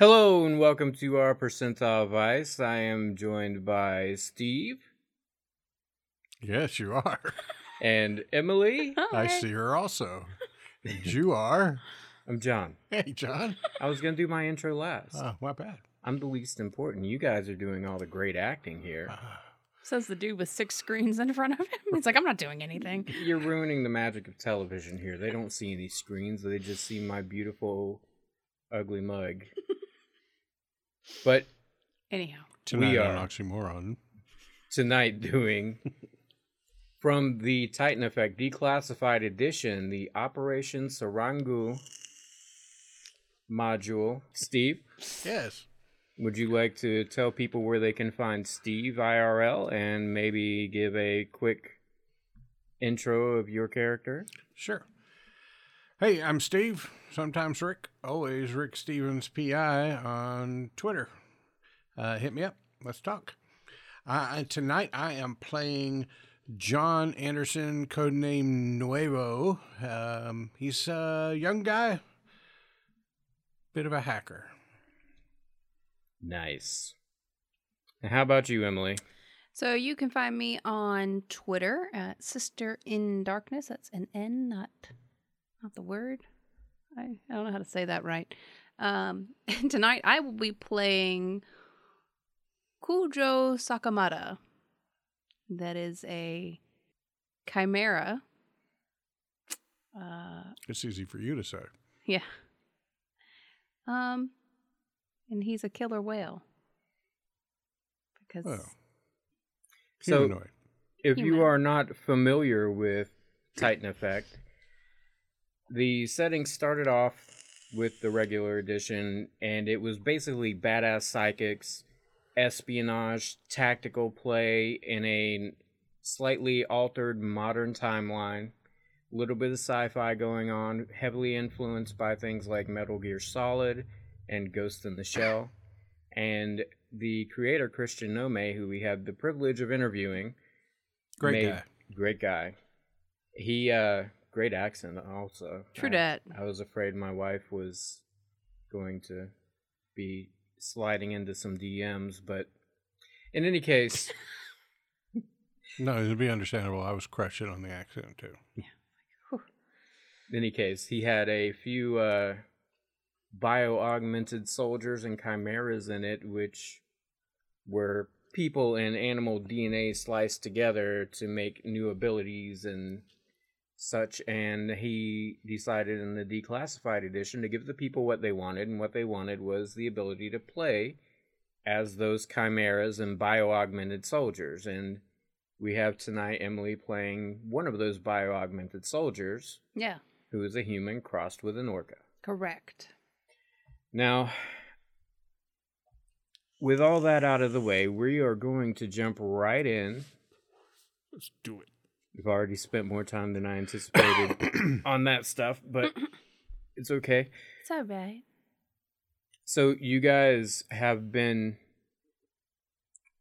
Hello and welcome to our percentile vice. I am joined by Steve Yes, you are. and Emily. I see her also. And you are. I'm John. Hey, John. I was gonna do my intro last. Oh, not bad. I'm the least important. You guys are doing all the great acting here. Ah, Says the dude with six screens in front of him. He's like, I'm not doing anything. You're ruining the magic of television here. They don't see any screens. They just see my beautiful, ugly mug. but Anyhow, Tonight are. on Oxymoron. tonight doing from the Titan Effect Declassified Edition, the Operation Sarangu module. Steve, Yes. would you like to tell people where they can find Steve IRL and maybe give a quick intro of your character? Sure. Hey, I'm Steve. Sometimes Rick. Always Rick Stevens PI on Twitter. Uh, hit me up. Let's talk. Uh, tonight I am playing John Anderson, codename Nuevo. Um, he's a young guy, bit of a hacker. Nice. How about you, Emily? so you can find me on Twitter at Sister in Darkness. That's an N, not not the word. I, I don't know how to say that right. Um, and tonight I will be playing Kujo Sakamata. That is a chimera. Uh, It's easy for you to say. Yeah. Um, and he's a killer whale. Because Well, So- humanoid. If you are not familiar with Titan Effect, the setting started off with the regular edition, and it was basically badass psychics, espionage, tactical play in a slightly altered modern timeline. A little bit of sci fi going on, heavily influenced by things like Metal Gear Solid and Ghost in the Shell. And the creator, Christian Nome, who we had the privilege of interviewing, Great made- guy. Great guy. He uh great accent also. True I, dat. I was afraid my wife was going to be sliding into some DMs, but in any case, No, it'd be understandable. I was crushing on the accent too. Yeah. In any case, he had a few uh bio augmented soldiers and chimeras in it, which were people and animal DNA sliced together to make new abilities and such. And he decided in the declassified edition to give the people what they wanted, and what they wanted was the ability to play as those chimeras and bio augmented soldiers. And we have tonight Emily playing one of those bio augmented soldiers yeah, who is a human crossed with an orca. correct. Now, with all that out of the way, we are going to jump right in. Let's do it. We've already spent more time than I anticipated on that stuff, but it's okay. It's all right. So, you guys have been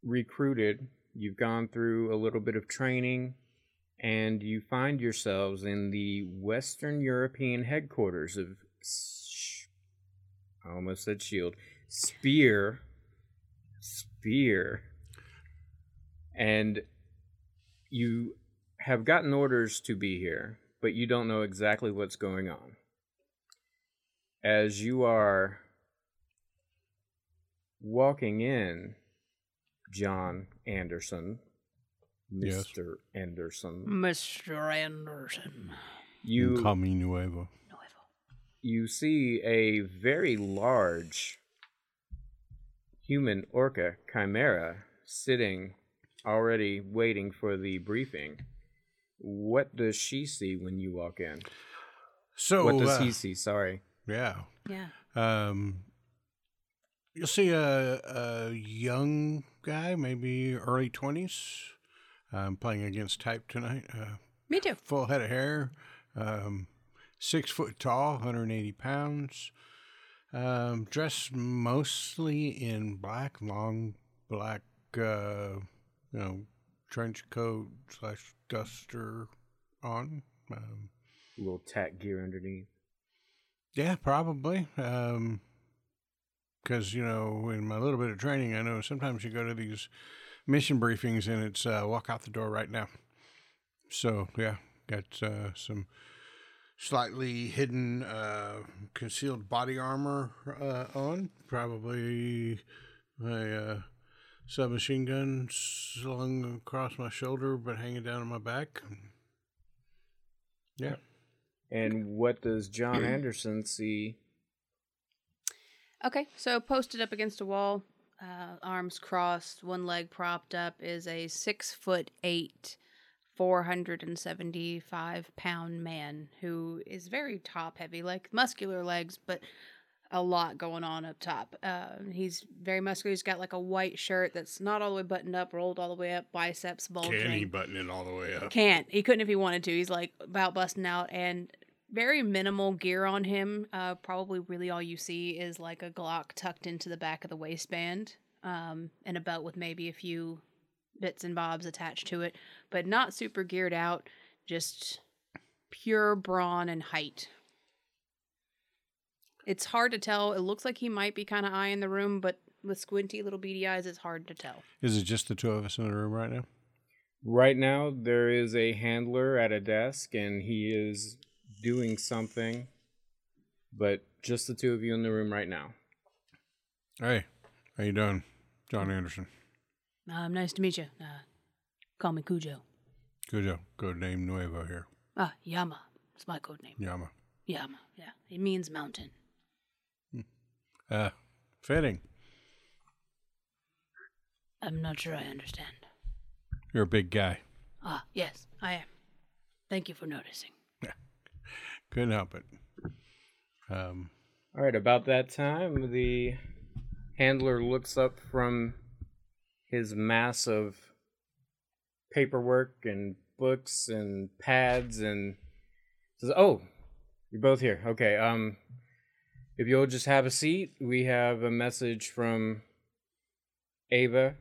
recruited, you've gone through a little bit of training, and you find yourselves in the Western European headquarters of. Sh- I almost said shield. Spear. Spear. And you have gotten orders to be here, but you don't know exactly what's going on. As you are walking in, John Anderson, Yes. Mr. Anderson, Mr. Anderson. you Call me Nuevo. you see a very large human orca chimera sitting already waiting for the briefing. What does she see when you walk in? So, what does uh, he see? Sorry. yeah. Yeah. Um, you'll see a, a young guy, maybe early 20s. I'm playing against type tonight. Uh, Me too. full head of hair, um, six foot tall, 180 pounds. Um, dressed mostly in black, long black, uh, you know, trench coat slash duster on. Um, little tack gear underneath. yeah, probably. Um, because you know, in my little bit of training, I know sometimes you go to these mission briefings and it's uh, walk out the door right now. So yeah, got uh, some slightly hidden uh, concealed body armor uh, on, probably my uh, submachine gun slung across my shoulder but hanging down on my back. Yeah. And what does John Anderson see? Okay, so posted up against a wall, uh, arms crossed, one leg propped up, is a six foot eight, 475 pound man who is very top heavy, like muscular legs, but a lot going on up top. Uh, he's very muscular. He's got like a white shirt that's not all the way buttoned up, rolled all the way up, biceps bulging. Can he button it all the way up? Can't. He couldn't if he wanted to. He's like about busting out and very minimal gear on him. Uh, probably really all you see is like a Glock tucked into the back of the waistband um, and a belt with maybe a few bits and bobs attached to it, but not super geared out. Just pure brawn and height. It's hard to tell. It looks like he might be kind of eyeing the room, but with squinty little beady eyes, it's hard to tell. Is it just the two of us in the room right now? Right now, there is a handler at a desk, and he is doing something, but just the two of you in the room right now. Hey, how you doing, John Anderson? Um, nice to meet you. Uh, call me Cujo. Cujo, code name Nuevo here. Ah, Yama. It's my code name. Yama. Yama. Yeah, it means mountain. Uh, fitting. I'm not sure I understand. You're a big guy. Ah, yes, I am. Thank you for noticing. Couldn't help it. Um, All right, about that time, the handler looks up from his mass of paperwork and books and pads and says, "Oh, you're both here. Okay. Um, if you'll just have a seat, we have a message from Ava,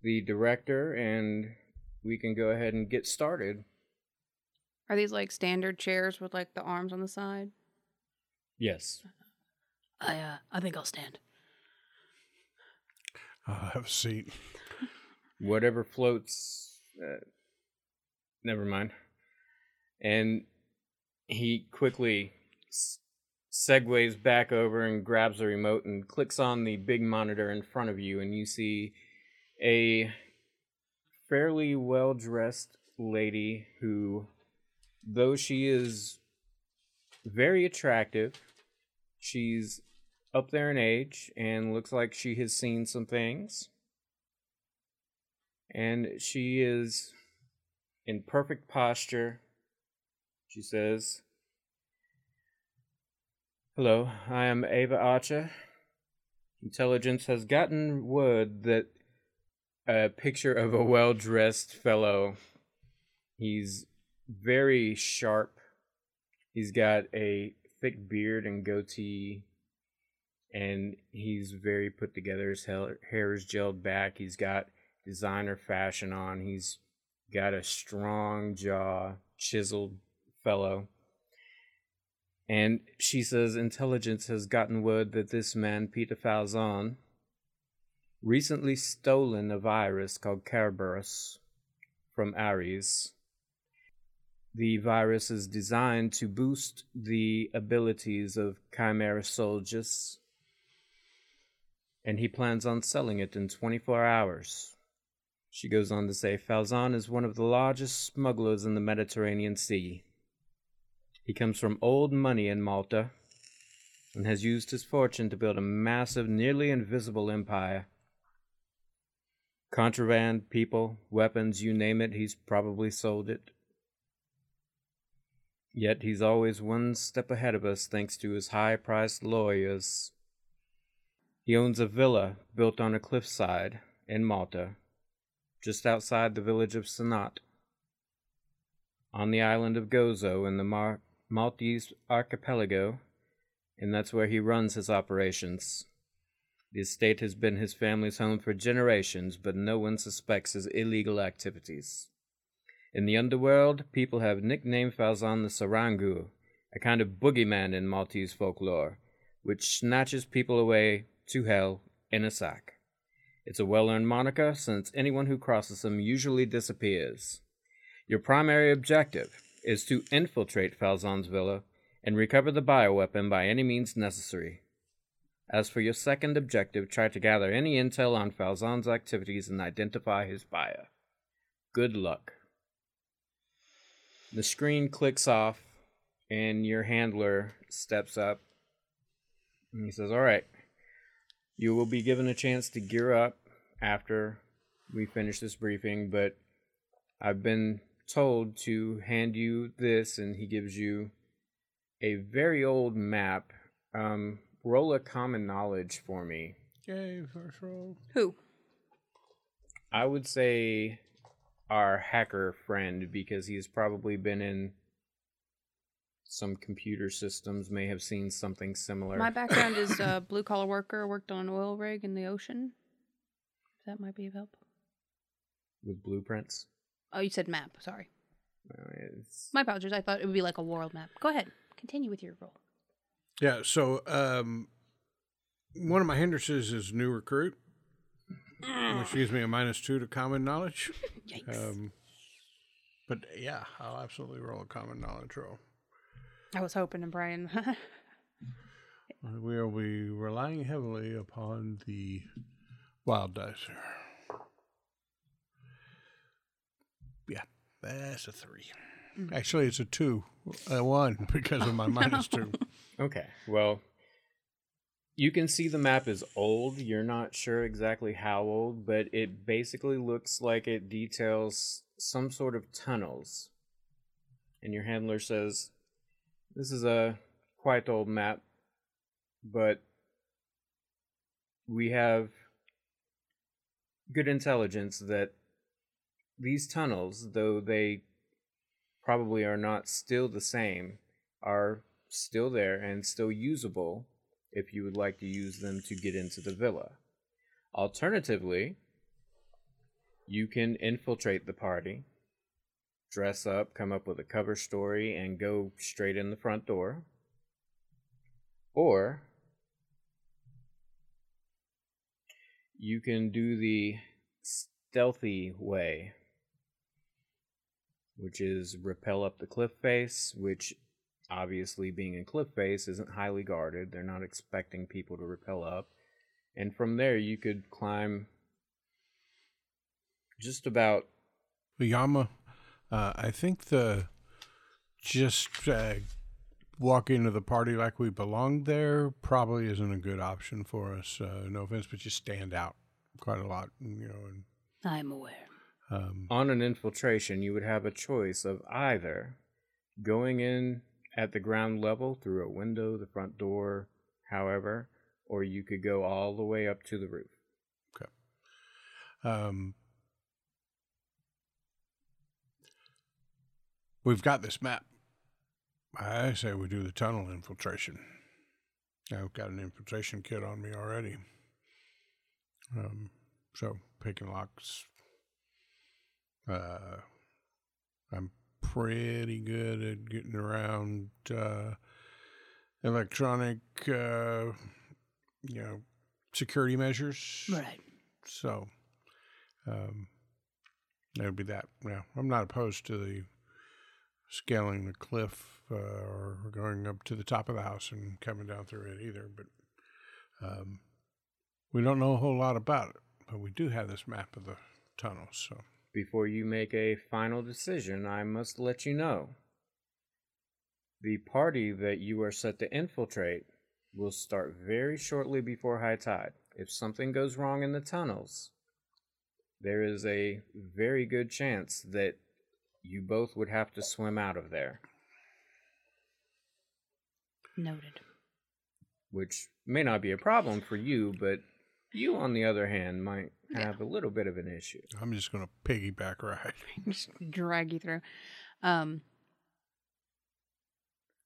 the director, and we can go ahead and get started." Are these like standard chairs with like the arms on the side? Yes. I uh, I think I'll stand. I'll have a seat. whatever floats. Uh, never mind. And he quickly s- segues back over and grabs the remote and clicks on the big monitor in front of you, and you see a fairly well dressed lady who, though she is very attractive, she's up there in age and looks like she has seen some things and she is in perfect posture. She says, Hello, I am Ava Archer. Intelligence has gotten word that a picture of a well dressed fellow. He's very sharp. He's got a thick beard and goatee, and he's very put together. His hair hair is gelled back. He's got designer fashion on. He's got a strong jaw, chiseled fellow. And she says intelligence has gotten word that this man, Peter Falzon, recently stolen a virus called Cerberus from Ares. The virus is designed to boost the abilities of Chimera soldiers, and he plans on selling it in 24 hours. She goes on to say Falzon is one of the largest smugglers in the Mediterranean Sea. He comes from old money in Malta and has used his fortune to build a massive, nearly invisible empire. Contraband, people, weapons, you name it, he's probably sold it. Yet he's always one step ahead of us thanks to his high priced lawyers. He owns a villa built on a cliffside in Malta just outside the village of Sannat, on the island of Gozo in the Mar- Maltese archipelago, and that's where he runs his operations. The estate has been his family's home for generations, but no one suspects his illegal activities. In the underworld, people have nicknamed Falzon the Sarangu, a kind of boogeyman in Maltese folklore, which snatches people away to hell in a sack. It's a well earned moniker since anyone who crosses him usually disappears. Your primary objective is to infiltrate Falzon's villa and recover the bioweapon by any means necessary. As for your second objective, try to gather any intel on Falzon's activities and identify his buyer. Good luck. The screen clicks off, and your handler steps up. And he says, All right, you will be given a chance to gear up after we finish this briefing, but I've been told to hand you this, and he gives you a very old map. Um, roll a common knowledge for me. Yay, first roll. Who? I would say our hacker friend because he's probably been in some computer systems, may have seen something similar. My background is a blue collar worker, worked on an oil rig in the ocean. That might be of help. with blueprints. Oh, you said map. Sorry. It's- My apologies. I thought it would be like a world map. Go ahead. Continue with your role. Yeah, so um, one of my hindrances is new recruit, which gives me a minus two to common knowledge. Yikes. Um, but yeah, I'll absolutely roll a common knowledge roll. I was hoping and praying. Uh, We'll be relying heavily upon the wild dice here. Yeah, that's a three. Mm. Actually, it's a two, a one because of my minus two. Okay, well, you can see the map is old. You're not sure exactly how old, but it basically looks like it details some sort of tunnels. And your handler says, This is a quite old map, but we have good intelligence that these tunnels, though they probably are not still the same, are still there and still usable if you would like to use them to get into the villa. Alternatively, you can infiltrate the party, dress up, come up with a cover story, and go straight in the front door. Or you can do the stealthy way, which is rappel up the cliff face, which obviously being a cliff face isn't highly guarded. They're not expecting people to rappel up. And from there you could climb just about Yama, uh, I think the just uh, walk into the party like we belong there probably isn't a good option for us. Uh, no offense, but you stand out quite a lot, you know. And I'm aware. Um, on an infiltration, you would have a choice of either going in at the ground level through a window, the front door, however, or you could go all the way up to the roof. um, we've got this map. I say we do the tunnel infiltration. I've got an infiltration kit on me already. Um, so picking locks. Uh, I'm pretty good at getting around uh, electronic, uh, you know, security measures. Right. So, um, that would be that. Yeah, I'm not opposed to the scaling the cliff uh, or going up to the top of the house and coming down through it either. But um, we don't know a whole lot about it. But we do have this map of the tunnels. So, Before you make a final decision, I must let you know. The party that you are set to infiltrate will start very shortly before high tide. If something goes wrong in the tunnels, there is a very good chance that you both would have to swim out of there, Noted. which may not be a problem for you, but you, on the other hand, might have a little bit of an issue. I'm just going to piggyback ride. Just drag you through. Um,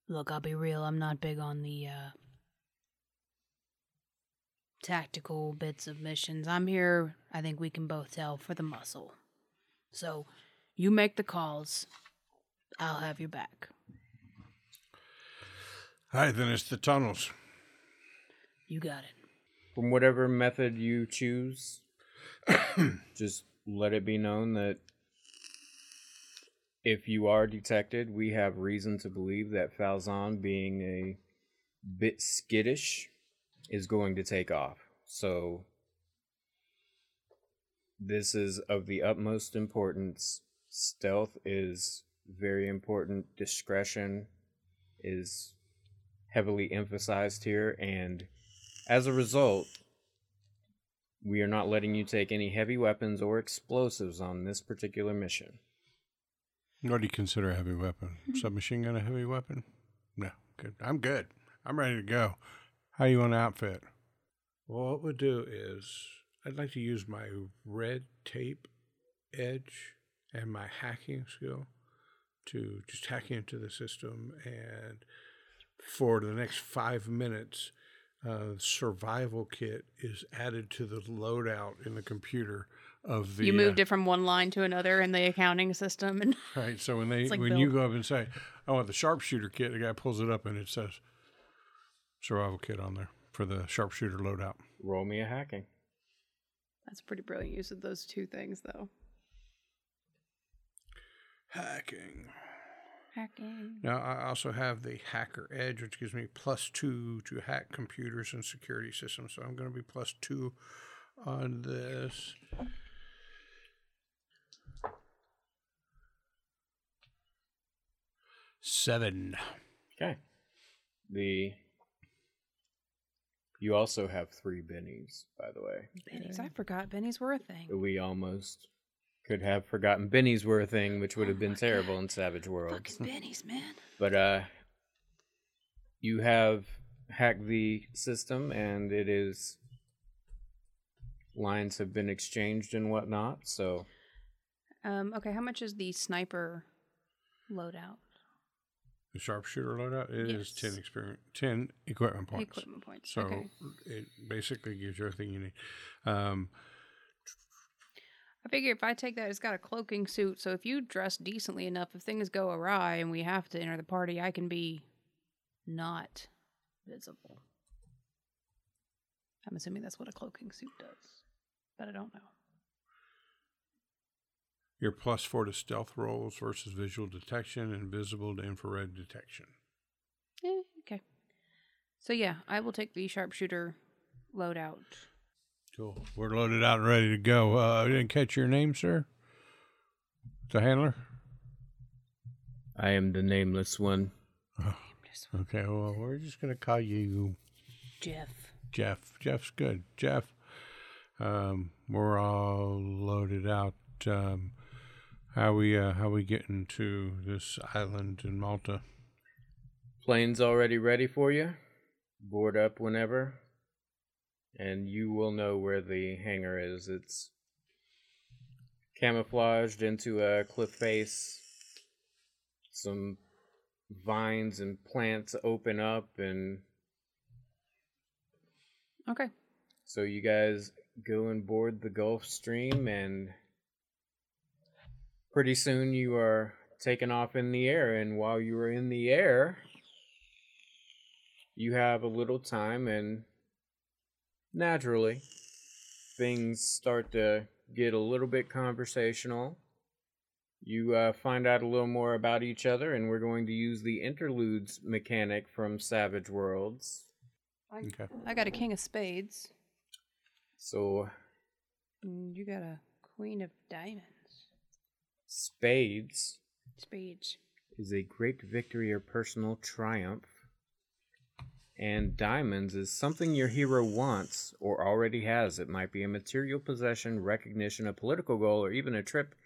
look, I'll be real. I'm not big on the uh, tactical bits of missions. I'm here, I think we can both tell, for the muscle. So you make the calls. I'll have your back. All right, then it's the tunnels. You got it. From whatever method you choose, just let it be known that if you are detected, we have reason to believe that Falzon, being a bit skittish, is going to take off. So, this is of the utmost importance. Stealth is very important. Discretion is heavily emphasized here, and as a result, we are not letting you take any heavy weapons or explosives on this particular mission. What do you consider a heavy weapon? Hmm. Submachine gun a heavy weapon? No, good. I'm good. I'm ready to go. How you want to outfit? Well, what we'll do is I'd like to use my red tape edge and my hacking skill to just hack into the system and for the next five minutes uh, survival kit is added to the loadout in the computer of the you moved uh, it from one line to another in the accounting system, and Right. So when they like when you go up and say, "I want the sharpshooter kit," the guy pulls it up and it says survival kit on there for the sharpshooter loadout. Roll me a hacking. that's a pretty brilliant use of those two things, though. Hacking. Hacking. Now I also have the hacker edge, which gives me plus two to hack computers and security systems. So I'm going to be plus two on this. Seven. Okay. The you also have three bennies, by the way. Bennies. I forgot bennies were a thing. We almost could have forgotten bennies were a thing, which would have Oh been terrible God. in Savage World. Fucking bennies, man. But uh you have hacked the system and it is lines have been exchanged and whatnot, so Um. Okay. How much is the sniper loadout? The sharpshooter loadout it is Yes. ten experience, ten equipment points. Equipment points. So okay. it basically gives you everything you need. Um, I figure if I take that, it's got a cloaking suit. So if you dress decently enough, if things go awry and we have to enter the party, I can be not visible. I'm assuming that's what a cloaking suit does, but I don't know. your plus four to stealth rolls versus visual detection and visible to infrared detection. Eh, okay. So yeah, I will take the sharpshooter loadout. Cool. We're loaded out and ready to go. Uh, I didn't catch your name, sir. The handler. I am the nameless one. Okay. Well, we're just gonna call you Jeff. Jeff. Jeff's good. Jeff. Um, we're all loaded out. Um, how we uh, how we getting to this island in Malta? Plane's already ready for you. Board up whenever. And you will know where the hangar is. It's camouflaged into a cliff face. Some vines and plants open up, and Okay. so you guys go and board the Gulfstream, and pretty soon you are taken off in the air. And while you are in the air, you have a little time, and naturally, things start to get a little bit conversational. You uh, find out a little more about each other, and we're going to use the interludes mechanic from Savage Worlds. I, Okay. I got a king of spades. So, and You got a queen of diamonds. spades Spades. is a great victory or personal triumph. And diamonds is something your hero wants or already has. It might be a material possession, recognition, a political goal, or even a trip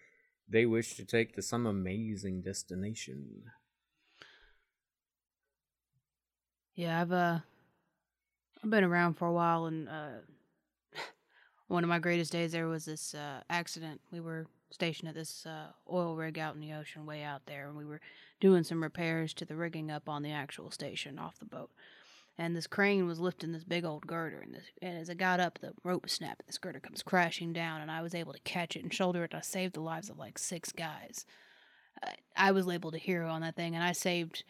they wish to take to some amazing destination. Yeah, I've uh I've been around for a while and uh one of my greatest days there was this uh accident. We were stationed at this uh oil rig out in the ocean way out there and we were doing some repairs to the rigging up on the actual station off the boat. And this crane was lifting this big old girder and this and as it got up the rope snapped this girder comes crashing down and I was able to catch it and shoulder it. and I saved the lives of like six guys. I, I was labeled a hero on that thing and I saved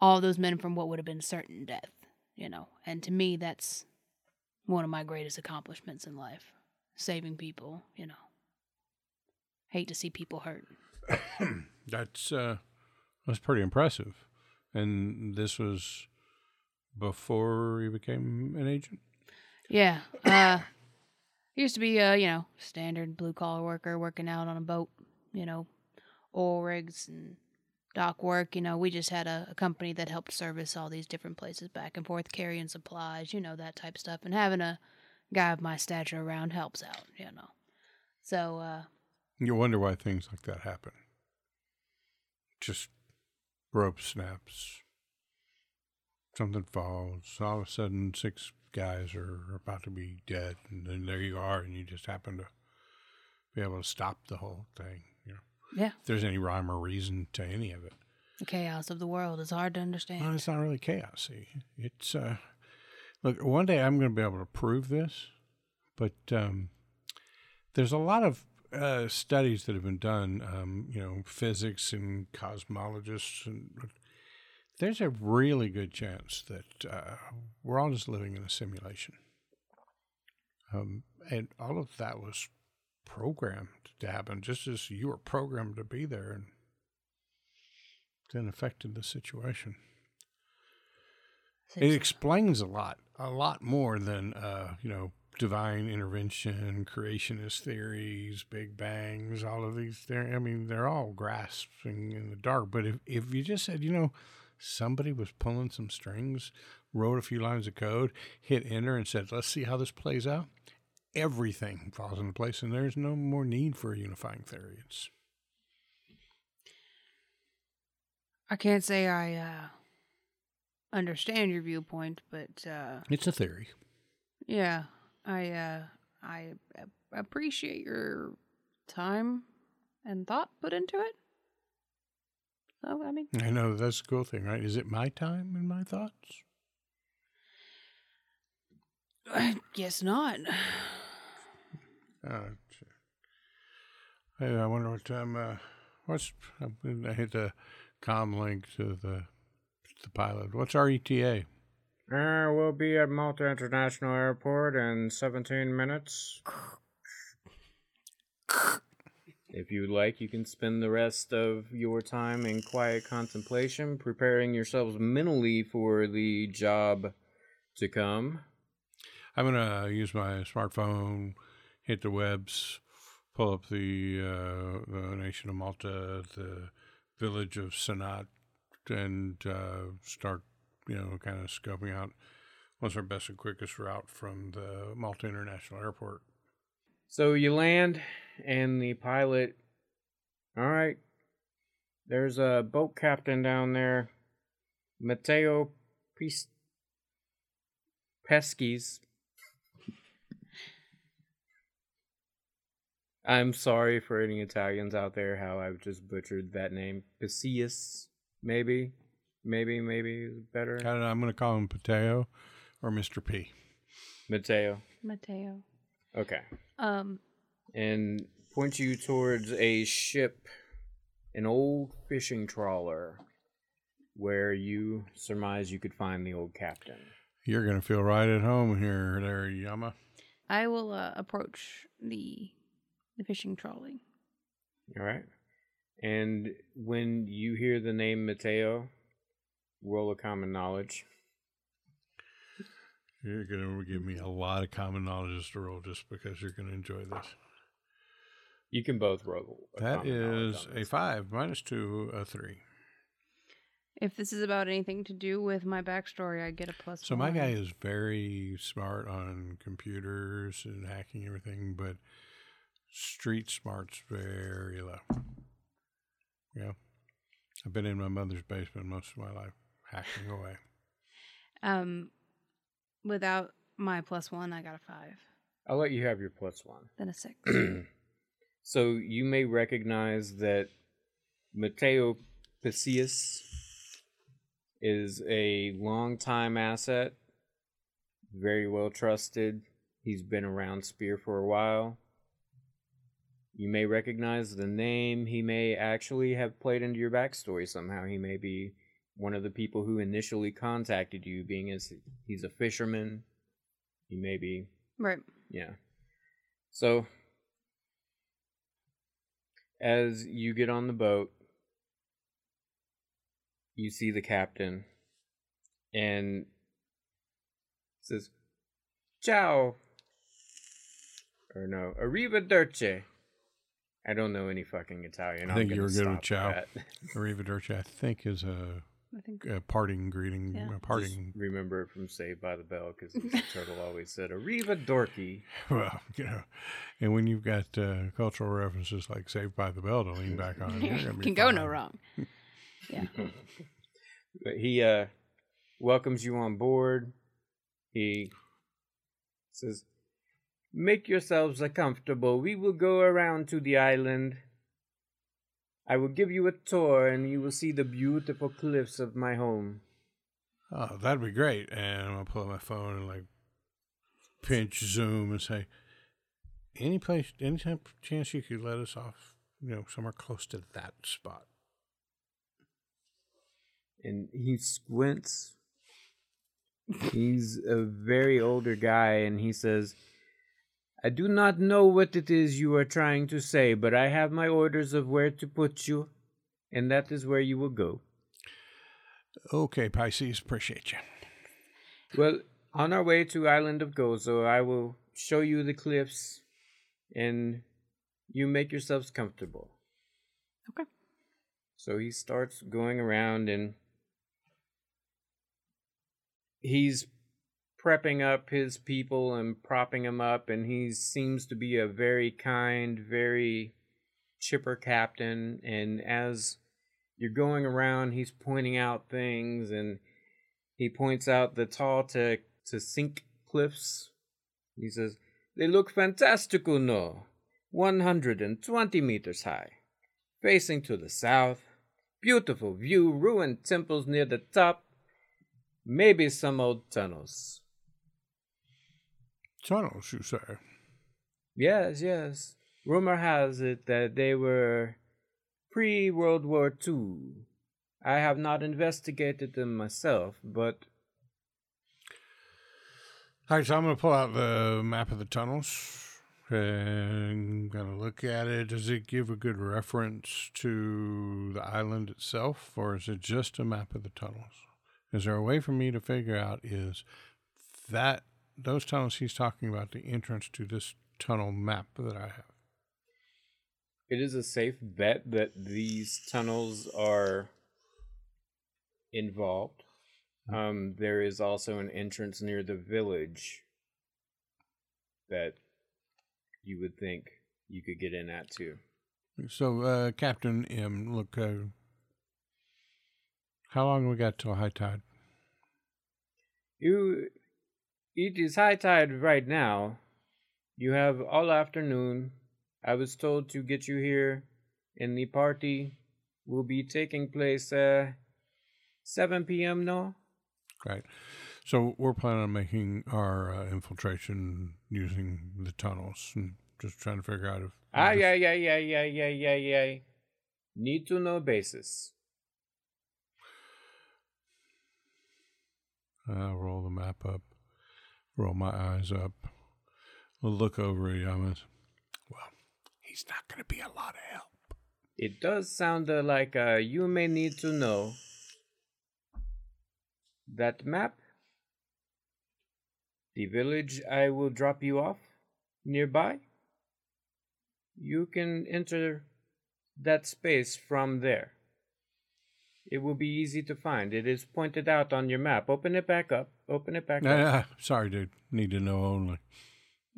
all those men from what would have been certain death, you know. And to me, that's one of my greatest accomplishments in life. Saving people, you know. Hate to see people hurt. that's uh, that's pretty impressive. And this was before you became an agent. Yeah. Uh used to be a, you know, standard blue collar worker working out on a boat, you know, oil rigs and dock work. You know, we just had a, a company that helped service all these different places back and forth, carrying supplies, you know, that type of stuff. And having a guy of my stature around helps out, you know. So, uh, You wonder why things like that happen. Just rope snaps, something falls, all of a sudden six guys are about to be dead, and then there you are, and you just happen to be able to stop the whole thing. You know, yeah, if there's any rhyme or reason to any of it. the chaos of the world is hard to understand. Well, it's not really chaos. See, it's uh, look. One day I'm going to be able to prove this, but um, there's a lot of uh, studies that have been done. Um, you know, physics and cosmologists, and there's a really good chance that uh, we're all just living in a simulation. Um, and all of that was programmed to happen, just as you were programmed to be there, and then affected the situation. It explains a lot, a lot more than uh, you know, divine intervention, creationist theories, big bangs, all of these. They're, I mean, they're all grasping in the dark. But if if you just said, you know, somebody was pulling some strings, wrote a few lines of code, hit enter, and said, let's see how this plays out. Everything falls into place, and there's no more need for a unifying theory. It's I can't say I uh, understand your viewpoint, but uh, it's a theory. yeah, I uh, I appreciate your time and thought put into it. So I mean, I know that's a cool thing, right? Is it my time and my thoughts? I guess not. Oh, shit. Hey, I wonder what time. Uh, what's I hit the com link to the the pilot. What's our E ETA? Uh, we'll be at Malta International Airport in 17 minutes. If you'd like, you can spend the rest of your time in quiet contemplation, preparing yourselves mentally for the job to come. I'm gonna use my smartphone, hit the webs, pull up the uh, the nation of Malta, the village of Sannat, and uh, start you know kind of scoping out what's our best and quickest route from the Malta International Airport. So you land, and the pilot. All right. There's a boat captain down there, Matteo Pis- Pesky's. I'm sorry for any Italians out there how I've just butchered that name. Pisius, maybe, maybe, maybe better. I don't know, I'm gonna call him Pateo or Mr. P. Matteo. Mateo. Okay. Um, and point you towards a ship, an old fishing trawler, where you surmise you could find the old captain. You're gonna feel right at home here, there, Yama. I will uh, approach the the fishing trolley. All right. And when you hear the name Mateo, roll a common knowledge. You're gonna give me a lot of common knowledge to roll just because you're gonna enjoy this. You can both roll. a That common knowledge is on a five minus two, a three. If this is about anything to do with my backstory, I get a plus. So my guy is very smart on computers and hacking everything, but street smart's very low. Yeah. I've been in my mother's basement most of my life, hacking away. Um, without my plus one, I got a five, I'll let you have your plus one. then a six. so you may recognize that Matteo Pisius is a longtime asset, very well trusted. He's been around Spear for a while. You may recognize the name. He may actually have played into your backstory somehow. He may be one of the people who initially contacted you, being as he's a fisherman. He may be Right. yeah. So as you get on the boat, you see the captain and says, Ciao. Or no, Arrivederci. I don't know any fucking Italian. I think you were good with ciao. Arrivederci, I think, is a, I think. a parting greeting. Yeah. A Just parting. remember it from Saved by the Bell because Turtle always said "Arriva Dorky." Well, you know, and when you've got uh, cultural references like Saved by the Bell to lean back on, you're gonna be Can go no wrong. Yeah. But he uh welcomes you on board. He says, Make yourselves comfortable. We will go around to the island. I will give you a tour and you will see the beautiful cliffs of my home. Oh, that'd be great. And I'm gonna pull out my phone and like pinch zoom and say, any place, any time, chance you could let us off, you know, somewhere close to that spot. And he squints. He's a very older guy and he says, I do not know what it is you are trying to say, but I have my orders of where to put you, and that is where you will go. Okay, Pisces, appreciate you. Well, on our way to Island of Gozo, I will show you the cliffs and you make yourselves comfortable. Okay. So he starts going around and he's prepping up his people and propping them up and he seems to be a very kind, very chipper captain and as you're going around he's pointing out things and he points out the tall to to sink cliffs. He says, They look fantastical, no? 120 meters high. Facing to the south. Beautiful view, ruined temples near the top. Maybe some old tunnels. Tunnels, you say? Yes, yes. Rumor has it that they were pre World War II. I have not investigated them myself, but All right, so I'm going to pull out the map of the tunnels and going to look at it. Does it give a good reference to the island itself, or is it just a map of the tunnels? Is there a way for me to figure out is that those tunnels he's talking about the entrance to this tunnel map that I have? It is a safe bet that these tunnels are involved. Um, there is also an entrance near the village that you would think you could get in at too. So, uh, Captain M, look, uh, how long we got till high tide? You, it is high tide right now. You have all afternoon. I was told to get you here, and the party will be taking place uh 7 p.m. No. Right. So we're planning on making our uh, infiltration using the tunnels and just trying to figure out if. Ah, yeah, yeah, yeah, yeah, yeah, yeah, yeah. Need to know basis. I'll roll the map up, roll my eyes up, look over at Yamas. Well, he's not going to be a lot of help. It does sound uh, like uh, you may need to know that map. The village I will drop you off nearby. You can enter that space from there. It will be easy to find. It is pointed out on your map. Open it back up. Open it back up. Ah, sorry, dude. Need to know only.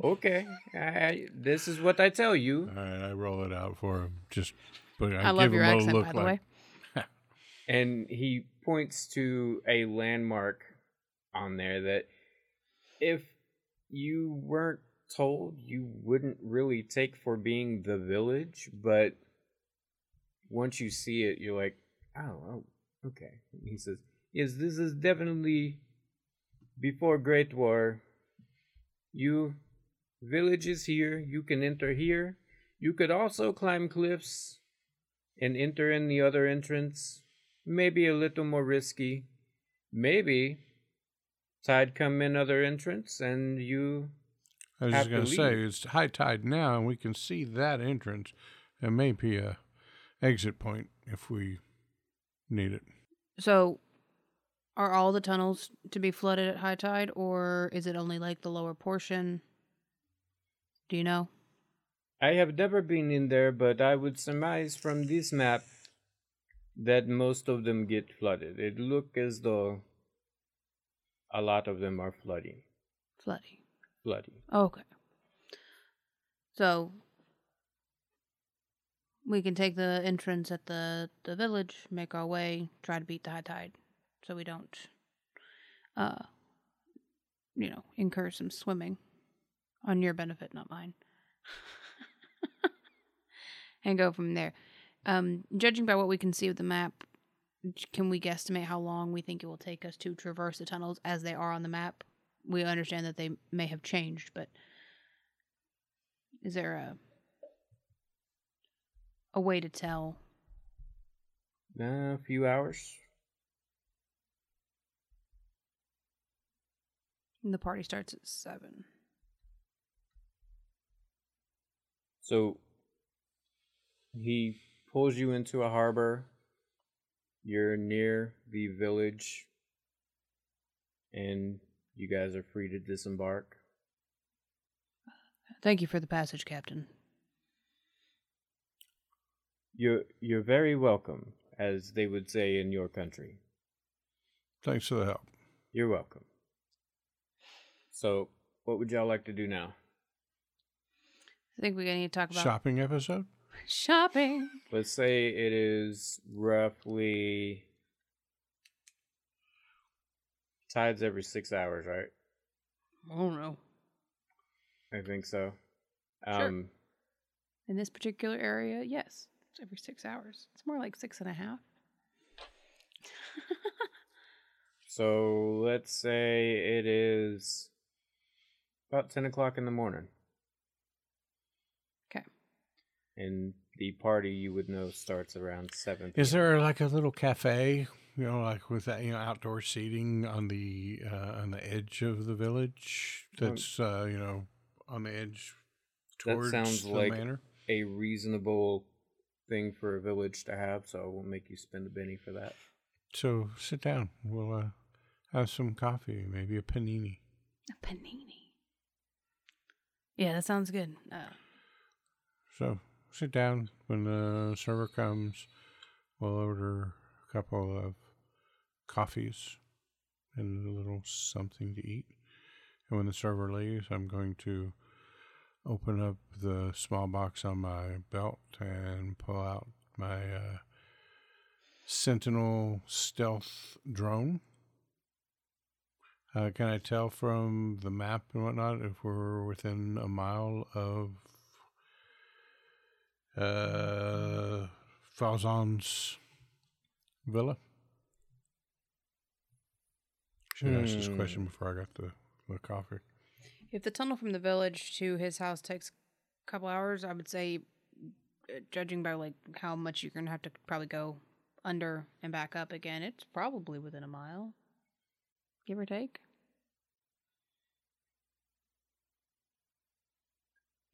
Okay. I, this is what I tell you. All right, I roll it out for him. Just, but I, I love give your him accent, look by the like, way. and he points to a landmark on there that if you weren't told you wouldn't really take for being the village but once you see it you're like oh, oh okay. He says yes this is definitely before great war. You village is here you can enter here. You could also climb cliffs and enter in the other entrance. Maybe a little more risky. Maybe tide come in other entrance, and you I was just going to say it's high tide now, and we can see that entrance. It may be a exit point if we need it. So, are all the tunnels to be flooded at high tide, or is it only like the lower portion? Do you know? I have never been in there, but I would surmise from this map that most of them get flooded. It look as though a lot of them are flooding. Flooding. Flooding. Okay. So we can take the entrance at the the village, make our way, try to beat the high tide, so we don't, uh, you know, incur some swimming on your benefit, not mine. and go from there. Um, judging by what we can see of the map, can we guesstimate how long we think it will take us to traverse the tunnels as they are on the map? We understand that they may have changed, but is there a a way to tell? Uh, a few hours. The party starts at seven. So he pulls you into a harbor. You're near the village, and you guys are free to disembark. Thank you for the passage, Captain. You're you're very welcome, as they would say in your country. Thanks for the help. You're welcome. So, what would y'all like to do now? I think we need to talk about Shopping episode? shopping. Let's say it is roughly tides every six hours, right? Oh no! I think so. Sure. Um, In this particular area, yes, it's every six hours. It's more like six and a half. so let's say it is about ten o'clock in the morning, Okay. and the party you would know starts around seven. Is there like a little cafe, you know, like with that, you know, outdoor seating on the uh, on the edge of the village? That's uh, you know on the edge towards That towards sounds the like manor. a reasonable thing for a village to have? So I won't make you spend a penny for that. So sit down. We'll uh, have some coffee, maybe a panini. A panini. Yeah, that sounds good. Uh, So sit down when the server comes. We'll order a couple of coffees and a little something to eat. And when the server leaves, I'm going to open up the small box on my belt and pull out my uh, Sentinel stealth drone. Uh, can I tell from the map and whatnot if we're within a mile of uh, Falzon's villa? Should have asked this question Hmm. before I got the, the coffee. If the tunnel from the village to his house takes a couple hours, I would say, uh, judging by like how much you're gonna have to probably go under and back up again, it's probably within a mile, give or take.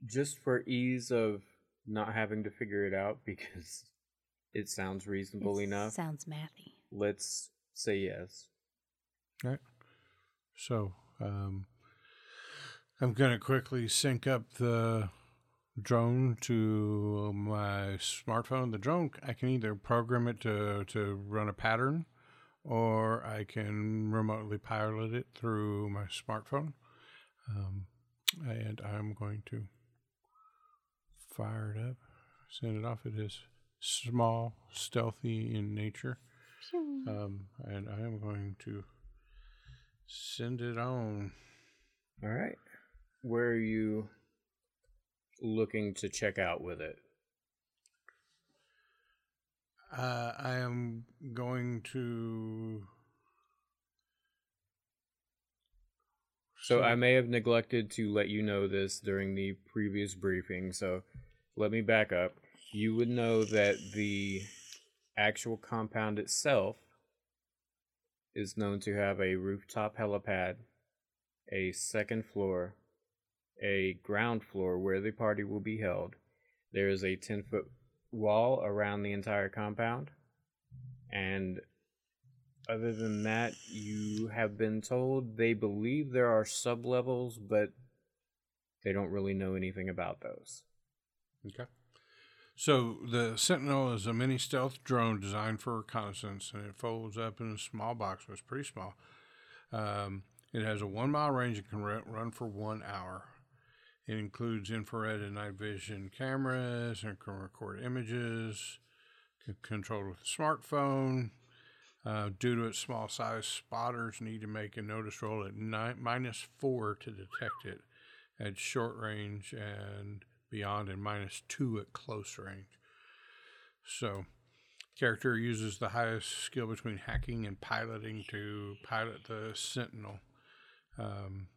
Just for ease of not having to figure it out because it sounds reasonable It enough, Sounds mathy. let's say yes. Right. So, um, I'm going to quickly sync up the drone to my smartphone. The drone, I can either program it to, to run a pattern or I can remotely pilot it through my smartphone. Um, and I'm going to fire it up, send it off. It is small, stealthy in nature. Um, and I am going to send it on. All right. Where are you looking to check out with it? Uh, I am going to. So I may have neglected to let you know this during the previous briefing, so let me back up. You would know that the actual compound itself is known to have a rooftop helipad, a second floor, a ground floor where the party will be held. There is a 10 foot wall around the entire compound. And other than that, you have been told they believe there are sub levels, but they don't really know anything about those. Okay. So the Sentinel is a mini stealth drone designed for reconnaissance, and it folds up in a small box. So it's pretty small. Um, it has a one mile range and can run for one hour. It includes infrared and night vision cameras and can record images, controlled with a smartphone. Uh, due to its small size, spotters need to make a notice roll at nine, minus four to detect it at short range and beyond, and minus two at close range. So, character uses the highest skill between hacking and piloting to pilot the Sentinel. Um,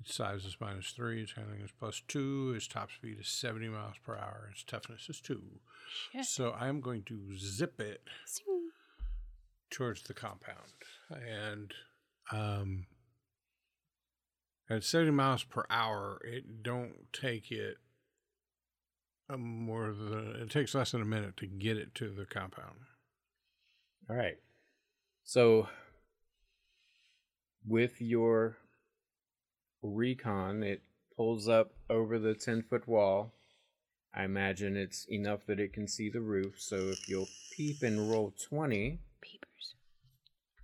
its size is minus three. Its handling is plus two. Its top speed is 70 miles per hour. Its toughness is two. Shit. So I am going to zip it Zing. towards the compound. And um, at 70 miles per hour, it don't take it more than it takes less than a minute to get it to the compound. All right. So, with your recon, it pulls up over the 10 foot wall. I imagine it's enough that it can see the roof. So, if you'll peep and roll 20, Peepers.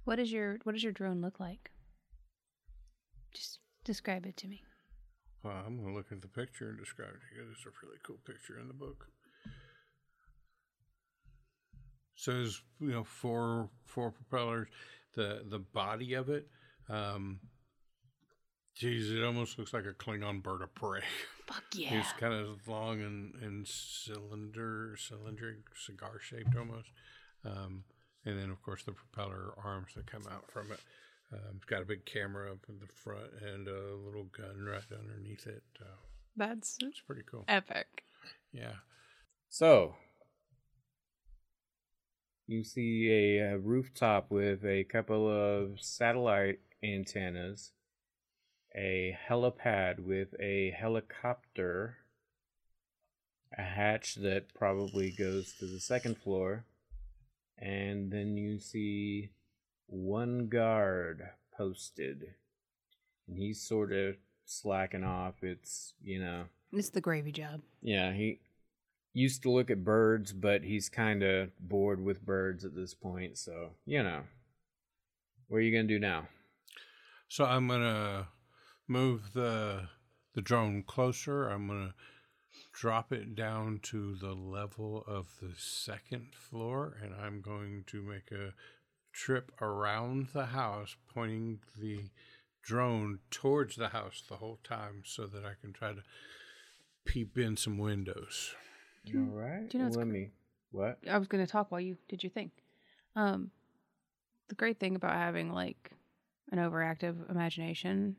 What does your What does your drone look like? Just describe it to me. Well, I'm going to look at the picture and describe it to you. There's a really cool picture in the book. So there's you know four four propellers. The the body of it, um, geez, it almost looks like a Klingon bird of prey. Fuck yeah. It's kind of long and, and cylinder, cylindric, cigar shaped almost. Um, and then, of course, the propeller arms that come out from it. Um, it's got a big camera up in the front and a little gun right underneath it. Uh, That's it's pretty cool. epic. Yeah. So, you see a, uh rooftop with a couple of satellite antennas, a helipad with a helicopter, a hatch that probably goes to the second floor, and then you see one guard posted. And he's sort of slacking off. It's, you know, It's the gravy job. yeah, he used to look at birds, but he's kind of bored with birds at this point. So, you know, what are you going to do now? So I'm gonna move the the drone closer. I'm gonna drop it down to the level of the second floor, and I'm going to make a trip around the house, pointing the drone towards the house the whole time, so that I can try to peep in some windows. You- All right. do you know what's Let cr- me. What? I was going to talk while you did your thing. Um, the great thing about having like an overactive imagination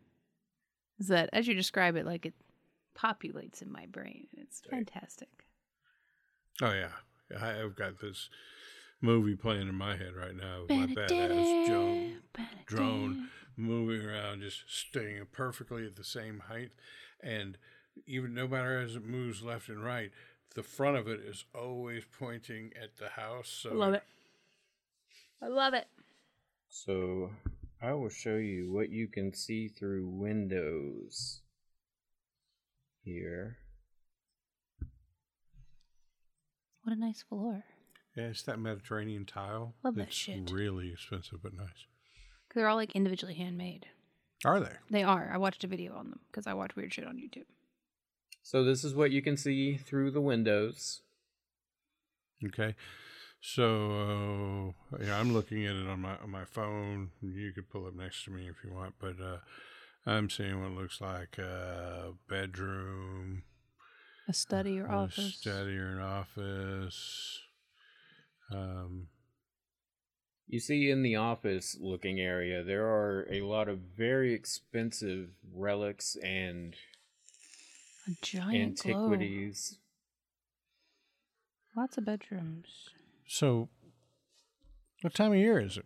is that as you describe it, like it populates in my brain. It's fantastic. Oh yeah, I- I've got this movie playing in my head right now. With my badass drone. drone moving around, just staying perfectly at the same height. And even no matter as it moves left and right, the front of it is always pointing at the house. So Love it. I love it. So, I will show you what you can see through windows here. What a nice floor. Yeah, it's that Mediterranean tile. Love that shit. really expensive but nice. They're all like individually handmade. Are they? They are. I watched a video on them because I watch weird shit on YouTube. So, this is what you can see through the windows. Okay. So uh, yeah, I'm looking at it on my on my phone. You could pull up next to me if you want, but uh, I'm seeing what looks like a bedroom, A study or a office. study or an office. Um, You see in the office looking area, there are a lot of very expensive relics and A giant globe. antiquities. Lots of bedrooms. So What time of year is it?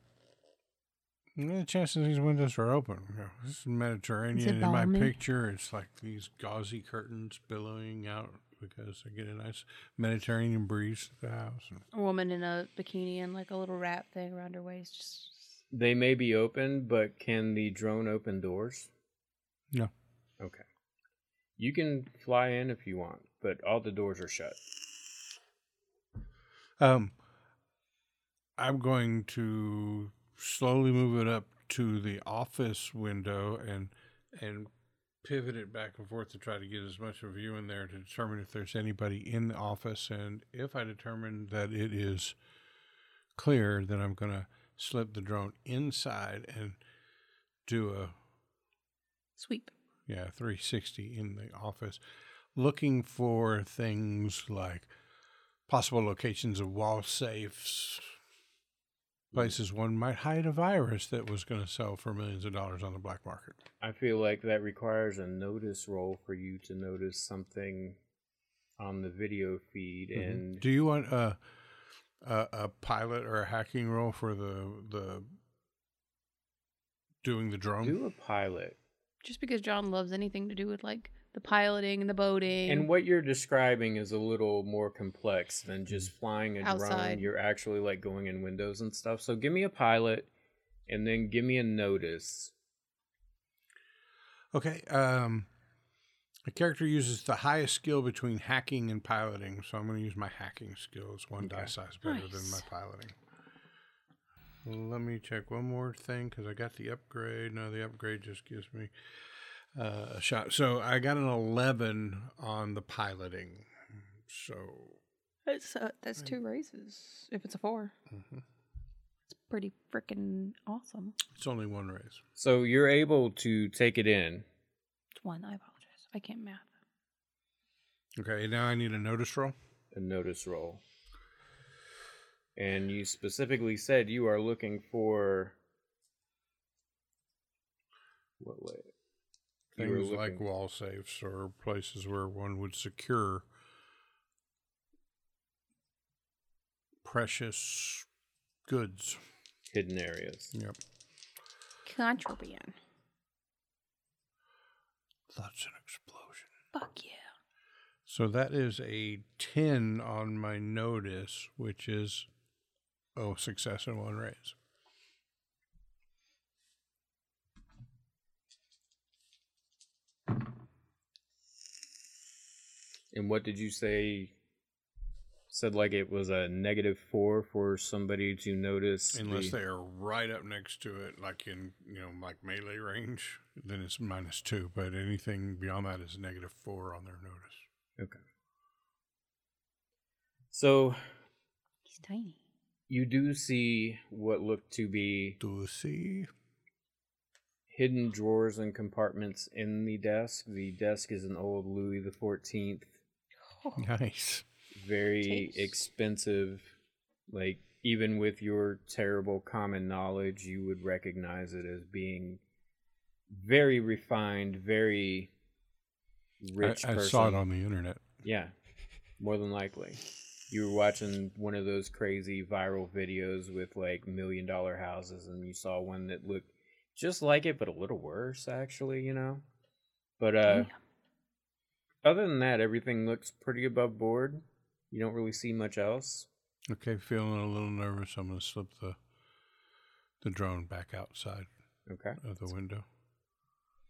The chances these windows are open? You know, this is Mediterranean. In my picture, it's like these gauzy curtains billowing out because I get a nice Mediterranean breeze to the house. A woman in a bikini and like a little wrap thing around her waist. Just They may be open, but can the drone open doors? No. Okay. You can fly in if you want, but all the doors are shut. Um, I'm going to slowly move it up to the office window and and pivot it back and forth to try to get as much of a view in there to determine if there's anybody in the office. And if I determine that it is clear, then I'm going to slip the drone inside and do a sweep. yeah 360 in the office looking for things like possible locations of wall safes places one might hide a virus that was going to sell for millions of dollars on the black market I feel like that requires a notice roll for you to notice something on the video feed Mhm. and do you want a, a a pilot or a hacking role for the the doing the drone do a pilot. Just because John loves anything to do with like the piloting and the boating. And what you're describing is a little more complex than just flying a drone. Outside. You're actually like going in windows and stuff. So give me a pilot and then give me a notice. Okay. Um, a character uses the highest skill between hacking and piloting, so I'm going to use my hacking skills. One die size better than my piloting. Let me check one more thing because I got the upgrade. No, the upgrade just gives me uh, a shot. So I got an 11 on the piloting. So That's, uh, that's two raises if it's a four. mhm. It's pretty freaking awesome. it's only one raise. So you're able to take it in. It's one. I apologize. I can't math. Okay, now I need a notice roll. a notice roll. And you specifically said you are looking for what way? You were Things like wall safes or places where one would secure precious goods. hidden areas. Yep. Contraband. That's an explosion. Fuck yeah. So that is a 10 on my notice, which is, oh, success and one raise. And what did you say? Said like it was a negative four for somebody to notice. Unless the- they are right up next to it, like in, you know, like melee range, then it's minus two. But anything beyond that is negative four on their notice. Okay. So He's tiny. you do see what looked to be Do see? hidden drawers and compartments in the desk. The desk is an old Louis the Fourteenth, Nice. very Taste. expensive. Like even with your terrible common knowledge, you would recognize it as being very refined, very rich I, I saw it on the internet. Yeah, more than likely. You were watching one of those crazy viral videos with like million dollar houses, and you saw one that looked just like it, but a little worse, actually, you know? But, uh, Damn. Other than that, everything looks pretty above board. You don't really see much else. Okay, feeling a little nervous. I'm going to slip the the drone back outside Okay. of the window.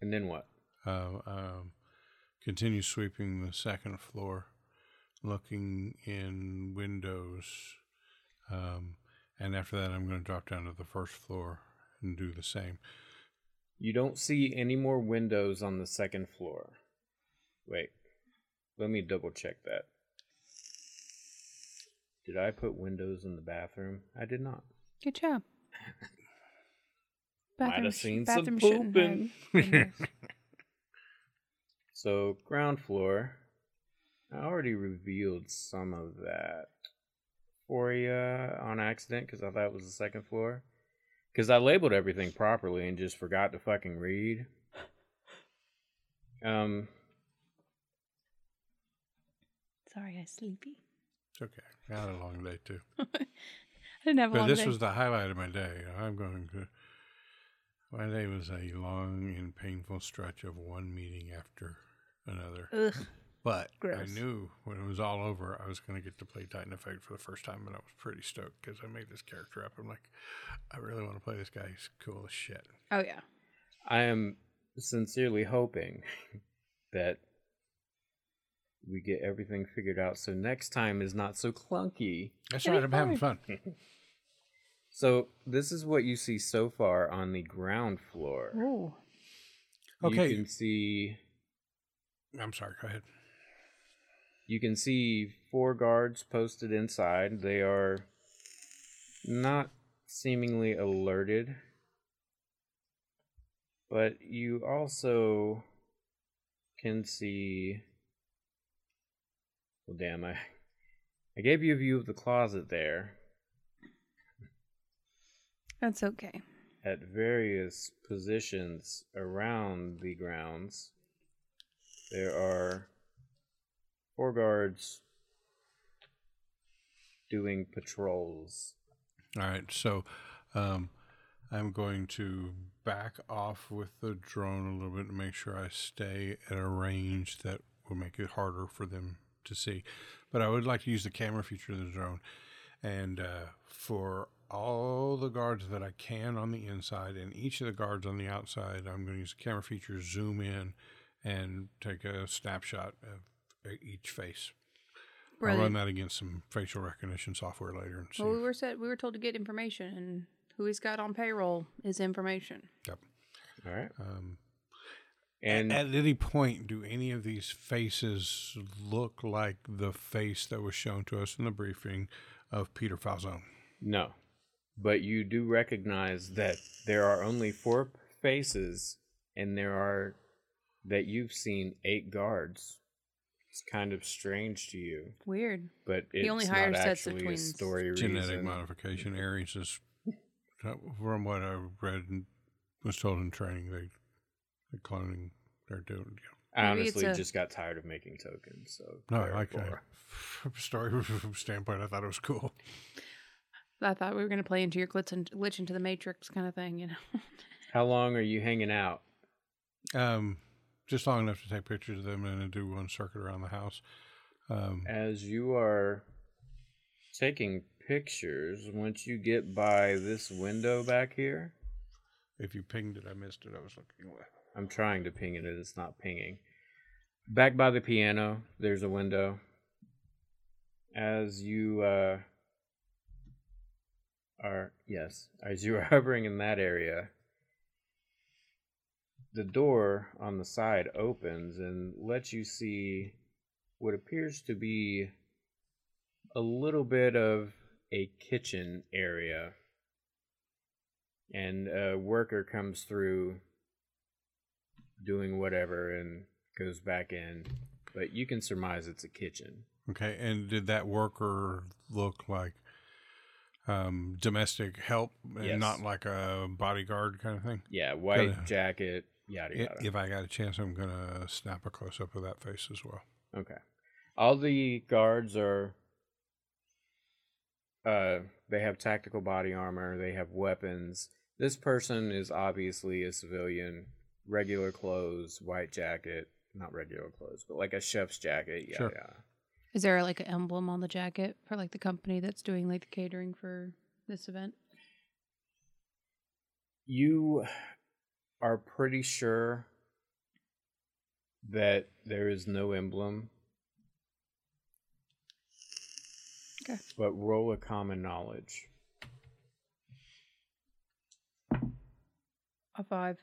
And then what? Uh, um, continue sweeping the second floor, looking in windows, um, and after that, I'm going to drop down to the first floor and do the same. You don't see any more windows on the second floor. Wait. Let me double check that. Did I put windows in the bathroom? I did not. Good job. Might have seen some bathroom pooping. So, ground floor. I already revealed some of that for you on accident because I thought it was the second floor. Because I labeled everything properly and just forgot to fucking read. Um, Sorry, I'm sleepy. It's okay. I had a long day too. I didn't have a But long this day. was the highlight of my day. I'm going to. My day was a long and painful stretch of one meeting after another. Ugh. But Gross. I knew when it was all over, I was going to get to play Titan Effect for the first time, and I was pretty stoked because I made this character up. I'm like, I really want to play this guy. He's cool as shit. Oh yeah. I am sincerely hoping that we get everything figured out so next time is not so clunky. That's right. I'm having fun. So this is what you see so far on the ground floor. Ooh. Okay. You can see I'm sorry. Go ahead. you can see four guards posted inside. They are not seemingly alerted. But you also can see Well damn I I gave you a view of the closet there. That's okay. at various positions around the grounds. There are four guards doing patrols. All right. So um, I'm going to back off with the drone a little bit to make sure I stay at a range that will make it harder for them to see. But I would like to use the camera feature of the drone. And uh, for all the guards that I can on the inside and each of the guards on the outside, I'm going to use the camera feature, zoom in, and take a snapshot of each face. I'll run that against some facial recognition software later and see. Well, we were said we were told to get information, and who he's got on payroll is information. Yep. All right. Um, And at any point, do any of these faces look like the face that was shown to us in the briefing of Peter Falzone? no. But you do recognize that there are only four faces and there are that you've seen eight guards. It's kind of strange to you, Weird. but it's He only not hires sets of actually a twins. story Genetic reason. modification. Aries is, from what I read and was told in training, they, they cloning, they're doing. I Maybe honestly a- just got tired of making tokens. So No, I are like that. From story standpoint, I thought it was cool. I thought we were going to play into your glitch, and, glitch into the matrix kind of thing, you know. How long are you hanging out? Um, just long enough to take pictures of them and then do one circuit around the house. Um, As you are taking pictures, once you get by this window back here, if you pinged it, I missed it. I was looking away. I'm trying to ping it, and it's not pinging. Back by the piano, there's a window. As you uh, are, yes, as you are hovering in that area, the door on the side opens and lets you see what appears to be a little bit of a kitchen area. And a worker comes through doing whatever and goes back in. But you can surmise it's a kitchen. Okay, and did that worker look like um, domestic help and Yes. not like a bodyguard kind of thing? Yeah, white Gotta- jacket, yada yada. If I got a chance, I'm gonna snap a close up of that face as well. Okay. All the guards are uh they have tactical body armor, they have weapons. This person is obviously a civilian, regular clothes, white jacket, not regular clothes, but like a chef's jacket, Yeah, Sure. yada. Is there like an emblem on the jacket for like the company that's doing like the catering for this event? You are pretty sure that there is no emblem. Okay. But roll a common knowledge. A five.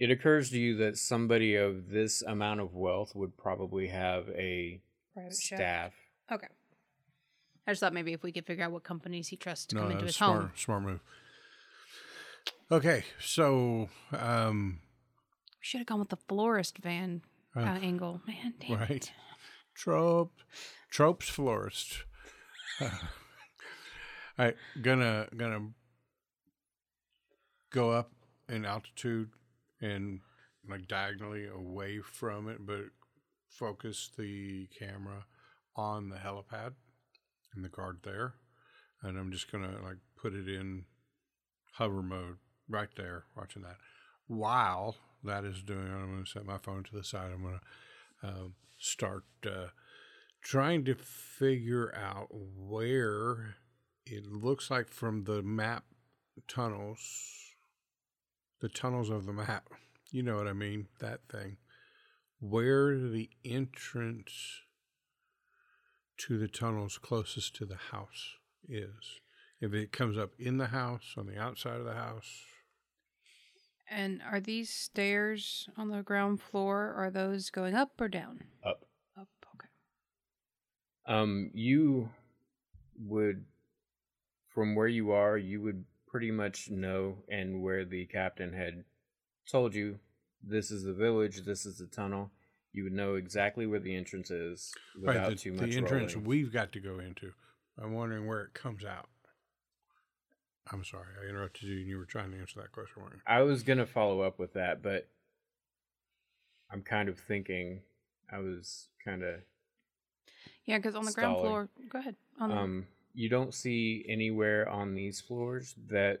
It occurs to you that somebody of this amount of wealth would probably have a Private chef. staff. Okay. I just thought maybe if we could figure out what companies he trusts to no, come into his smart, home. smart move. Okay, so um, We should have gone with the florist van uh, kind of angle. Man, damn right, it. trope, tropes florist. All right, gonna gonna go up in altitude and like diagonally away from it, but focus the camera on the helipad and the guard there. and I'm just gonna like put it in hover mode right there, watching that. While that is doing, I'm gonna set my phone to the side. I'm gonna um, start uh, trying to figure out where it looks like from the map tunnels, the tunnels of the map. You know what I mean? That thing. Where the entrance to the tunnels closest to the house is. If it comes up in the house, on the outside of the house. And are these stairs on the ground floor? Are those going up or down? Up. Up. Okay. Um, you would, from where you are, you would pretty much know, and where the captain had told you, this is the village, this is the tunnel. You would know exactly where the entrance is without right, the, too much the entrance rolling. we've got to go into. I'm wondering where it comes out. I'm sorry, I interrupted you and you were trying to answer that question, weren't you? I was gonna follow up with that, but I'm kind of thinking I was kind of Yeah, because on the ground floor. Go ahead. On the, um. You don't see anywhere on these floors that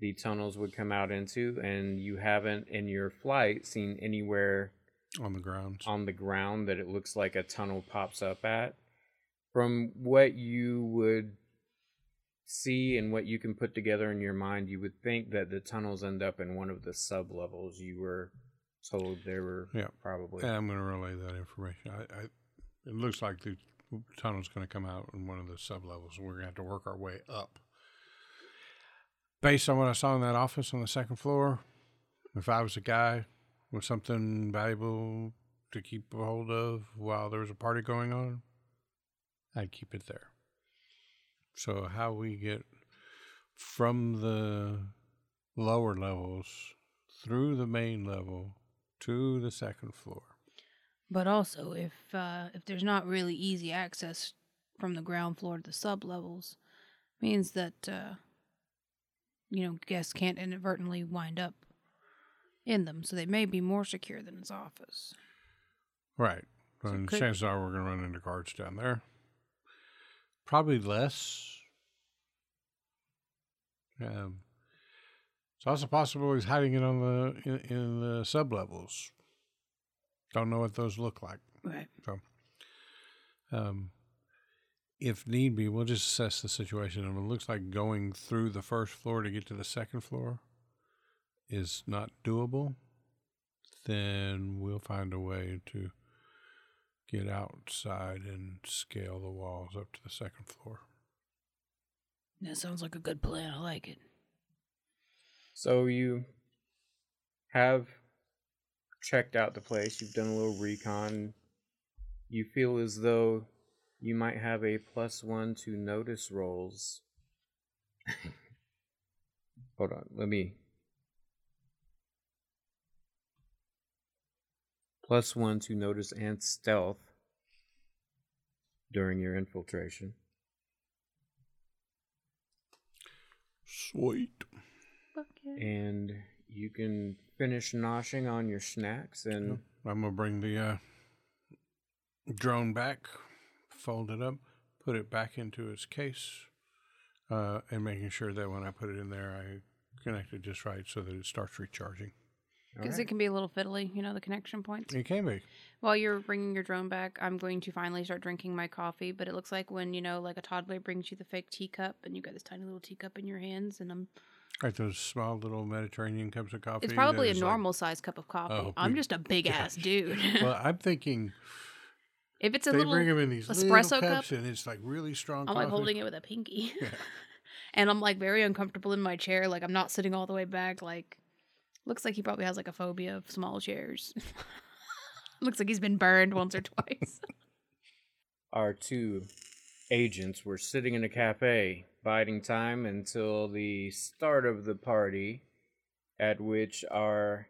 the tunnels would come out into, and you haven't in your flight seen anywhere On the grounds. on the ground that it looks like a tunnel pops up at. From what you would see and what you can put together in your mind, you would think that the tunnels end up in one of the sub levels you were told there were Yeah. probably. I'm going to relay that information. I, I, it looks like the tunnel's going to come out in one of the sub levels, we're going to have to work our way up. Based on what I saw in that office on the second floor, if I was a guy with something valuable to keep a hold of while there was a party going on, I'd keep it there. So, how we get from the lower levels through the main level to the second floor. But also, if uh, if there's not really easy access from the ground floor to the sub levels, means that uh, you know guests can't inadvertently wind up in them, so they may be more secure than his office. Right. So And could- chances are we're going to run into guards down there. Probably less. Um, it's also possible he's hiding it on the in, in the sub levels. Don't know what those look like. Right. So, um, if need be, we'll just assess the situation. And if it looks like going through the first floor to get to the second floor is not doable, then we'll find a way to get outside and scale the walls up to the second floor. That sounds like a good plan. I like it. So you have checked out the place, you've done a little recon. You feel as though you might have a plus one to notice rolls. Hold on, let me. Plus one to notice and stealth during your infiltration. Sweet. Fuck yeah. And you can finish noshing on your snacks and. I'm gonna bring the uh, drone back, fold it up, put it back into its case, uh, and making sure that when I put it in there, I connect it just right so that it starts recharging. Because it can be a little fiddly, you know, the connection points. It can be. While you're bringing your drone back, I'm going to finally start drinking my coffee. But it looks like when, you know, like a toddler brings you the fake teacup and you got this tiny little teacup in your hands, and I'm. Like those small little Mediterranean cups of coffee. It's probably a is like- normal size cup of coffee. Oh, I'm just a big ass dude. well, I'm thinking if it's a they little, bring them in these little espresso cups, cup, and it's like really strong. I'm like holding it with a pinky. Yeah. and I'm like very uncomfortable in my chair. Like I'm not sitting all the way back. Like looks like he probably has like a phobia of small chairs. looks like he's been burned once or twice. our two agents were sitting in a cafe, biding time until the start of the party, at which our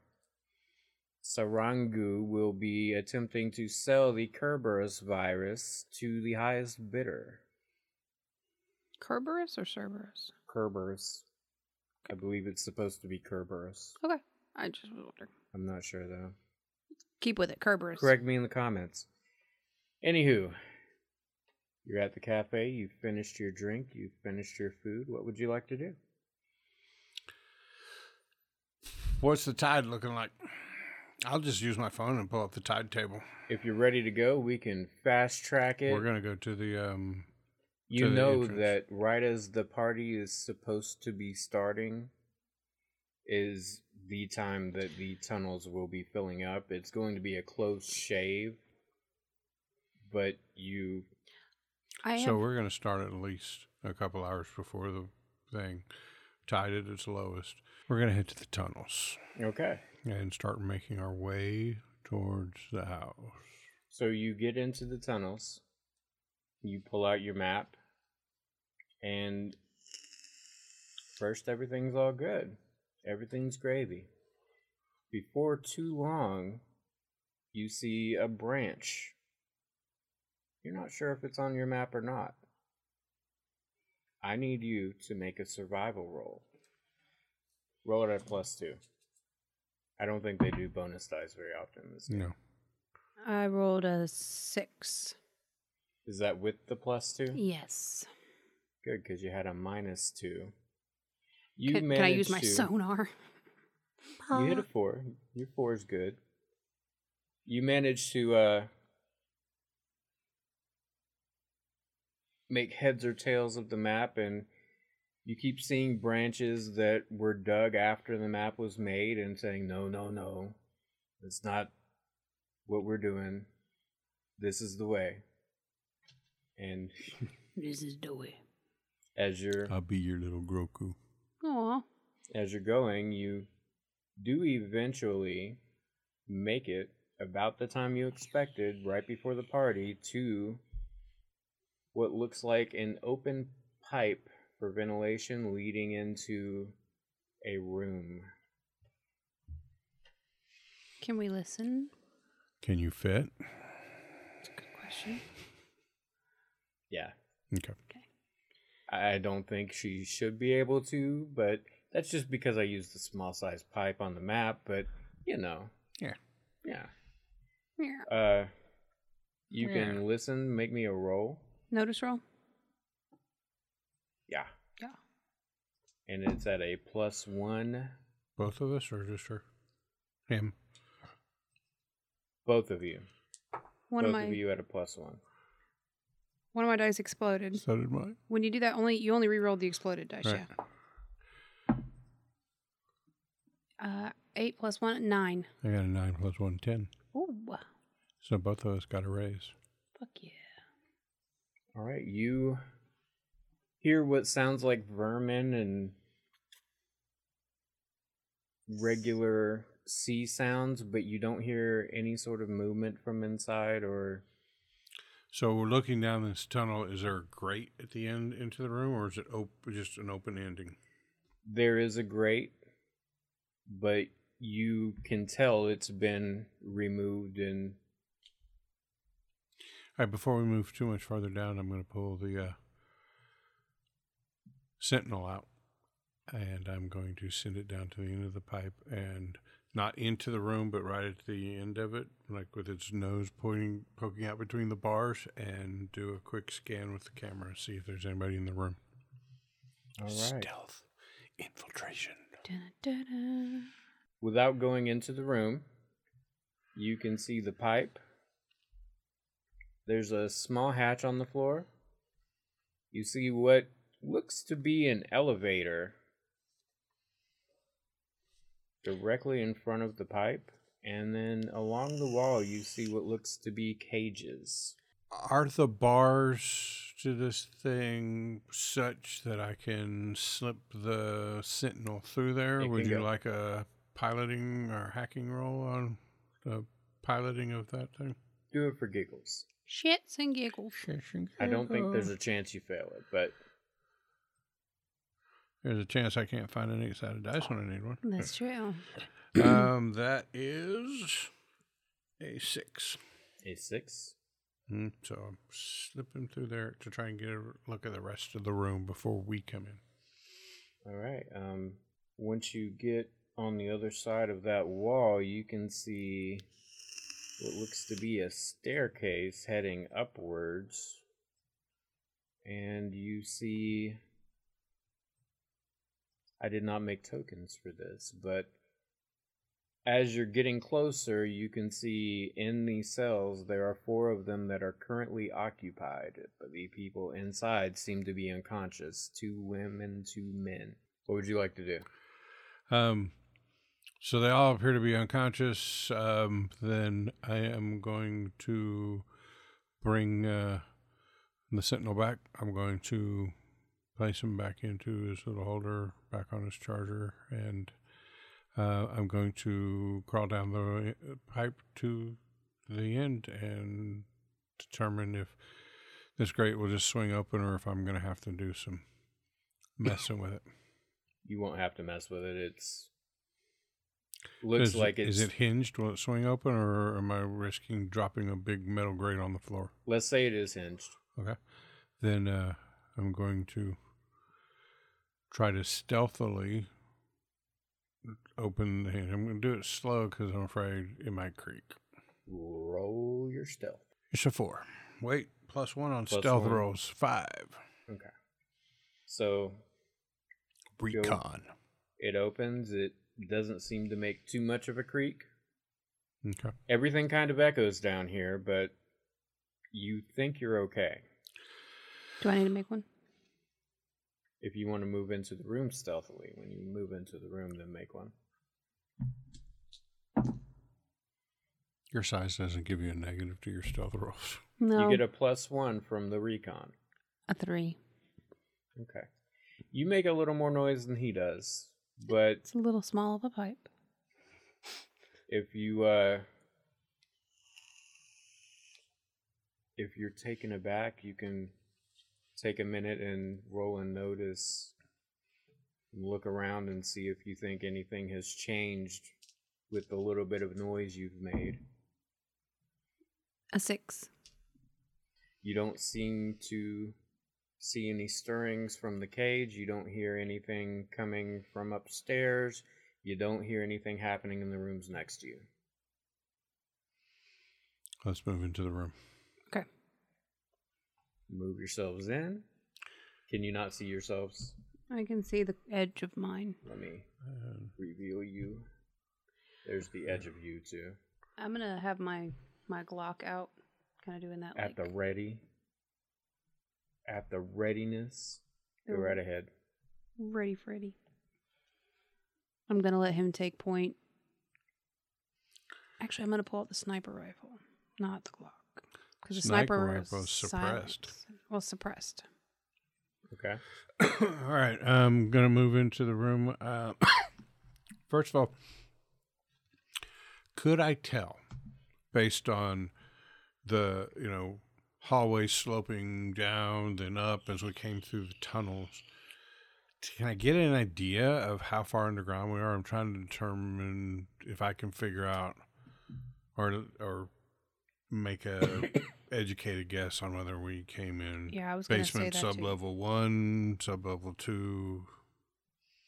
Sarangu will be attempting to sell the Kerberos virus to the highest bidder. Kerberos or Cerberus? Kerberos. I believe it's supposed to be Kerberos. Okay. I just was wondering. I'm not sure though. Keep with it, Kerberos. Correct me in the comments. Anywho, You're at the cafe, you've finished your drink, you've finished your food. What would you like to do? What's the tide looking like? I'll just use my phone and pull up the tide table. If you're ready to go, we can fast track it. We're gonna go to the um. you to know entrance. that right as the party is supposed to be starting is the time that the tunnels will be filling up. It's going to be a close shave, but you I So have, we're gonna start at least a couple hours before the thing. Tide at its lowest. We're gonna head to the tunnels okay. and start making our way towards the house. So you get into the tunnels, you pull out your map, and first everything's all good. Everything's gravy. Before too long, you see a branch. You're not sure if it's on your map or not. I need you to make a survival roll. Roll it at plus two. I don't think they do bonus dice very often in this game. No. I rolled a six. Is that with the plus two? Yes. Good, because you had a minus two. You Can, can I use my to- sonar? You hit a four. Your four is good. You managed to uh, make heads or tails of the map, and you keep seeing branches that were dug after the map was made, and saying, "No, no, no, that's not what we're doing. This is the way." And This is the way. as you're I'll be your little Grogu. Aw. as you're going, you do eventually make it about the time you expected, right before the party, to what looks like an open pipe for ventilation leading into a room. Can we listen? Can you fit? That's a good question. Yeah. Okay. I don't think she should be able to, but that's just because I used the small size pipe on the map, but you know. Yeah. Yeah. Yeah. Uh you Yeah. can listen, make me a roll. Notice roll? Yeah. Yeah. And it's at a plus one. Both of us or just her? Him. Both of you. One Both of my of you at a plus one. one of my dice exploded. So did mine. When you do that, only you only re-rolled the exploded dice. Right. Yeah. Uh, eight plus one, nine. I got a nine plus one, ten. Ooh, So both of us got a raise. fuck yeah. All right, you hear what sounds like vermin and regular sea sounds, but you don't hear any sort of movement from inside or So we're looking down this tunnel. Is there a grate at the end into the room, or is it op- just an open ending? there is a grate, but you can tell it's been removed and right. Before we move too much farther down, I'm going to pull the uh, sentinel out, and I'm going to send it down to the end of the pipe, and not into the room, but right at the end of it, like with its nose pointing, poking out between the bars, and do a quick scan with the camera, to see if there's anybody in the room. all right. Stealth, infiltration. Without going into the room, you can see the pipe. There's a small hatch on the floor. You see what looks to be an elevator directly in front of the pipe. And then along the wall, you see what looks to be cages. Are the bars to this thing such that I can slip the sentinel through there? It Would you go. like a piloting or hacking roll on the piloting of that thing? Do it for giggles. Shits and giggles. I don't think there's a chance you fail it, but There's a chance I can't find an eight sided dice when I need one. That's true. um, that is a six. a six. Mm, so I'm slipping through there to try and get a look at the rest of the room before we come in. All right. Um, once you get on the other side of that wall, you can see what looks to be a staircase heading upwards. and you see. I did not make tokens for this, but as you're getting closer, you can see in these cells there are four of them that are currently occupied, but the people inside seem to be unconscious. Two women, two men. What would you like to do? Um, so they all appear to be unconscious. Um, then I am going to bring uh, the sentinel back. I'm going to place him back into his little holder, back on his charger, and uh, I'm going to crawl down the uh, pipe to the end and determine if this grate will just swing open or if I'm going to have to do some messing with it. You won't have to mess with it. It's looks is, like it's is it hinged? Will it swing open, or am I risking dropping a big metal grate on the floor? let's say it is hinged. Okay, then uh, I'm going to try to stealthily open the hinge. I'm going to do it slow because I'm afraid it might creak. Roll your stealth. It's a four. Wait, plus one on Plus stealth one. rolls. Five. Okay. So Recon. it opens. It doesn't seem to make too much of a creak. Okay. Everything kind of echoes down here, but you think you're okay. Do I need to make one? If you want to move into the room stealthily, when you move into the room, then make one. Your size doesn't give you a negative to your stealth rolls. No. You get a plus one from the recon. a three. Okay. You make a little more noise than he does, but It's a little small of a pipe. if you uh if you're taken aback you can take a minute and roll and notice and look around and see if you think anything has changed with the little bit of noise you've made A six. you don't seem to see any stirrings from the cage you don't hear anything coming from upstairs you don't hear anything happening in the rooms next to you Let's move into the room. Okay. move yourselves in. Can you not see yourselves? I can see the edge of mine. Let me uh, reveal you. There's the edge of you too. I'm gonna have my my Glock out, kind of doing that. At like, the ready. At the readiness. Go right ahead. Ready, Freddy. I'm gonna let him take point. Actually, I'm gonna pull out the sniper rifle, not the Glock, because the Sniper sniper rifle is is suppressed. silenced. Well, suppressed. Okay. all right, I'm gonna move into the room. Uh, first of all, could I tell, based on the you know hallway sloping down then up as we came through the tunnels? Can I get an idea of how far underground we are? I'm trying to determine if I can figure out or or make a educated guess on whether we came in Yeah, I was gonna say basement that sub too. level one, sub level two.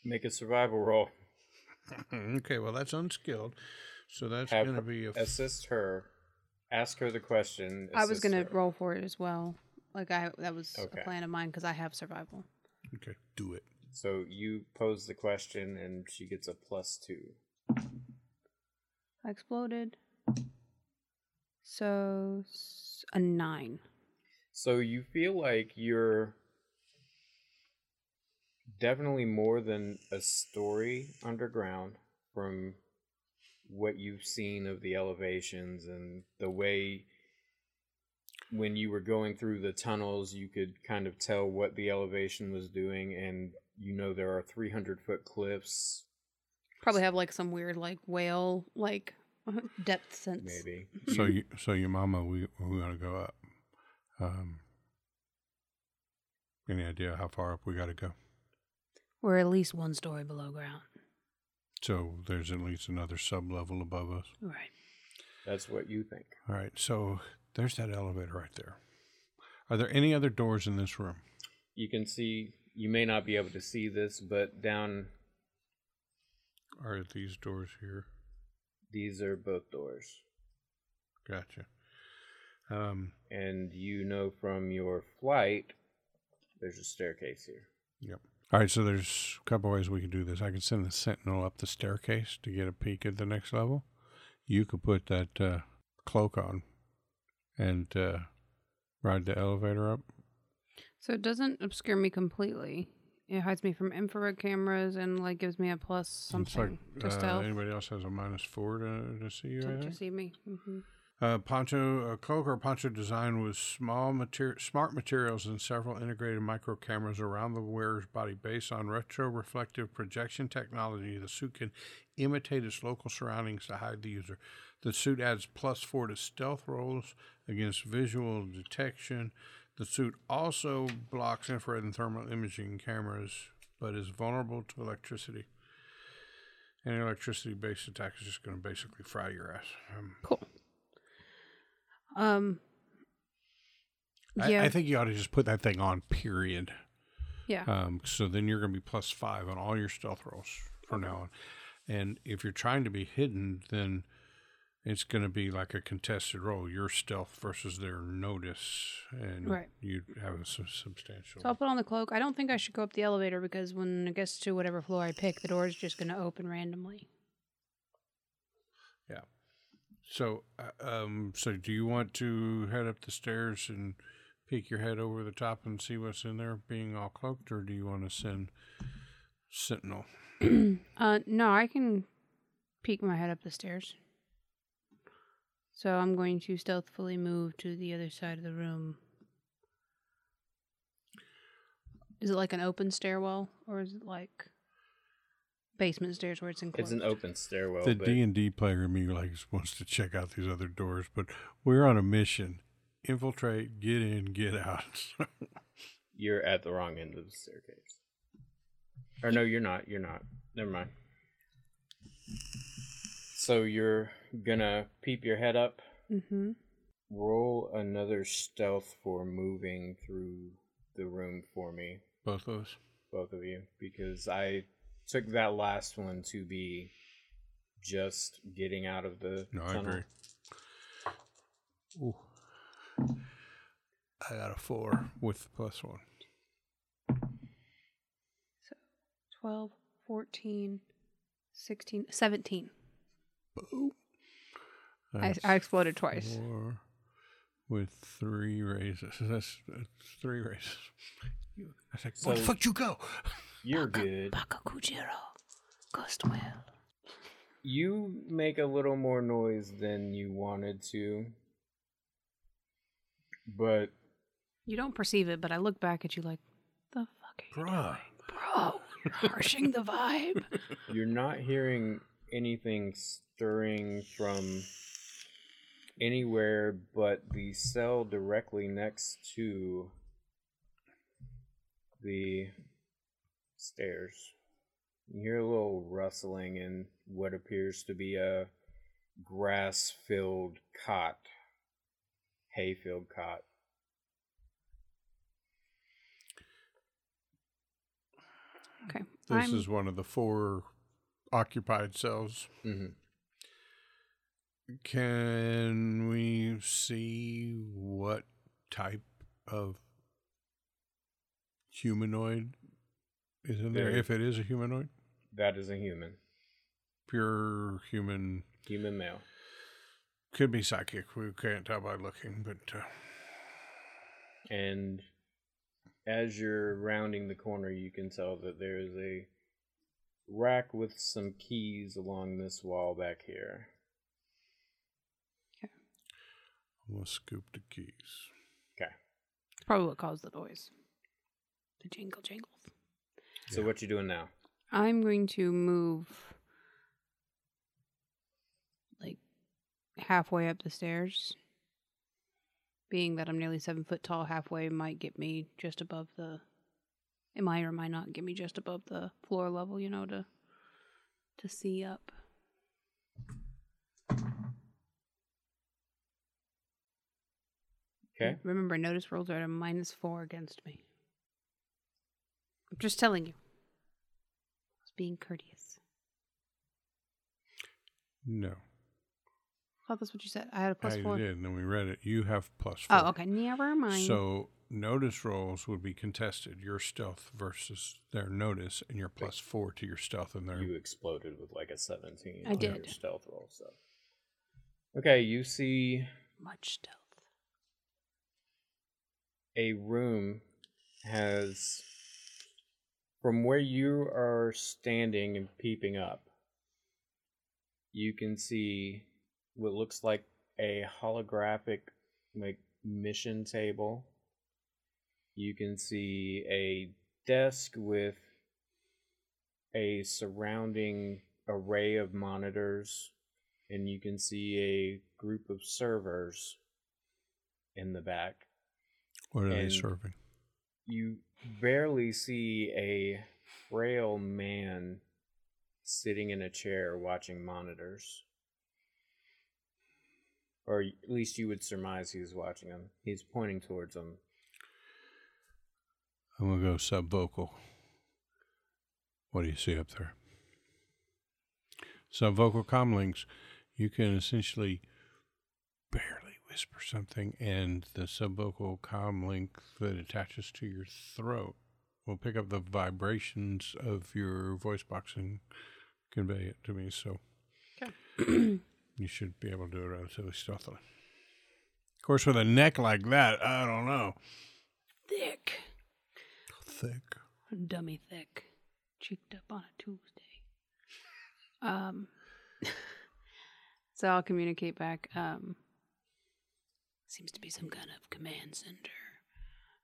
Make a survival roll. okay, well that's unskilled, so that's Have gonna be a f- Assist her. Ask her the question. I was gonna her. roll for it as well. Like I, that was Okay. a plan of mine because I have survival. okay. Do it. So you pose the question and she gets a plus two. I exploded. So a nine. So you feel like you're definitely more than a story underground from what you've seen of the elevations and the way when you were going through the tunnels you could kind of tell what the elevation was doing and you know there are 300 foot cliffs Probably have like some weird like whale like depth sense. maybe So you, so your mama, we we want to go up. Um, any idea how far up we got to go? We're at least one story below ground. So there's at least another sub level above us. Right. that's what you think All right. So there's that elevator right there. Are there any other doors in this room? you can see you may not be able to see this but down Are these doors here? these are both doors Gotcha. Um, and you know from your flight there's a staircase here. Yep. All right, so there's a couple ways we could do this. I could send the sentinel up the staircase to get a peek at the next level. You could put that uh, cloak on and uh, ride the elevator up. So it doesn't obscure me completely. It hides me from infrared cameras and like gives me a plus It's something like to uh, stealth anybody else has a minus four to, to see you. To, to see me. hmm Uh, poncho uh, cloak or poncho design with small mater- smart materials and several integrated micro cameras around the wearer's body based on retro reflective projection technology. The suit can imitate its local surroundings to hide the user. The suit adds plus four to stealth rolls against visual detection. The suit also blocks infrared and thermal imaging cameras, but is vulnerable to electricity. Any electricity based attack is just going to basically fry your ass. Um, Cool. Um. Yeah. I think you ought to just put that thing on, period. yeah. Um, so then you're going to be plus five on all your stealth rolls from now on. And if you're trying to be hidden, then it's going to be like a contested roll. Your stealth versus their notice, and Right. you have a substantial. So I'll put on the cloak. I don't think I should go up the elevator because when it gets to whatever floor I pick, the door is just going to open randomly. So, uh, um, so do you want to head up the stairs and peek your head over the top and see what's in there, being all cloaked, or do you want to send Sentinel? uh, no, I can peek my head up the stairs. So I'm going to stealthily move to the other side of the room. Is it like an open stairwell, or is it like basement stairs where it's enclosed? It's an open stairwell. the D and D player in me like wants to check out these other doors, but we're on a mission: infiltrate, get in, get out. you're at the wrong end of the staircase. Or no, you're not. You're not. Never mind. So you're gonna peep your head up. Mm-hmm. Roll another stealth for moving through the room for me, Both of us. both of you, because I took that last one to be just getting out of the No, I tunnel. agree. Ooh. I got a four with plus one. So 12, 14, 16, 17. Boom. I, That's I exploded twice. Four with three raises. That's, that's three raises. I was like, where the So- fuck you go? You're good. Bakakujiro. Ghost whale. You make a little more noise than you wanted to. But You don't perceive it, but I look back at you like, the fuck are you Bruh. doing? Bro, you're harshing the vibe. you're not hearing anything stirring from anywhere but the cell directly next to the stairs. You hear a little rustling in what appears to be a grass filled cot, hay filled cot. Okay. This I'm, is one of the four occupied cells. hmm Can we see what type of humanoid is in there? There- If it is a humanoid, That is a human, pure human human male. could be psychic. We can't tell by looking, but uh, and as you're rounding the corner, you can tell that there is a rack with some keys along this wall back here. Okay. I'm gonna scoop the keys. Okay. it's probably what caused the noise. The jingle jangles. So what you doing now? I'm going to move like halfway up the stairs. Being that I'm nearly seven foot tall, halfway might get me just above the. It might or might not get me just above the floor level, you know, to to see up. Okay. Remember, notice rolls are at a minus four against me. I'm just telling you. I was being courteous. No, I thought that's what you said. I had a plus I four. did, and then we read it. You have plus oh, four. Oh, okay. Never mind. So notice rolls would be contested. Your stealth versus their notice, and your plus four to your stealth and their. You exploded with like a 17 I on did. your stealth roll. So, okay, you see Much stealth. a room has from where you are standing and peeping up you can see what looks like a holographic like mission table you can see a desk with a surrounding array of monitors and you can see a group of servers in the back What are they serving? You barely see a frail man sitting in a chair watching monitors. Or at least you would surmise he's watching them. He's pointing towards them. I'm gonna go sub vocal. What do you see up there? Sub vocal comlinks. You can essentially barely whisper something, and the sub vocal comlink that attaches to your throat will pick up the vibrations of your voice box and convey it to me. So you should be able to do it relatively stealthily. Of course, with a neck like that, I don't know. Thick. Thick. Dummy thick. Cheeked up on a Tuesday. Um so I'll communicate back. Um seems to be some kind of command center.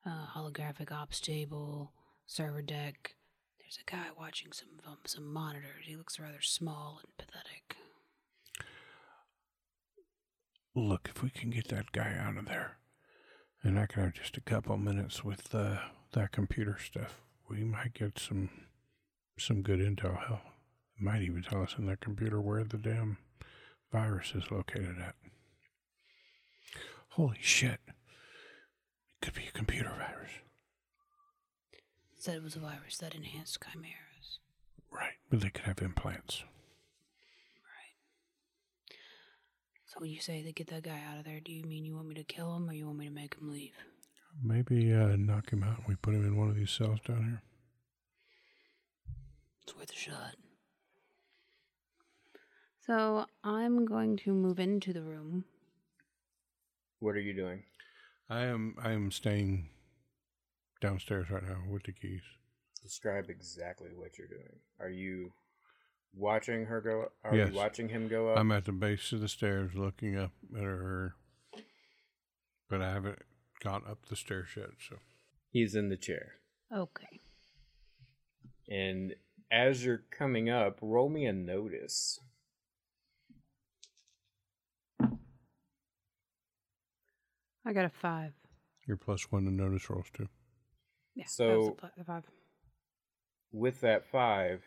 Uh, holographic ops table, server deck. There's a guy watching some um, some monitors. He looks rather small and pathetic. Look, if we can get that guy out of there, and I can have just a couple minutes with uh, that computer stuff, we might get some some good intel. Hell, it might even tell us in that computer where the damn virus is located at. Holy shit! It could be a computer virus, Said it was a virus that enhanced chimeras. right? But they could have implants. Right. So when you say they get that guy out of there, do you mean you want me to kill him or you want me to make him leave? Maybe uh, knock him out. and We put him in one of these cells down here. It's worth a shot. So I'm going to move into the room. What are you doing? I am. I am staying downstairs right now with the keys. Describe exactly what you're doing. Are you watching her go are Yes. you watching him go up? I'm at the base of the stairs looking up at her, but I haven't gone up the stairs yet. So He's in the chair. Okay. And as you're coming up, roll me a notice. I got a five. you're plus one to notice rolls too. Yeah. that was So- a pl- a five. with that five,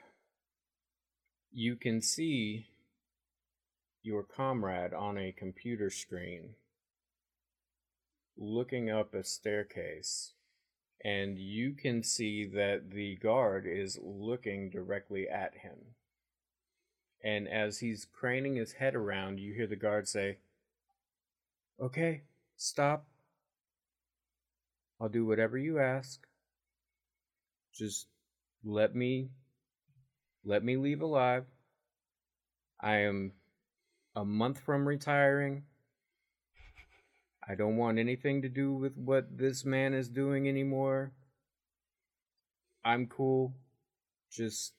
you can see your comrade on a computer screen looking up a staircase, and you can see that the guard is looking directly at him. And as he's craning his head around, you hear the guard say, Okay, stop. I'll do whatever you ask. Just let me let me leave alive. I am a month from retiring. I don't want anything to do with what this man is doing anymore. I'm cool. Just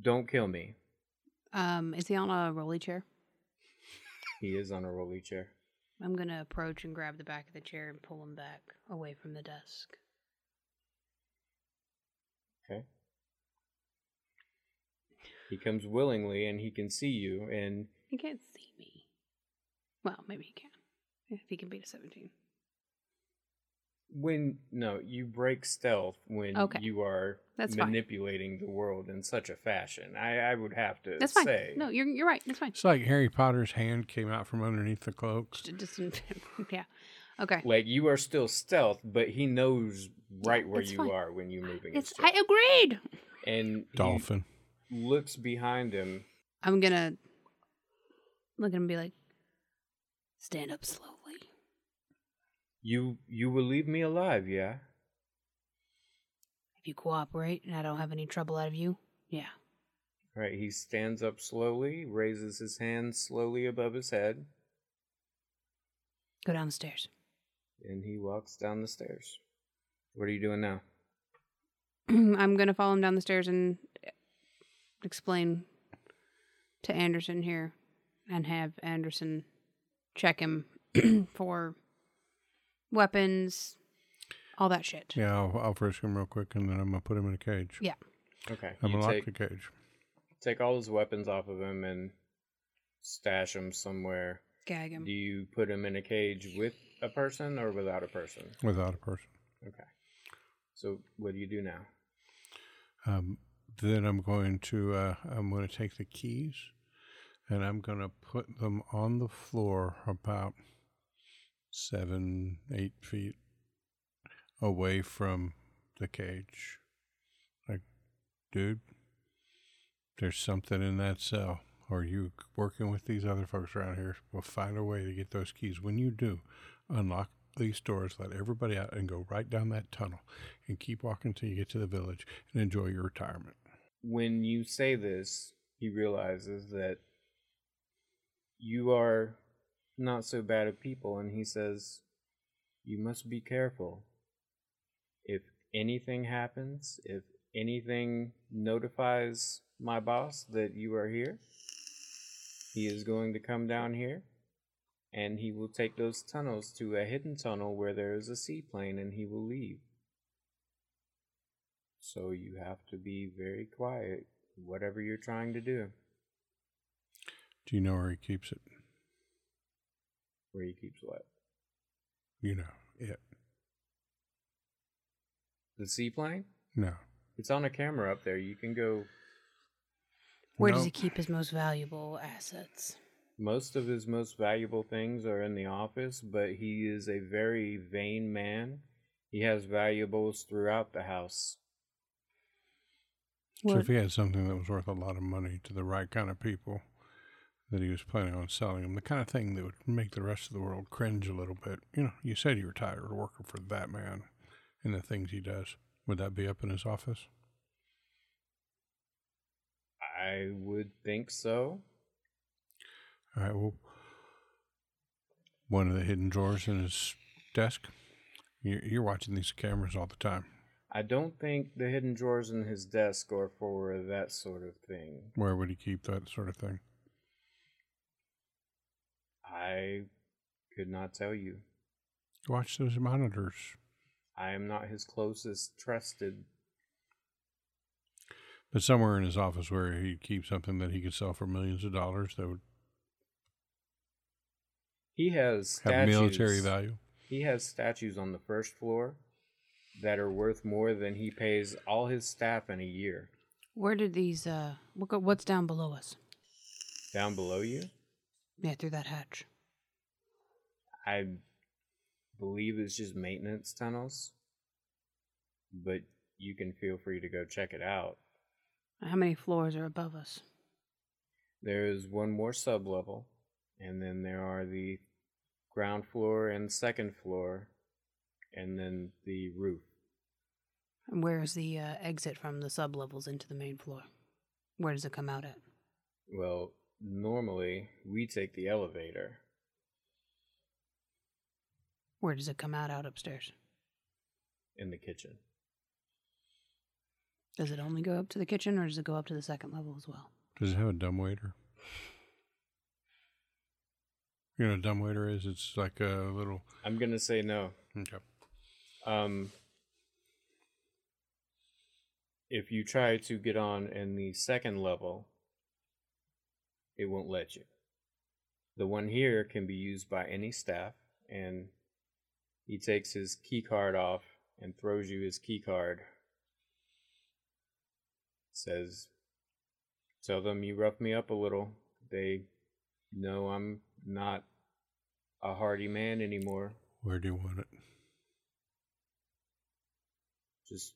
don't kill me. Um, is he on a rolly chair? He is on a rolly chair. I'm gonna approach and grab the back of the chair and pull him back away from the desk. Okay. He comes willingly and he can see you and He can't see me. Well, maybe he can. If he can beat a 17. When no, you break stealth when Okay. you are That's fine. manipulating the world in such a fashion. I, I would have to That's fine. say No, you're you're right. That's fine. It's like Harry Potter's hand came out from underneath the cloak. Just, just yeah. Okay. like you are still stealth, but he knows right where it's you fine. are when you're moving. It's. I agreed. and Dolphin. looks behind him. I'm gonna look at him and be like, stand up slowly. You you will leave me alive, yeah? If you cooperate and I don't have any trouble out of you, yeah. Right, he stands up slowly, raises his hands slowly above his head, Go down the stairs. and he walks down the stairs. What are you doing now? I'm gonna follow him down the stairs and uh, explain to Anderson here, and have Anderson check him for weapons, all that shit. Yeah, I'll, I'll frisk him real quick, and then I'm gonna put him in a cage. Yeah. Okay. I'm you gonna lock take, the cage. take all his weapons off of him and stash them somewhere. Gag him. Do you put him in a cage with a person or without a person? without a person. Okay. So what do you do now? Um, then I'm going to uh, I'm going to take the keys, and I'm going to put them on the floor about seven, eight feet away from the cage. Like, dude, there's something in that cell. Or you working with these other folks around here will find a way to get those keys. When you do, unlock these doors, let everybody out, and go right down that tunnel, and keep walking until you get to the village, and enjoy your retirement. When you say this, he realizes that you are not so bad at people, and he says, You must be careful. If anything happens, if anything notifies my boss that you are here, he is going to come down here and he will take those tunnels to a hidden tunnel where there is a seaplane and he will leave. So you have to be very quiet, whatever you're trying to do, Do you know where he keeps it? Where he keeps what? You know it. The seaplane? No. It's on a camera up there. You can go. Where does No. he keep his most valuable assets? Most of his most valuable things are in the office, but he is a very vain man. He has valuables throughout the house. So What, if he had something that was worth a lot of money to the right kind of people that he was planning on selling them, the kind of thing that would make the rest of the world cringe a little bit. You know, you said you were tired of working for that man and the things he does. Would that be up in his office? I would think so. All right, well, one of the hidden drawers in his desk. You're, you're watching these cameras all the time. I don't think the hidden drawers in his desk are for that sort of thing. Where would he keep that sort of thing? I could not tell you. Watch those monitors. I am not his closest trusted. But somewhere in his office where he'd keep something that he could sell for millions of dollars that would He has statues. have military value. He has statues on the first floor that are worth more than he pays all his staff in a year. where did these, uh, what's down below us? Down below you, Yeah, through that hatch. I believe it's just maintenance tunnels, but you can feel free to go check it out. How many floors are above us? There is one more sub level, and then there are the ground floor and second floor, and then the roof. And where is the uh, exit from the sublevels into the main floor? Where does it come out at? Well, normally we take the elevator. Where does it come out out upstairs? in the kitchen. Does it only go up to the kitchen or does it go up to the second level as well? Does it have a dumbwaiter? You know what a dumbwaiter is? It's like a little. I'm gonna say no. Okay. Um, if you try to get on in the second level, it won't let you. The one here can be used by any staff, and he takes his key card off and throws you his key card. Says, Tell them you roughed me up a little. They know I'm not a hardy man anymore. Where do you want it? Just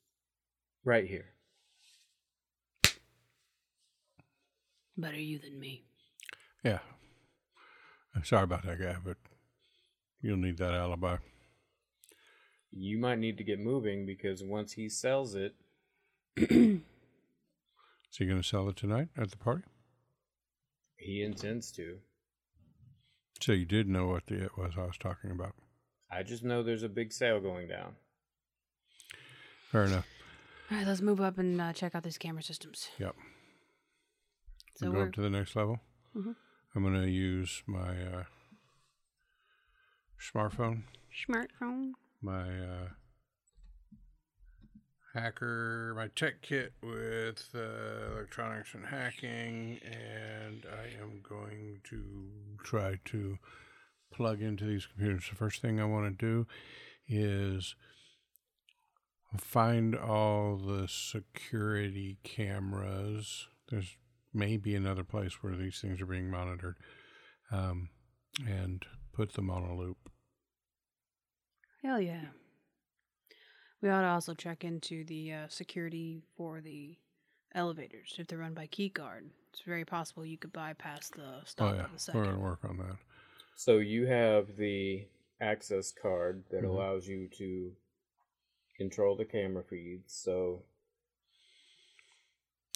right here. Better you than me. Yeah. I'm sorry about that guy, but you'll need that alibi. You might need to get moving because once he sells it, Is he going to sell it tonight at the party? he intends to. So you did know what the it was I was talking about. I just know there's a big sale going down. Fair enough. All right, let's move up and uh, check out these camera systems. Yep. So So go we're up to the next level. Mhm. I'm going to use my uh, smartphone, smartphone. my uh, hacker, my tech kit with uh, electronics and hacking, and I am going to try to plug into these computers. The first thing I want to do is find all the security cameras. There's maybe another place where these things are being monitored, um, and put them on a loop. Hell yeah. We ought to also check into the uh, security for the elevators. If they're run by key keycard, it's very possible you could bypass the stop oh yeah, of the we're going to work on that. So you have the access card that Mhm. allows you to control the camera feeds. So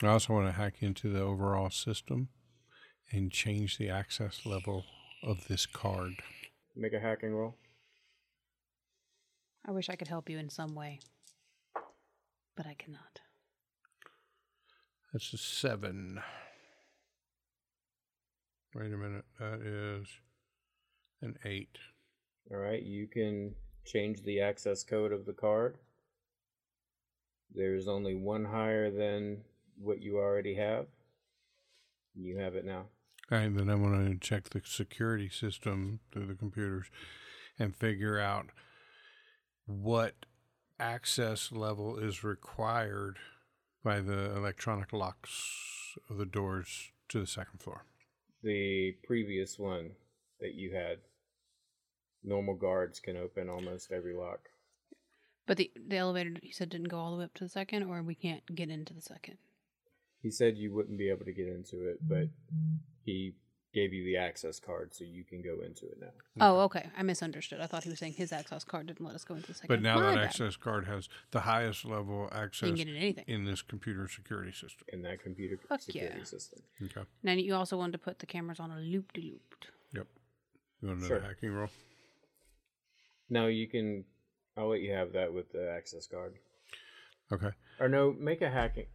I also want to hack into the overall system and change the access level of this card. make a hacking roll. I wish I could help you in some way, but I cannot. That's a seven. Wait a minute. That is an eight. All right, you can change the access code of the card. There's only one higher than what you already have. You have it now. And then I'm going to check the security system through the computers and figure out what access level is required by the electronic locks of the doors to the second floor. The previous one that you had, normal guards can open almost every lock. But the the elevator you said didn't go all the way up to the second, or we can't get into the second. He said you wouldn't be able to get into it, mm-hmm. but he gave you the access card so you can go into it now. Oh, okay. I misunderstood. I thought he was saying his access card didn't let us go into the second. But now My that bad. access card has the highest level you access can get in anything. in this computer security system. In that computer Fuck security yeah. system. Okay. Now you also wanted to put the cameras on a loop de loop. Yep. You want another Sure. hacking roll? No, you can. I'll let you have that with the access card. Okay. Or no, make a hacking.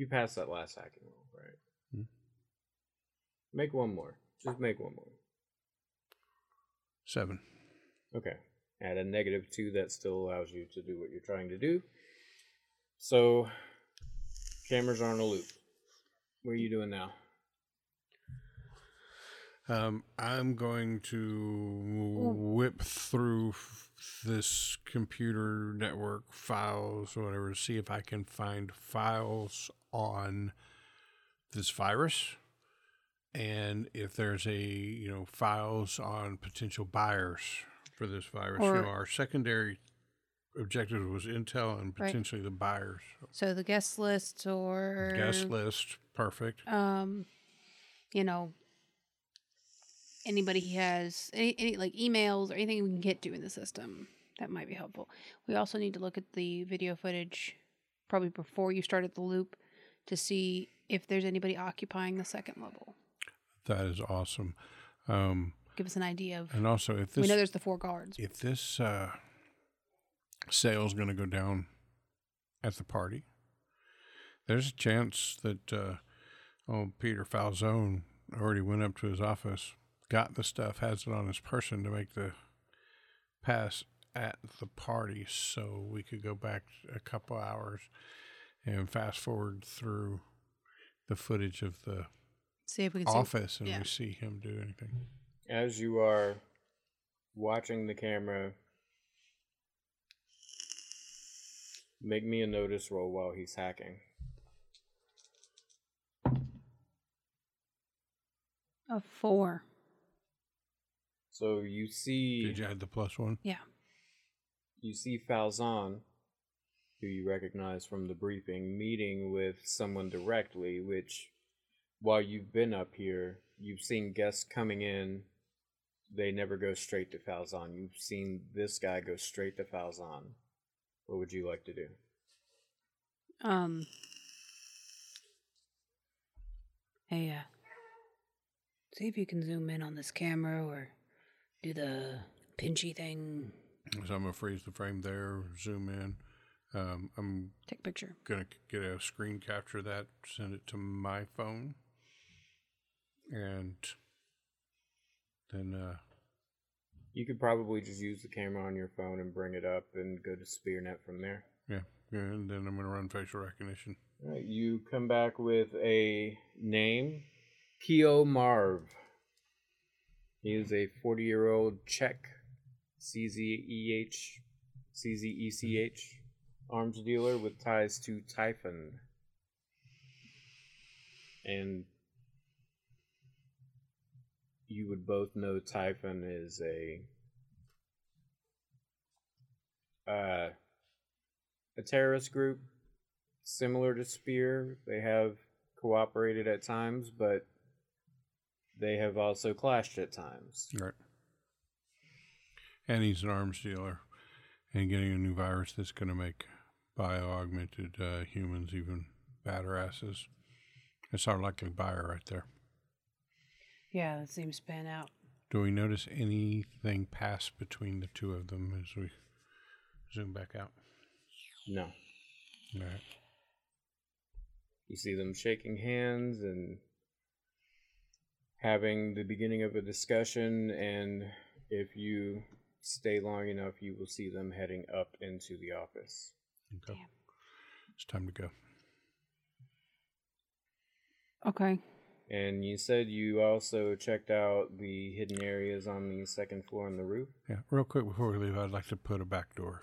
You passed that last hacking roll, right? Hmm. Make one more. Just make one more. Seven. Okay. Add a negative two that still allows you to do what you're trying to do. So, cameras are on a loop. What are you doing now? Um, I'm going to whip through f- this computer network files or whatever, to see if I can find files on this virus, and if there's a you know files on potential buyers for this virus. Or- you know, our secondary objective was intel and Right. potentially the buyers. So the guest list or Guest list, perfect. um, you know, anybody he has any, any like emails or anything we can get to in the system that might be helpful. We also need to look at the video footage probably before you started the loop to see if there's anybody occupying the second level. That is awesome. Um, Give us an idea of. and also, if this we know there's the four guards. if this uh, sale is going to go down at the party, there's a chance that uh, oh Peter Falzone already went up to his office, got the stuff, has it on his person to make the pass at the party, so we could go back a couple hours and fast forward through the footage of the See if we can see. office and yeah. we see him do anything. As you are watching the camera, make me a notice roll while he's hacking. A four. So you see. Did you add the plus one? Yeah. you see Falzon, who you recognize from the briefing, meeting with someone directly, which, while you've been up here, you've seen guests coming in they never go straight to Falzon. You've seen this guy go straight to Falzon. What would you like to do? Um. Hey, uh, see if you can zoom in on this camera or do the pinchy thing. So I'm gonna freeze the frame there, zoom in. Um, I'm Take a picture. gonna get a screen capture of that, send it to my phone, and then uh, You could probably just use the camera on your phone and bring it up and go to SpearNet from there. yeah, yeah, and then I'm gonna run facial recognition. All right, you come back with a name, Keo Marv. He is a 40 year old Czech CZEH, CZECH arms dealer with ties to Typhon. And you would both know Typhon is a uh, a terrorist group similar to Spear. They have cooperated at times, but they have also clashed at times. Right. And he's an arms dealer, and getting a new virus that's gonna make bio augmented uh, humans even badasses. It's our likely buyer right there. Yeah, that seems to pan out. Do we notice anything pass between the two of them as we zoom back out? No. All right. You see them shaking hands and having the beginning of a discussion, and if you stay long enough, you will see them heading up into the office. Okay. Damn. It's time to go. Okay. And you said you also checked out the hidden areas on the second floor and the roof. Yeah, real quick before we leave, I'd like to put a back door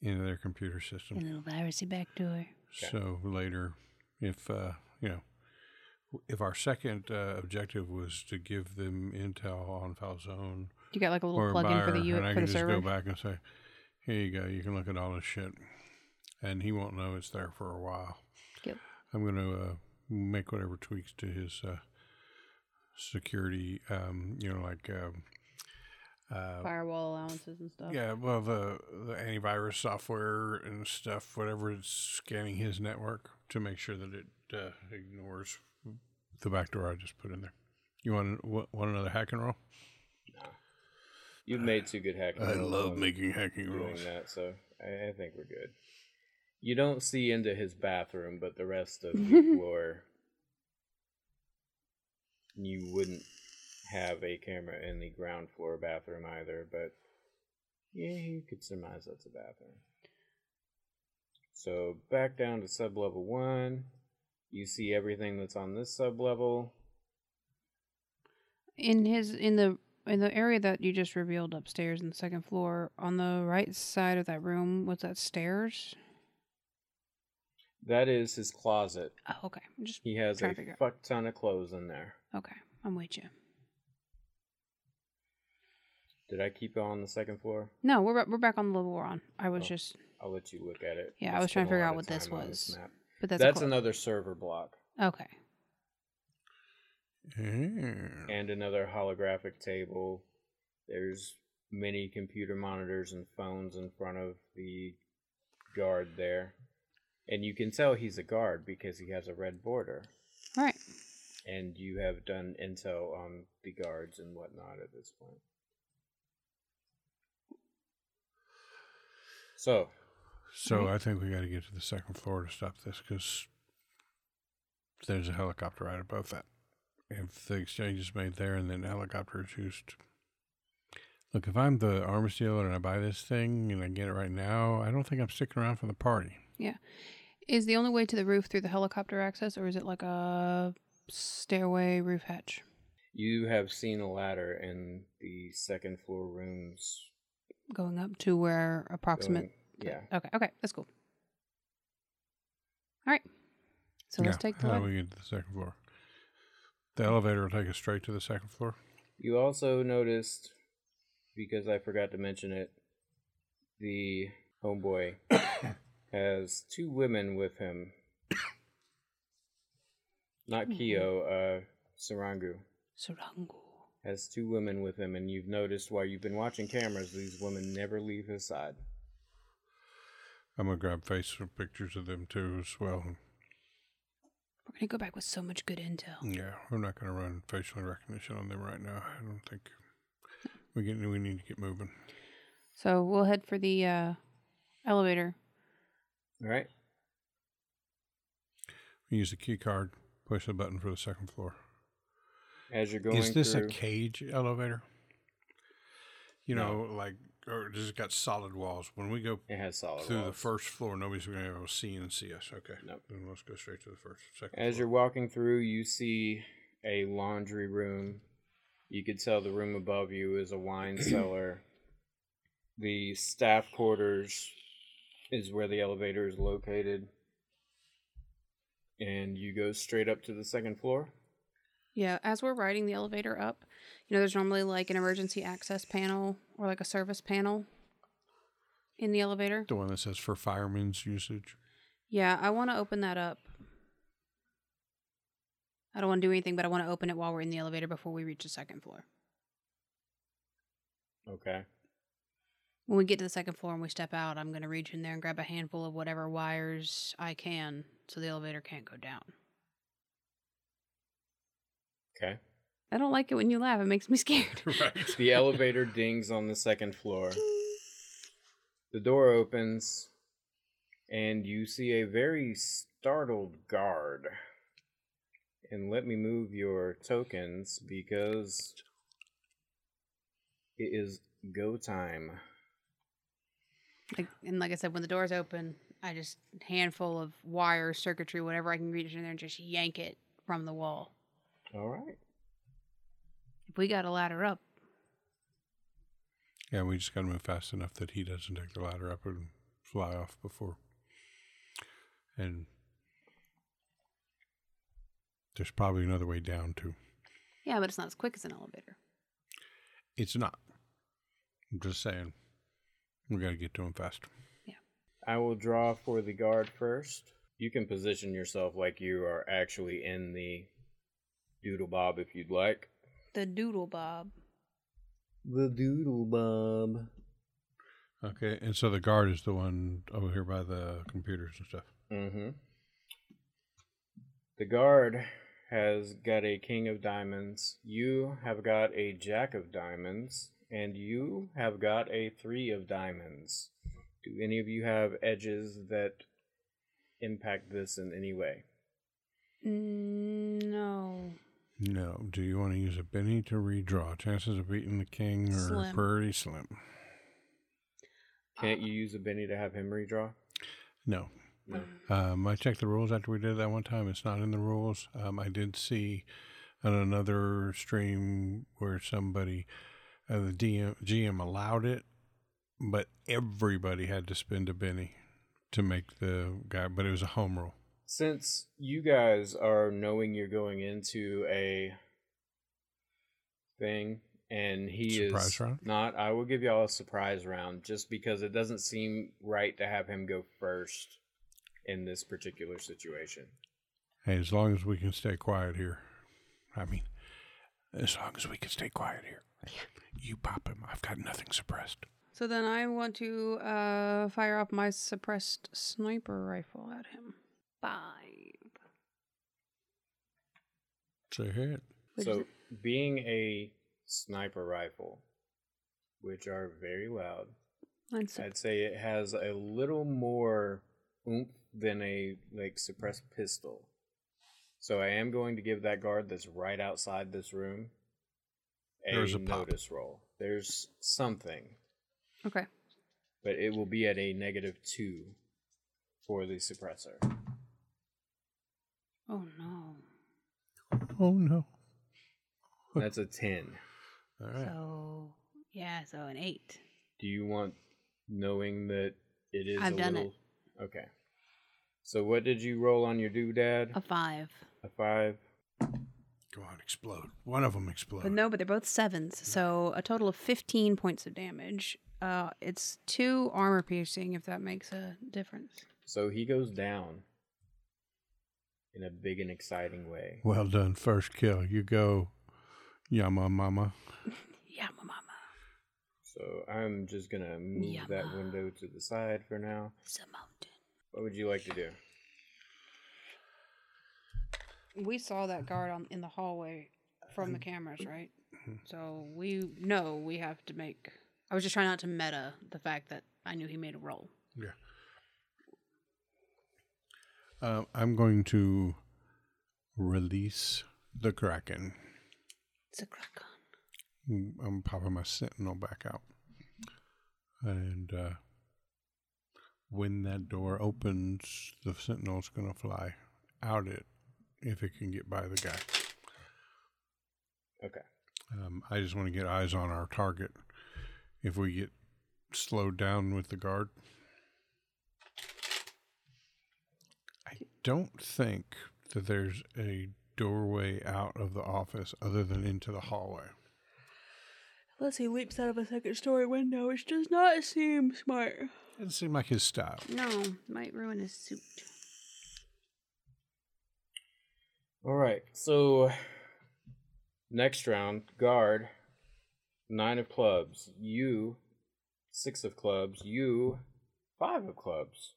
into their computer system. A little virusy back door. Okay. So later, if uh, you know, if our second uh, objective was to give them intel on Falzone You got like a little or a plug in for the U and I for can the just server. go back and say, "Here you go. You can look at all this shit," and he won't know it's there for a while. Yep. I'm going to uh, make whatever tweaks to his uh, security. Um, you know, like. Um, uh, Firewall allowances and stuff. yeah, well, the the antivirus software and stuff, whatever it's scanning his network to make sure that it uh, ignores the backdoor I just put in there. You want want another hack and roll? You've made two good hacking. I rolls love um, making hacking doing rolls. that, so I, I think we're good. You don't see into his bathroom, but the rest of the floor, you wouldn't have a camera in the ground floor bathroom either. But yeah, you could surmise that's a bathroom. So back down to sub level one, you see everything that's on this sub level. In his in the in the area that you just revealed upstairs in the second floor, on the right side of that room, was that stairs? That is his closet. Oh, okay. I'm just He has a to fuck ton of clothes in there. okay. I'm with you. Did I keep it on the second floor? No, we're we're back on the level we're on. I was Oh. just, I'll let you look at it. Yeah, I was trying to figure out what this on this was. but that's, That's, another server block okay. Yeah. and another holographic table. There's many computer monitors and phones in front of the guard there. And you can tell he's a guard because he has a red border. Right. And you have done intel on the guards and whatnot at this point. So, So Right. I think we got to get to the second floor to stop this because there's a helicopter right above that. If the exchange is made there and then the helicopter is used. Look, if I'm the arms dealer and I buy this thing and I get it right now, I don't think I'm sticking around for the party. Yeah. Is the only way to the roof through the helicopter access, or is it like a stairway roof hatch? you have seen a ladder in the second floor rooms. Going up to where approximate. going- yeah. Okay. Okay. That's cool. All right. So let's take the How do we get to the second floor? The elevator will take us straight to the second floor. You also noticed, because I forgot to mention it, the homeboy has two women with him. Not Kyo, uh, Sarangu Surangu. has two women with him, and you've noticed while you've been watching cameras, these women never leave his side. I'm gonna grab face pictures of them too as well. We're gonna go back with so much good intel. Yeah, we're not gonna run facial recognition on them right now. I don't think we get we need to get moving. So we'll head for the uh, elevator. All right. We use the key card, push the button for the second floor. As you're going Is this through, a cage elevator? You No. know, like or does it got solid walls? When we go it has solid through the first floor, nobody's gonna be able to see and see us. Okay. Nope. Then let's go straight to the first second. As you're walking through, you see a laundry room. You could tell the room above you is a wine cellar. The staff quarters is where the elevator is located. And you go straight up to the second floor. Yeah, as we're riding the elevator up, you know, there's normally like an emergency access panel or like a service panel in the elevator. the one that says for firemen's usage. Yeah, I want to open that up. I don't want to do anything, but I want to open it while we're in the elevator before we reach the second floor. Okay. When we get to the second floor and we step out, I'm going to reach in there and grab a handful of whatever wires I can so the elevator can't go down. Okay. I don't like it when you laugh. It makes me scared. right. The elevator dings on the second floor. The door opens, and you see a very startled guard. And let me move your tokens because it is go time. Like, and like I said, when the doors open, I just handful of wire, circuitry, whatever I can reach in there and just yank it from the wall. All right. If we got a ladder up, Yeah, we just got to move fast enough that he doesn't take the ladder up and fly off before. And there's probably another way down too. yeah, but it's not as quick as an elevator. It's not. I'm just saying. We got to get to him fast. Yeah. I will draw for the guard first. You can position yourself like you are actually in the doodle bob if you'd like. The doodle bob. The doodle bob. Okay, and so the guard is the one over here by the computers and stuff. Mm-hmm. The guard has got a king of diamonds. You have got a jack of diamonds, and you have got a three of diamonds. Do any of you have edges that impact this in any way? Mm, No. No. Do you want to use a Benny to redraw? Chances of beating the king are Slim. pretty slim. Can't you use a Benny to have him redraw? No. No. Um, I checked the rules after we did that one time. It's not in the rules. Um, I did see on another stream where somebody, uh, the DM, GM allowed it, but everybody had to spend a Benny to make the guy, but it was a home rule. Since you guys are knowing you're going into a thing and he Surprise is round? not, I will give y'all a surprise round just because it doesn't seem right to have him go first in this particular situation. Hey, as long as we can stay quiet here. I mean, as long as we can stay quiet here. You pop him. I've got nothing suppressed. So then I want to uh, fire off my suppressed sniper rifle at him. Five. Say hit. So, being a sniper rifle, which are very loud, Mine's sup- I'd say it has a little more oomph than a like suppressed pistol. So I am going to give that guard that's right outside this room a, There's a pop. notice roll. There's something, okay. but it will be at a negative two for the suppressor. Oh no. Oh, no. That's a ten. All right. So yeah, so an eight. Do you want knowing that it is? I've a done it. Okay. So what did you roll on your doodad? A five. A five. Go on, explode. One of them explode. But no, but they're both sevens. So a total of fifteen points of damage. Uh, it's two armor piercing, if that makes a difference. So he goes down in a big and exciting way. Well done, first kill. You go, Yama Mama. Yeah, my mama. So I'm just gonna move that window to the side for now. It's a mountain. What would you like to do? We saw that guard on in the hallway from the cameras, right? Mm-hmm. So we know we have to make. I was just trying not to meta the fact that I knew he made a roll. Yeah. Uh, I'm going to release the Kraken. It's a crack on. Mm, I'm popping my Sentinel back out. And uh, when that door opens, the Sentinel's going to fly out it if it can get by the guy. Okay. Um, I just want to get eyes on our target. If we get slowed down with the guard, don't think that there's a doorway out of the office other than into the hallway. Unless he leaps out of a second story window, which does not seem smart. Doesn't seem like his style. No, might ruin his suit. All right. So next round, guard, nine of clubs. You, six of clubs. You, five of clubs.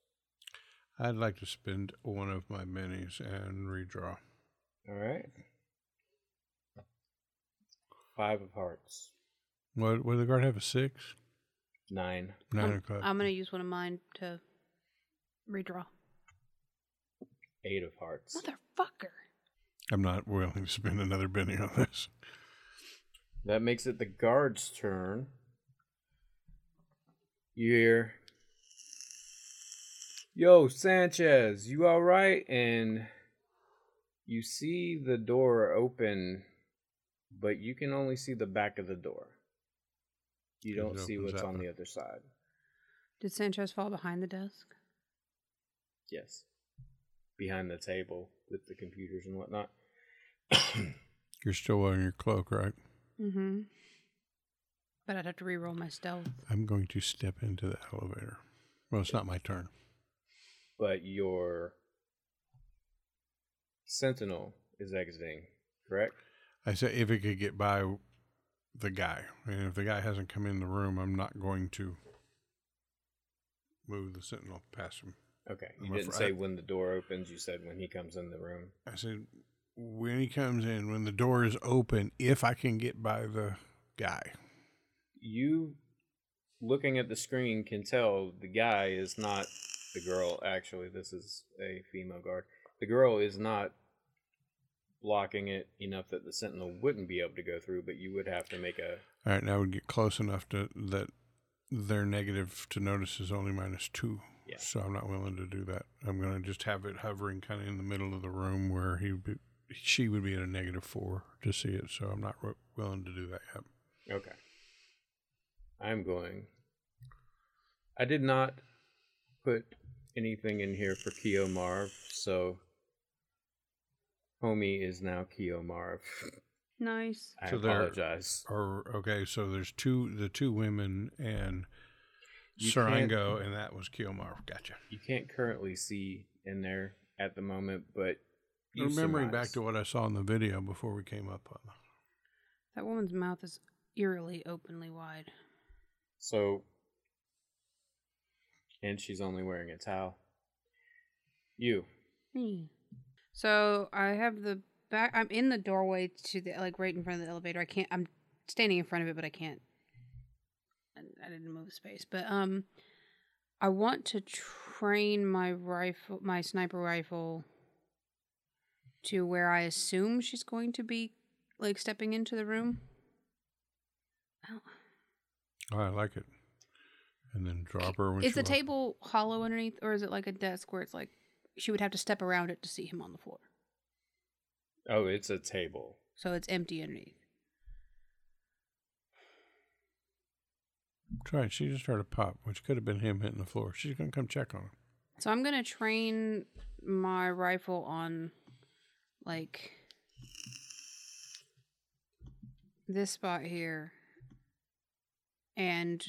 I'd like to spend one of my Bennies and redraw. All right. Five of hearts. What? Would the guard have a six? Nine. 9 I'm, o'clock. I'm gonna use one of mine to redraw. Eight of hearts. Motherfucker. I'm not willing to spend another Benny on this. That makes it the guard's turn. You hear, Yo, Sanchez, you alright? And you see the door open, but you can only see the back of the door. You don't see what's on the other side. Did Sanchez fall behind the desk? Yes. Behind the table with the computers and whatnot. You're still wearing your cloak, right? Mm-hmm. But I'd have to re-roll my stealth. I'm going to step into the elevator. Well, it's not my turn. But your sentinel is exiting, correct? I said if it could get by the guy, and if the guy hasn't come in the room, I'm not going to move the sentinel past him. Okay. You I'm didn't afraid- say when the door opens, you said when he comes in the room. I said when he comes in, when the door is open, if I can get by the guy. You looking at the screen can tell the guy is not the girl actually. This is a female guard. The girl is not blocking it enough that the sentinel wouldn't be able to go through, but you would have to make a All right, now we get close enough to that their negative to notice is only minus two. Yeah. So I'm not willing to do that. I'm going to just have it hovering kind of in the middle of the room where he would be, she would be at a negative four to see it. So I'm not wi- willing to do that yet. Okay. I'm going. I did not put anything in here for Keo Marv, so homie is now Keo Marv. Nice. I So apologize. Or okay, so there's two the two women and You Sarangu, and that was Keo Marv. Gotcha. You can't currently see in there at the moment, but you Remembering back to what I saw in the video before we came up on. That woman's mouth is eerily openly wide. So, and she's only wearing a towel. You. Hmm. So I have the back. I'm in the doorway to the like right in front of the elevator. I can't. I'm standing in front of it, but I can't. I, I didn't move space, but um, I want to train my rifle, my sniper rifle, to where I assume she's going to be, like stepping into the room. Oh. Oh, I like it. And then drop her when Is she the walks- table hollow underneath, or is it like a desk where it's like she would have to step around it to see him on the floor? Oh, it's a table. So it's empty underneath. Try it. She just heard a pop, which could have been him hitting the floor. She's gonna come check on him. So I'm gonna train my rifle on like this spot here. And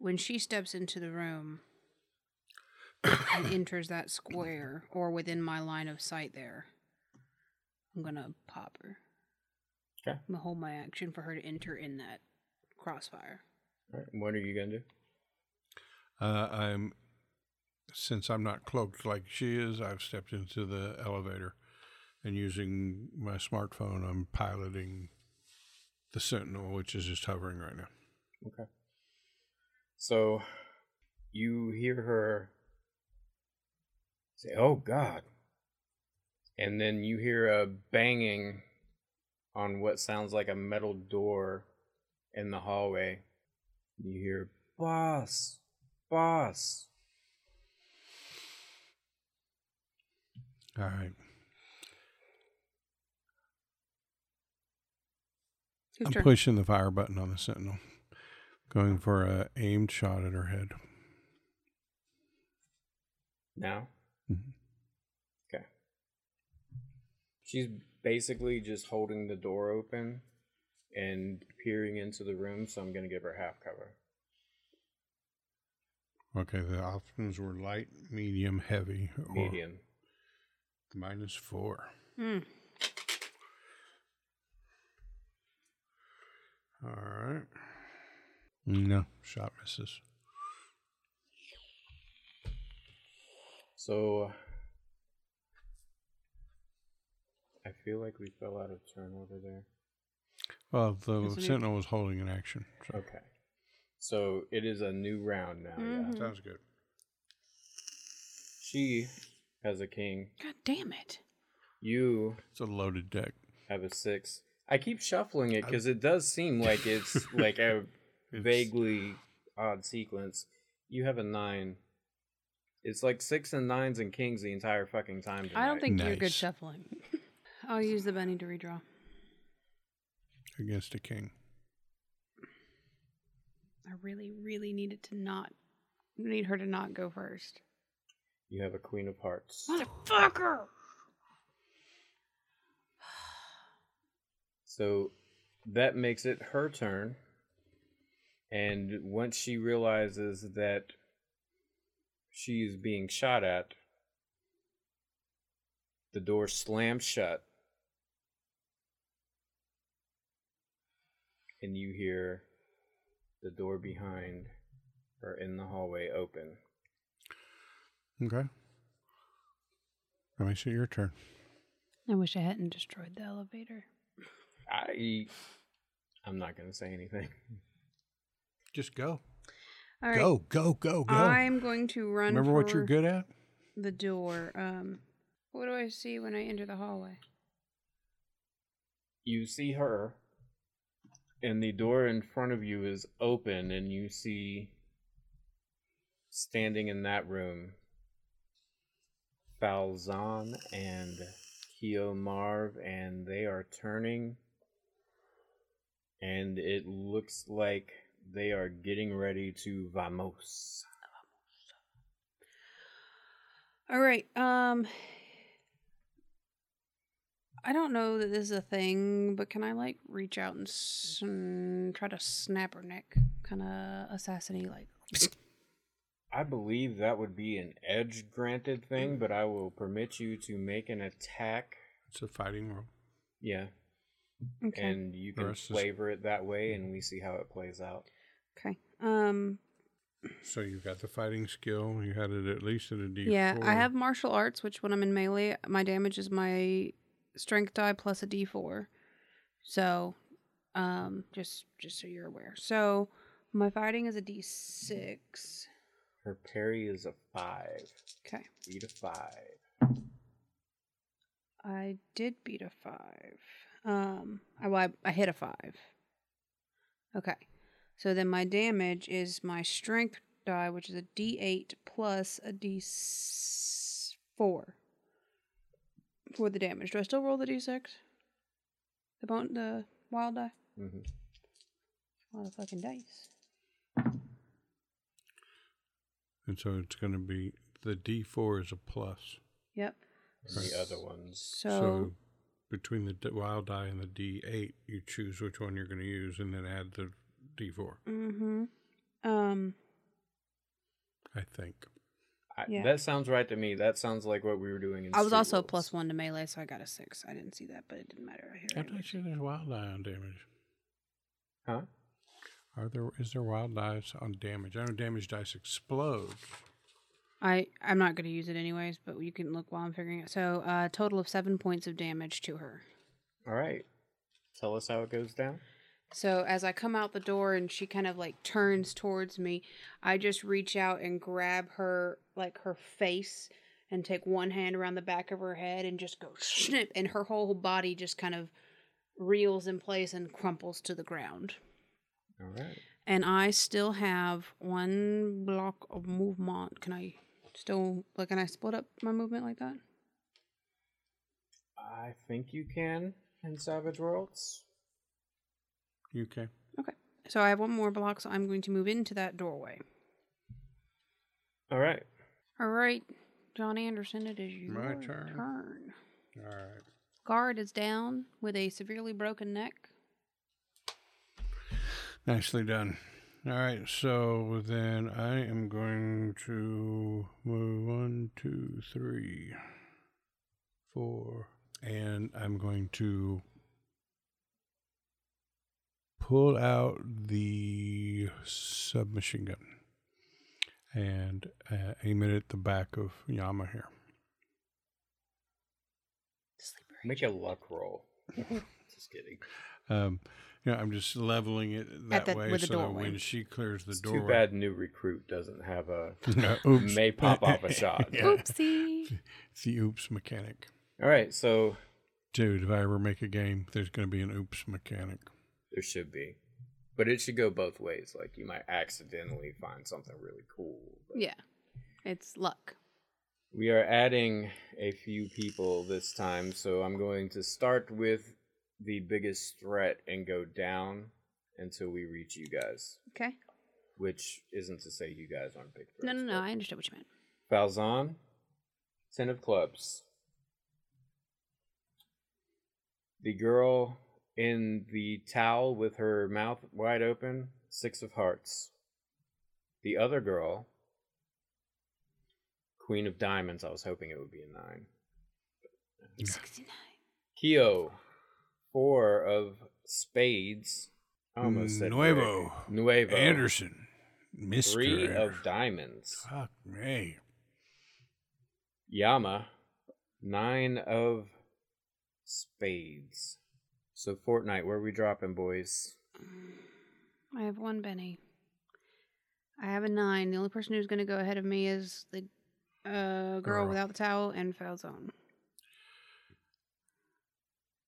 when she steps into the room and enters that square or within my line of sight there, I'm gonna pop her. Okay. I'm gonna hold my action for her to enter in that crossfire. All right. What are you gonna do? Uh, I'm since I'm not cloaked like she is. I've stepped into the elevator, and using my smartphone, I'm piloting the Sentinel, which is just hovering right now. Okay. So you hear her say, "Oh God," and then you hear a banging on what sounds like a metal door in the hallway. You hear, "Boss, boss." All right. Whose I'm turn? pushing the fire button on the Sentinel, going for a aimed shot at her head. Now. Mhm. Okay. She's basically just holding the door open and peering into the room, so I'm gonna give her half cover. Okay, the options were light, medium, heavy, or Medium. minus four. Hmm. All right. No, shot misses. So I feel like we fell out of turn order there. Well, the Yes, we- Sentinel was holding an action. So. Okay. So it is a new round now, Mhm. yeah. Sounds good. She has a king. God damn it! You It's a loaded deck. have a six. I keep shuffling it because it does seem like it's like a It's- vaguely odd sequence. You have a nine. It's like six and nines and kings the entire fucking time. Tonight. I don't tonight. think you're good shuffling. I'll use the Benny to redraw. against a king. I really, really needed to not need her to not go first. you have a queen of hearts. Motherfucker! So that makes it her turn. And once she realizes that she is being shot at, the door slams shut. And you hear the door behind her in the hallway open. Okay. Let me see your turn. I wish I hadn't destroyed the elevator. I I'm not gonna say anything. Just go. All right. Go, go, go, go. I'm going to run. Remember what you're good at? The door. Um, what do I see when I enter the hallway? you see her and the door in front of you is open and you see standing in that room Falzan and Keo Marv and they are turning and it looks like they are getting ready to vamos. All right. Um, I don't know that this is a thing, but can I like reach out and s- try to snap her neck, kind of assassinate, like? I believe that would be an edge granted thing, but I will permit you to make an attack. It's a fighting roll. Yeah. Okay. and you can rest flavor it that way and we see how it plays out okay. Um. So you got the fighting skill. You had it at least at a D4. Yeah, I have martial arts, which when I'm in melee, my damage is my strength die plus a d4. So, um, just just so you're aware. So, my fighting is a d6. her parry is a five Okay, beat a five I did beat a five. Um, I well, I, I hit a five. Okay, so then my damage is my strength die, which is a d8 plus a d4 for the damage. Do I still roll the d6? The bone, the wild die. mm-hmm. A lot of fucking dice. And so it's going to be the D4 is a plus. Yep. and the other ones So, So between the d- wild die and the D8, you choose which one you're going to use and then add the D4, mm-hmm. Um, I think. I, Yeah. That sounds right to me. That sounds like what we were doing in I was also a plus one to melee, so I got a six. I didn't see that, but it didn't matter. I hear I it. thought you there's wild die on damage. Huh? Are there is there wild dice on damage? I know damage dice explode. I I'm not going to use it anyways, but you can look while I'm figuring it. So, uh, total of seven points of damage to her. All right. Tell us how it goes down. So as I come out the door and she kind of like turns towards me, I just reach out and grab her like her face and take one hand around the back of her head and just go snip and her whole body just kind of reels in place and crumples to the ground. All right. And I still have one block of movement. Can I still like can I split up my movement like that? I think you can in Savage Worlds. UK. Okay. So I have one more block, so I'm going to move into that doorway. All right. All right, John Anderson, it is your My turn. turn. All right. Guard is down with a severely broken neck. Nicely done. All right, so then I am going to move one, two, three, four, and I'm going to pull out the submachine gun and uh, aim it at the back of Yama here. Sleeper. Make a luck roll. Just kidding. Um, you know, I'm just leveling it that the- way so that when she clears the It's doorway. too bad new recruit doesn't have a No, oops. may pop off a shot. Yeah. Oopsie. It's the oops mechanic. All right, so Dude, if I ever make a game, there's going to be an oops mechanic. There should be, but it should go both ways. Like you might accidentally find something really cool. Yeah. It's luck. We are adding a few people this time, so I'm going to start with the biggest threat and go down until we reach you guys. Okay. Which isn't to say you guys aren't big No, threats. no, no. but- I understood what you meant. Falzon, Ten of Clubs. The girl in the towel with her mouth wide open, Six of Hearts. The other girl, Queen of Diamonds. I was hoping it would be a nine. 69. Kyo, Four of Spades. Almost said Nuevo. Rick. Nuevo. Anderson. Mr. Three of Diamonds. Fuck me. Yama, nine of spades. So Fortnite, where we dropping, boys? I have one Benny. I have a nine. The only person who's going to go ahead of me is the uh, girl, Girl. without the towel and Falzone.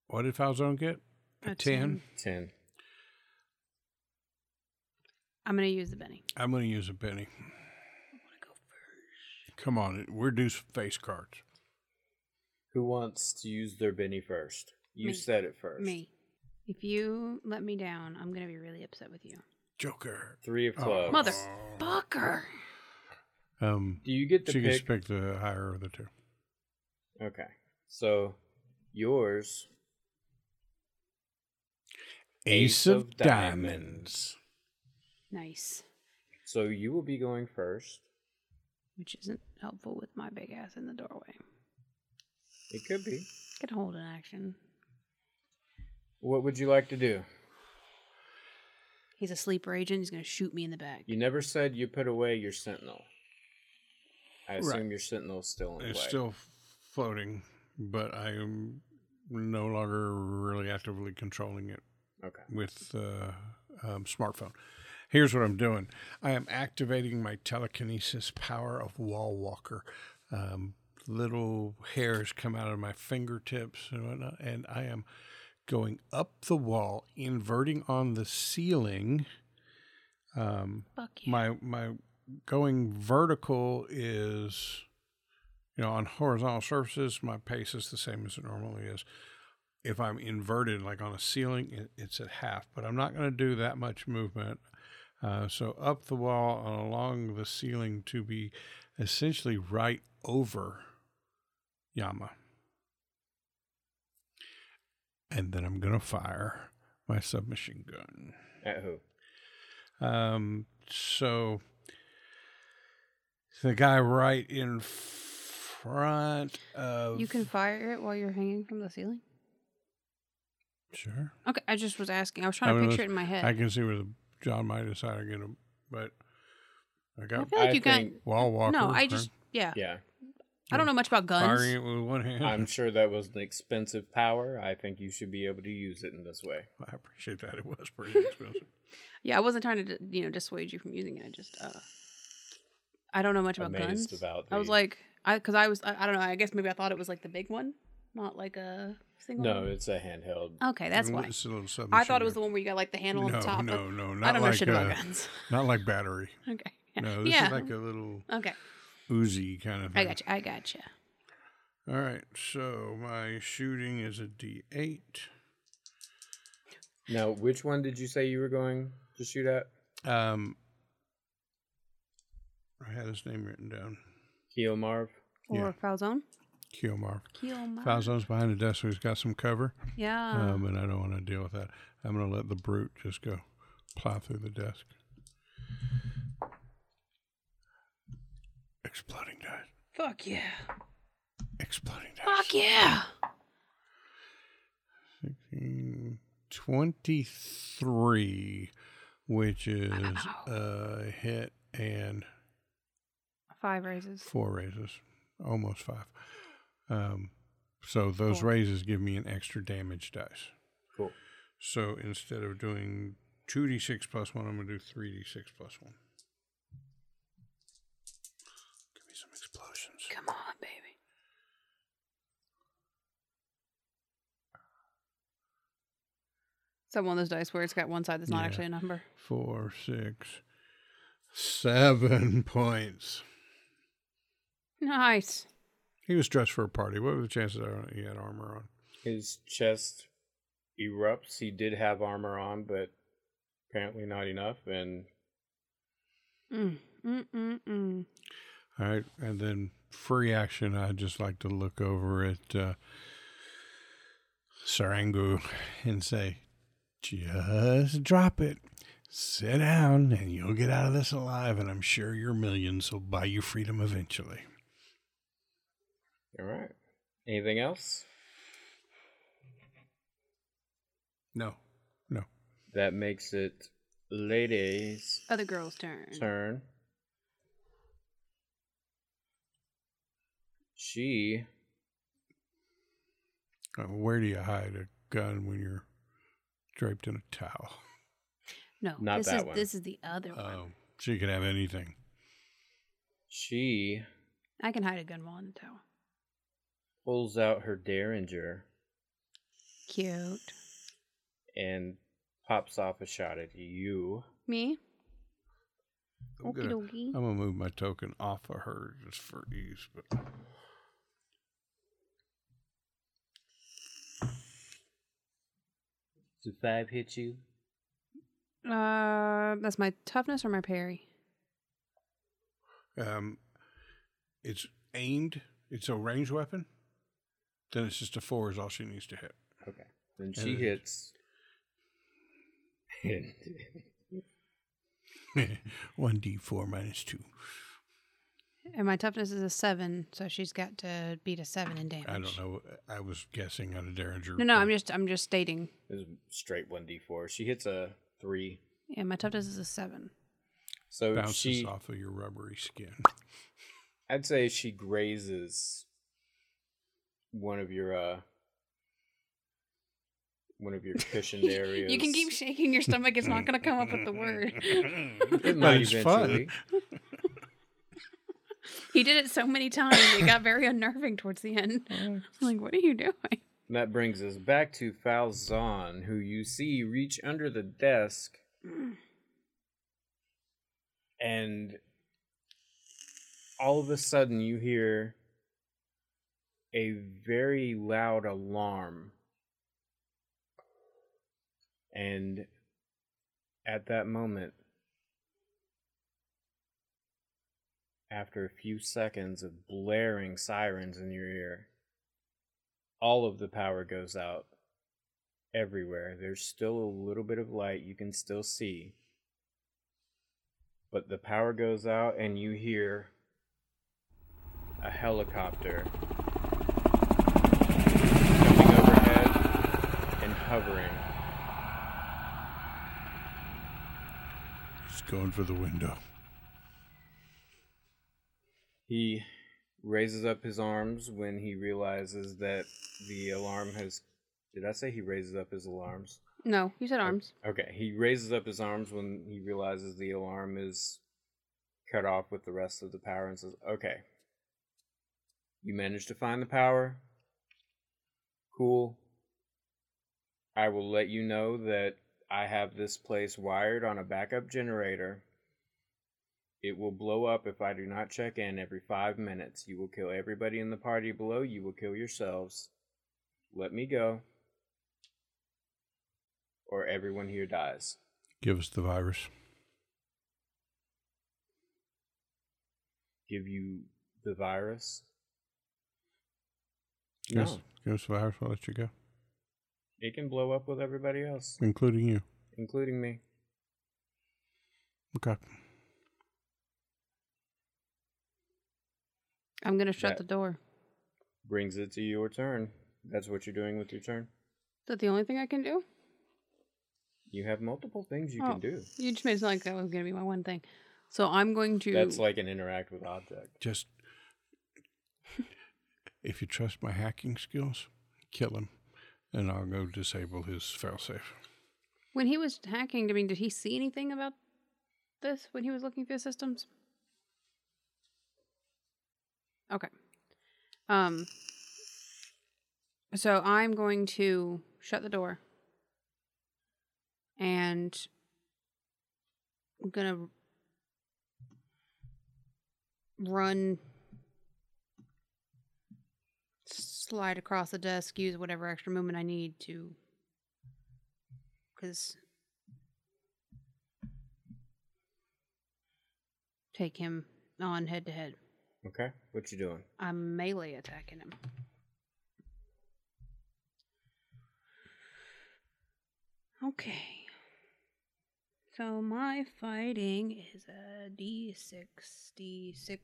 What did Falzone get? A, A 10? 10. I'm going to use the Benny. I'm going to use a Benny. Come on, we're due face cards. Who wants to use their Benny first? You Me. said it first. Me. If you let me down, I'm going to be really upset with you. Joker. Three of Oh. clubs. Mother fucker. Um, Do you get to she pick? gets pick the higher of the two. Okay. So yours. Ace, Ace of, of diamonds. diamonds. Nice. So you will be going first. Which isn't helpful with my big ass in the doorway. It could be. Can hold an action. What would you like to do? He's a sleeper agent. He's going to shoot me in the back. You never said you put away your sentinel. I assume Right. your sentinel's still in It's play. still floating, but I am no longer really actively controlling it okay. with uh, um, smartphone. Here's what I'm doing. I am activating my telekinesis power of Wall Walker. Um, little hairs come out of my fingertips and whatnot, and I am going up the wall, inverting on the ceiling. Um, Fuck you. my my going vertical is you know on horizontal surfaces my pace is the same as it normally is if i'm inverted like on a ceiling it, it's at half but i'm not going to do that much movement uh, so up the wall and along the ceiling to be essentially right over yama and then i'm going to fire my submachine gun At who? um, so The guy right in front of. You can fire it while you're hanging from the ceiling. Sure. Okay, I just was asking. I was trying I to mean, picture it in my head. I can see where the John might decide to get him, but I got. I got feel like I you got. think- wall walker. No, I right? just yeah. Yeah, I don't know much about guns. firing it with one hand. I'm sure that was an expensive power. I think you should be able to use it in this way. I appreciate that. It was pretty expensive. Yeah, I wasn't trying to you know dissuade you from using it. I just uh, I don't know much about Amazed guns. about I was like, I because I was I, I don't know. I guess maybe I thought it was like the big one, not like a single. No, one. it's a handheld. Okay, that's why. It's a little I submachine thought it was the one where you got like the handle no, on the top. No, but no, not I don't know like shit uh, about guns. Not like battery. Okay. Yeah. No, this yeah. is like a little okay. Uzi kind of thing. I got you. I got you. All right, so my shooting is a D8. Now, which one did you say you were going to shoot at? Um, I had his name written down. Keel Marv. Yeah. Or Falzone. Kielmar. Kielmar. Falzone's behind the desk, so he's got some cover. Yeah. Um, and I don't want to deal with that. I'm going to let the brute just go plow through the desk. Exploding dice. Fuck yeah. Exploding dice. Fuck yeah. 16, 23, which is a hit and Five raises. four raises, almost five. Um, so those Cool. raises give me an extra damage dice. Cool. So instead of doing 2d6 plus 1, I'm going to do 3d6 plus 1. Give me some explosions. Come on, baby. Is that one of those dice where it's got one side that's not Yeah. actually a number? Four, six, seven points. Nice. He was dressed for a party. What were the chances that he had armor on? His chest erupts. He did have armor on, but apparently not enough. And Mm. Mm mm mm. All right, and then free action. I'd just like to look over at uh, Sarangu and say, "Just drop it, sit down, and you'll get out of this alive. And I'm sure your millions will buy you freedom eventually." all right. Anything else? No, no. That makes it ladies. Other girl's turn. turn. She Uh, where do you hide a gun when you're draped in a towel? No, Not this that is one. this is the other one. Oh, so you can have anything. she I can hide a gun while in the tower. pulls out her derringer Cute. and pops off a shot at you. Me? I'm Okie gonna, dokie. I'm gonna move my token off of her just for ease, but Does five hit you? Uh, that's my toughness or my parry? um, it's aimed. It's a ranged weapon. Then it's just a four is all she needs to hit. Okay. Then she Uh, hits. One d four minus two. And my toughness is a seven, so she's got to beat a seven in damage. I don't know. I was guessing on a derringer. No, no, I'm just I'm just stating. This is straight one d four. She hits a three. Yeah, my toughness is a seven. So bounces she, off of your rubbery skin. I'd say she grazes one of your uh, one of your cushioned areas. You can keep shaking your stomach; it's not going to come up with the word. It But might it's fun. Eventually. he did it so many times; it got very unnerving towards the end. I'm like, what are you doing? And that brings us back to Falzon, who you see reach under the desk and all of a sudden you hear a very loud alarm. And at that moment, after a few seconds of blaring sirens in your ear, all of the power goes out everywhere. There's still a little bit of light you can still see. But the power goes out and you hear a helicopter coming overhead and hovering. He's going for the window. He raises up his arms when he realizes that the alarm has. Did I say he raises up his alarms? No, you said arms. Okay, he raises up his arms when he realizes the alarm is cut off with the rest of the power and says, Okay, you managed to find the power. Cool. I will let you know that I have this place wired on a backup generator. It will blow up if I do not check in every five minutes. You will kill everybody in the party below. You will kill yourselves. Let me go. Or everyone here dies. Give us the virus. Give you the virus? Give us, No. give us the virus. We'll let you go, It can blow up with everybody else, including you. including me. Okay. I'm gonna shut That- the door. Brings it to your turn. That's what you're doing with your turn. Is that the only thing I can do? You have multiple things you Oh, can do. You just made it sound like that was gonna be my one thing. So I'm going to. That's like an interact with object. Just if you trust my hacking skills, kill him, and I'll go disable his failsafe. When he was hacking, I mean, did he see anything about this when he was looking through systems? Okay. Um. So I'm going to shut the door, and I'm gonna run, slide across the desk, use whatever extra movement I need to because take him on head to head. Okay, what you doing? I'm melee attacking him. Okay. So my fighting is a d6, d6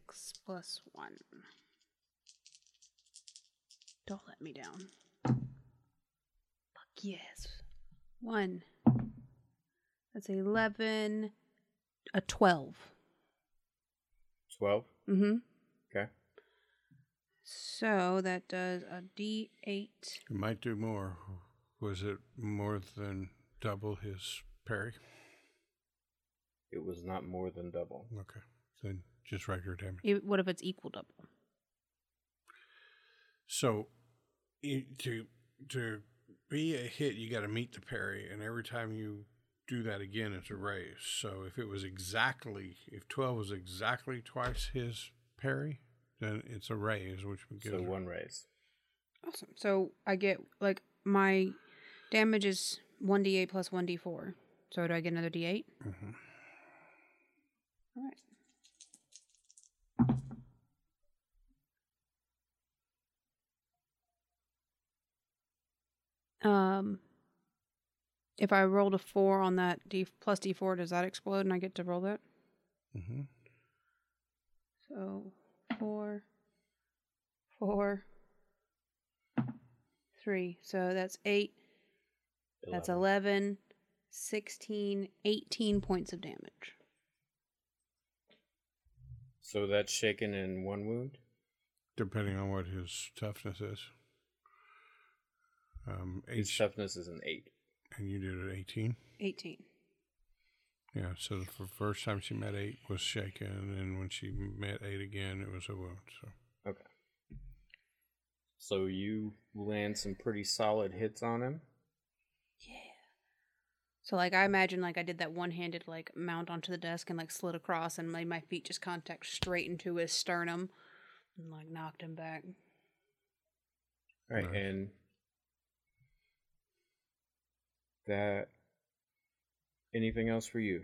plus 1. Don't let me down. Fuck yes. 1. That's 11. A 12. Twelve. Mm-hmm. Okay. So that does a d8. It might do more. Was it more than double his parry? It was not more than double. Okay. Then just regular damage. It- What if it's equal double? So, you, to to be a hit, you got to meet the parry, and every time you do that again, it's a raise. So, if it was exactly, if twelve was exactly twice his parry, then it's a raise, which would give So one raise. Awesome. So I get like my damage is 1d8 plus 1d4. So do I get another d8? Mhm. All right. Um, if I rolled a four on that d plus d4, does that explode and I get to roll that? Mhm. So four, four, three. So that's eight. That's 11, 16, 18 points of damage. So that's shaken in one wound. Depending on what his toughness is. Um, His toughness is an eight. and you did it eighteen. 18. Yeah. So the first time she met eight was shaken, and when she met eight again, it was a wound. So Okay. So you land some pretty solid hits on him. Yeah. So like I imagine like I did that one handed like mount onto the desk and like slid across and made my feet just contact straight into his sternum and like knocked him back. Right, Nice. and that. Anything else for you?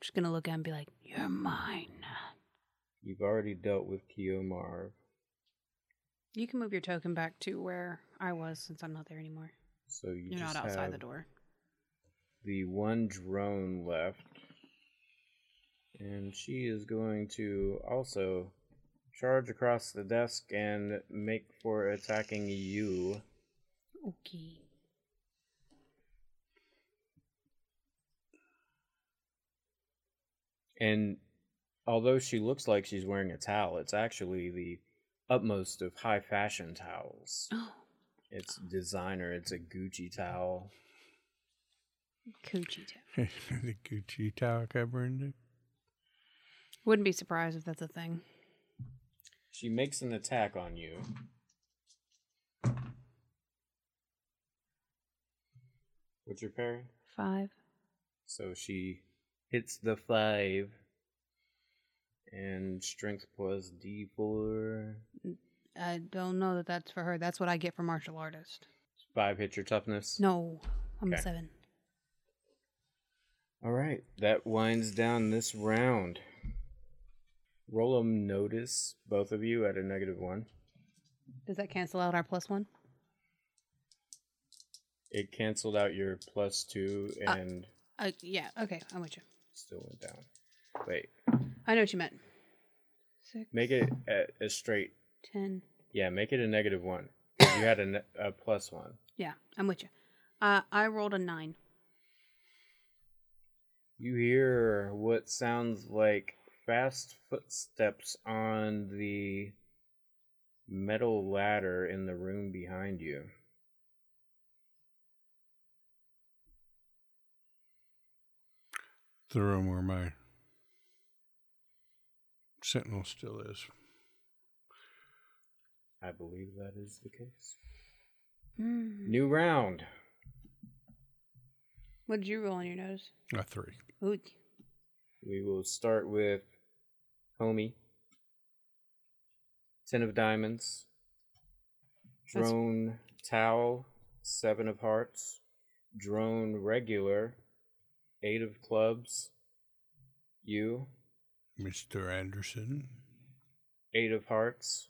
Just gonna look at him and be like, You're mine. You've already dealt with Keo Marv, You can move your token back to where I was since I'm not there anymore. so you You're just not outside the door. The one drone left. And she is going to also charge across the desk and make for attacking you. Okay. And although she looks like she's wearing a towel, it's actually the utmost of high fashion towels. Oh, It's designer, it's a Gucci towel. coochie towel. the Gucci towel covering it. Wouldn't be surprised if that's a thing. She makes an attack on you. What's your parry? Five. So she hits the five. And strength plus d4. I don't know that that's for her. That's what I get for martial artist. Five hits your toughness. No, I'm a Okay. seven. All right, that winds down this round. Roll a notice, both of you, at a negative one. Does that cancel out our plus one? It canceled out your plus two Ah. and Uh, yeah. Okay, I'm with you. Still went down. Wait, I know what you meant. Six. make it a, a straight. ten. Yeah, make it a one. You had a, ne- a plus one. Yeah, I'm with you. Uh, I rolled a nine. You hear what sounds like fast footsteps on the metal ladder in the room behind you. The room where my sentinel still is. I believe that is the case. Mm. New round. What did you roll on your nose? A three. Ooh. We will start with Homie. Ten of diamonds. That's- Drone towel. Seven of hearts. Drone regular. Eight of clubs. You. Mr. Anderson. Eight of hearts.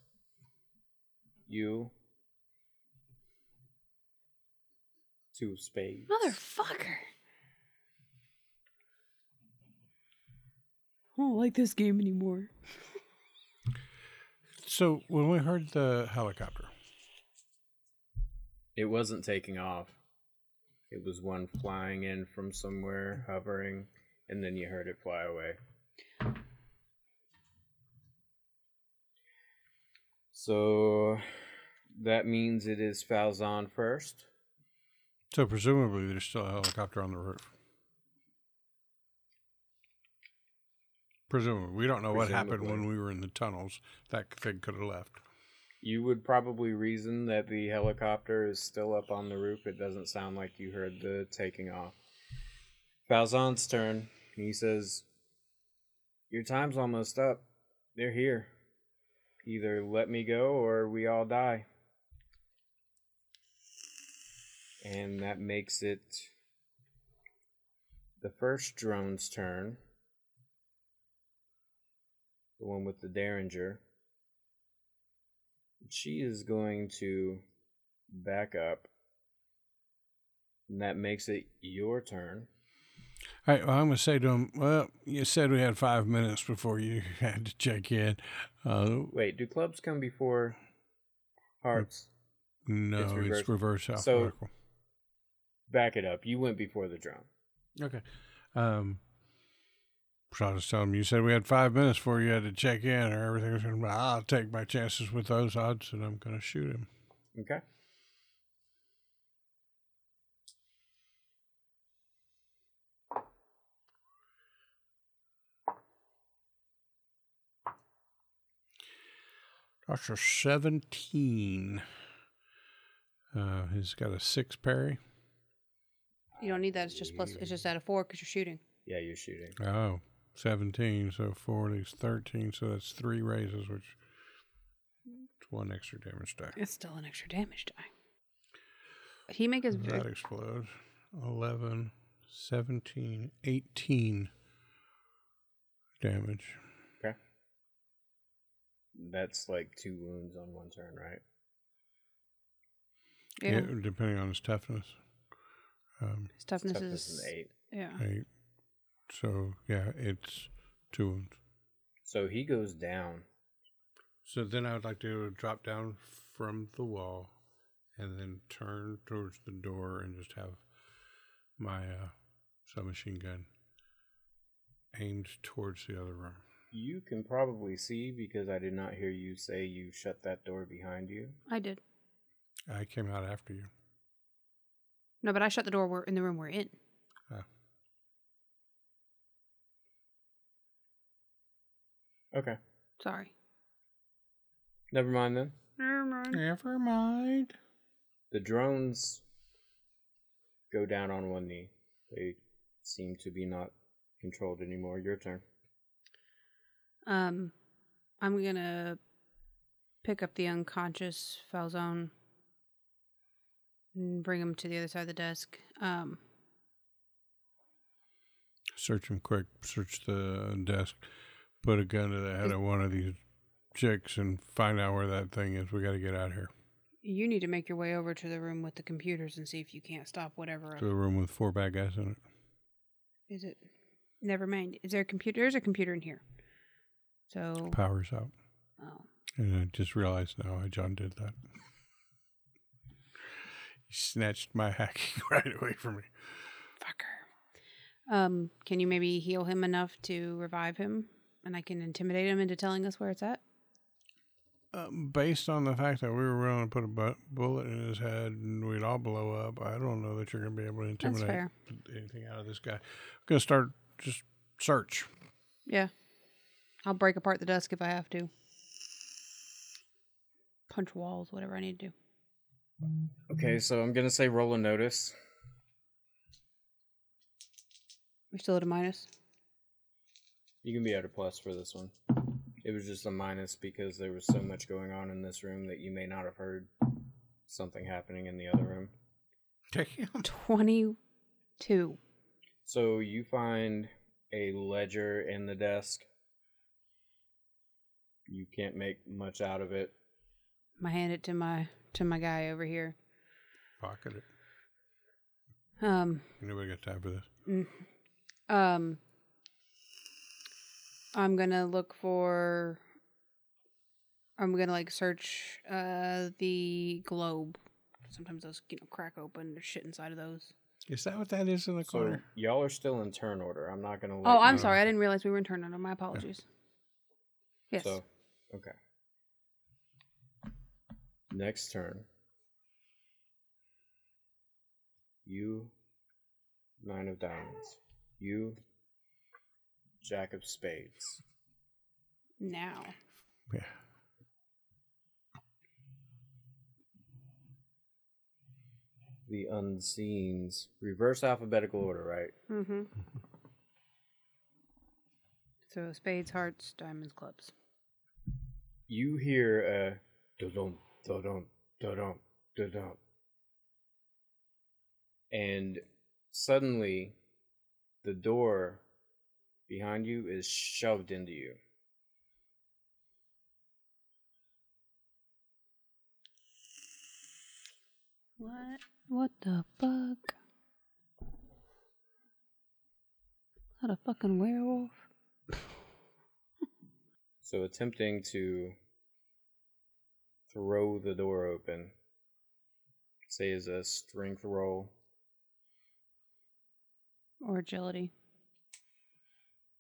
You. Two of spades. Motherfucker. I don't like this game anymore. So when we heard the helicopter, It wasn't taking off. It was one flying in from somewhere, hovering, and then you heard it fly away. So that means it is Falzon first. so presumably there's still a helicopter on the roof. Presumably, we don't know what happened when we were in the tunnels. That thing could have left. You would probably reason that the helicopter is still up on the roof. It doesn't sound like you heard the taking off. Falzon's turn. He says, Your time's almost up. They're here. Either let me go or we all die. And that makes it the first drone's turn. The one with the Derringer. She is going to back up. And that makes it your turn. All right, well, I'm going to say to him, well, you said we had five minutes before you had to check in. Uh, Wait, do clubs come before hearts? no, It's it's reverse. reverse, So- alphabetical. Back it up. You went before the drum. okay. Um, so I was telling him, you said we had five minutes before you had to check in or everything was going to I'll take my chances with those odds and I'm going to shoot him. Okay. That's a 17. Uh, he's got a six parry. You don't need that. It's just plus. It's just out of four because you're shooting. Yeah, you're shooting. Oh, 17. So 4 is 13. So that's three raises, which it's one extra damage die. It's still an extra damage die. He make his. That explodes. 11, 17, 18 damage. Okay. That's like two wounds on one turn, right? Yeah. depending on his toughness. Um, His toughness, Toughness is is an eight. Yeah. eight. So, yeah, it's Two wounds. So he goes down. So then I would like to drop down from the wall and then turn towards the door and just have my uh, submachine gun aimed towards the other room. You can probably see because I did not hear you say you shut that door behind you. I did. I came out after you. No, but I shut the door. We're in the room we're in. Okay. Sorry. Never mind then. Never mind. Never mind. The drones go down on one knee. They seem to be not controlled anymore. Your turn. Um, I'm gonna pick up the unconscious Falzon and bring him to the other side of the desk. Um, Search him quick. Search the desk. Put a gun to the head of one of these chicks and find out where that thing is. We got to get out of here. you need to make your way over to the room with the computers and see if you can't stop whatever. To a room with four bad guys in it. Is it? Never mind. Is there a computer? There's a computer in here. So, Power's out. oh, And I just realized now I John did that. He snatched my hacking right away from me. fucker. Um, can you maybe heal him enough to revive him, and I can intimidate him into telling us where it's at? Um, based on the fact that we were willing to put a bu- bullet in his head and we'd all blow up, I don't know that you're going to be able to intimidate fair. anything out of this guy. I'm going to start just search. Yeah. I'll break apart the desk if I have to. Punch walls, whatever I need to do. Okay, so I'm gonna say roll a notice. We're still at a minus. You can be at a plus for this one. It was just a minus because there was so much going on in this room that you may not have heard something happening in the other room. Damn. 22. So you find a ledger in the desk. You can't make much out of it. I hand it to my to my guy over here. Pocket it. Um, Nobody got time for this. mm, um, I'm gonna look for. I'm gonna like search uh the globe. Sometimes those you know crack open. There's shit inside of those. Is that what that is in the So corner? y'all are still in turn order. I'm not gonna. Let Oh, I'm you- sorry. I didn't realize we were in turn order. My apologies. Yes. So, okay. Next turn. You, nine of diamonds. You, jack of spades. Now. Yeah. The unseens. Reverse alphabetical order, right? Mm-hmm. So spades, hearts, diamonds, clubs. You hear a dum da-dum, da-dum, da-dum. and suddenly the door behind you is shoved into you. What? What the fuck? Not a fucking werewolf? So attempting to throw the door open. Say is a strength roll. Or agility?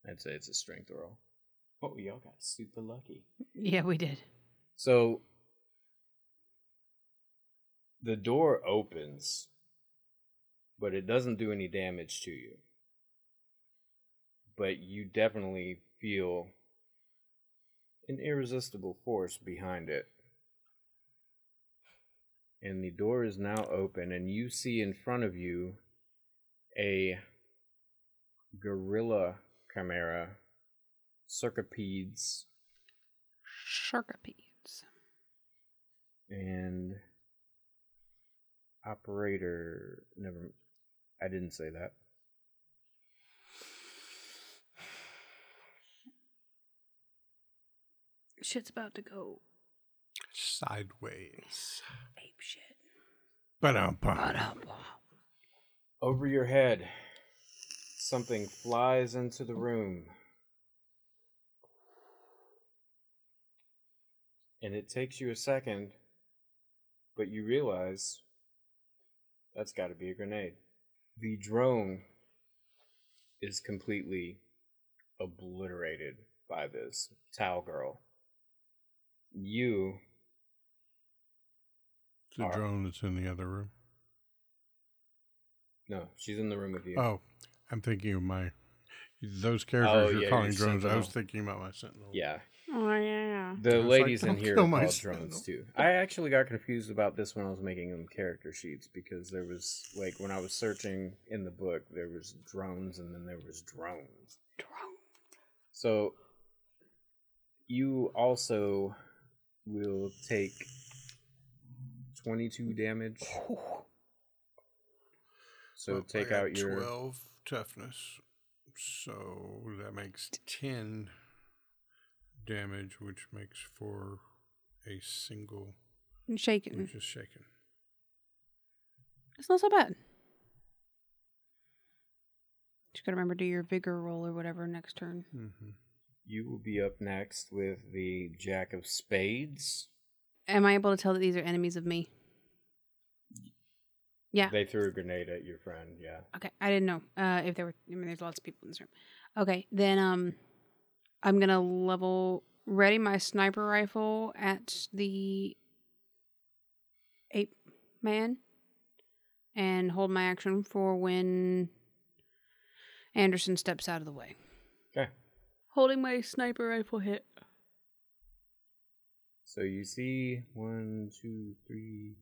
I'd say it's a strength roll. Oh, y'all got super lucky. Yeah, we did. So the door opens, but it doesn't do any damage to you. But you definitely feel an irresistible force behind it. And the door is now open, and you see in front of you a gorilla chimera, circipedes, Sharkapedes. and operator never i didn't say that Shit's about to go Sideways. ape shit. But um, over your head Something flies into the room. And it takes you a second, but you realize that's got to be a grenade. The drone is completely obliterated by this towel girl. You. The drone that's in the other room. No, she's in the room with you. Oh, I'm thinking of my those characters Oh, you're yeah, calling your drones. I was thinking about my sentinel. Yeah, Oh yeah. the I was like, ladies in here kill are my called drones too. I actually got confused about this when I was making them character sheets because there was like when I was searching in the book, there was drones and then there was drones. Drones. So you also will take 22 damage. So Well, take out your 12 toughness. So that makes 10 damage, which makes for a single, And shaking. which is shaken. It's not so bad. Just gotta remember to do your vigor roll or whatever next turn. Mm-hmm. you will be up next with the Jack of Spades. Am I able to tell that these are enemies of me? Yeah. They threw a grenade at your friend, yeah. Okay, I didn't know uh, if there were. I mean, there's lots of people in this room. Okay, then um, I'm gonna level ready my sniper rifle at the ape man, and hold my action for when Anderson steps out of the way. Okay. Holding my sniper rifle hit. So you see one, two, three,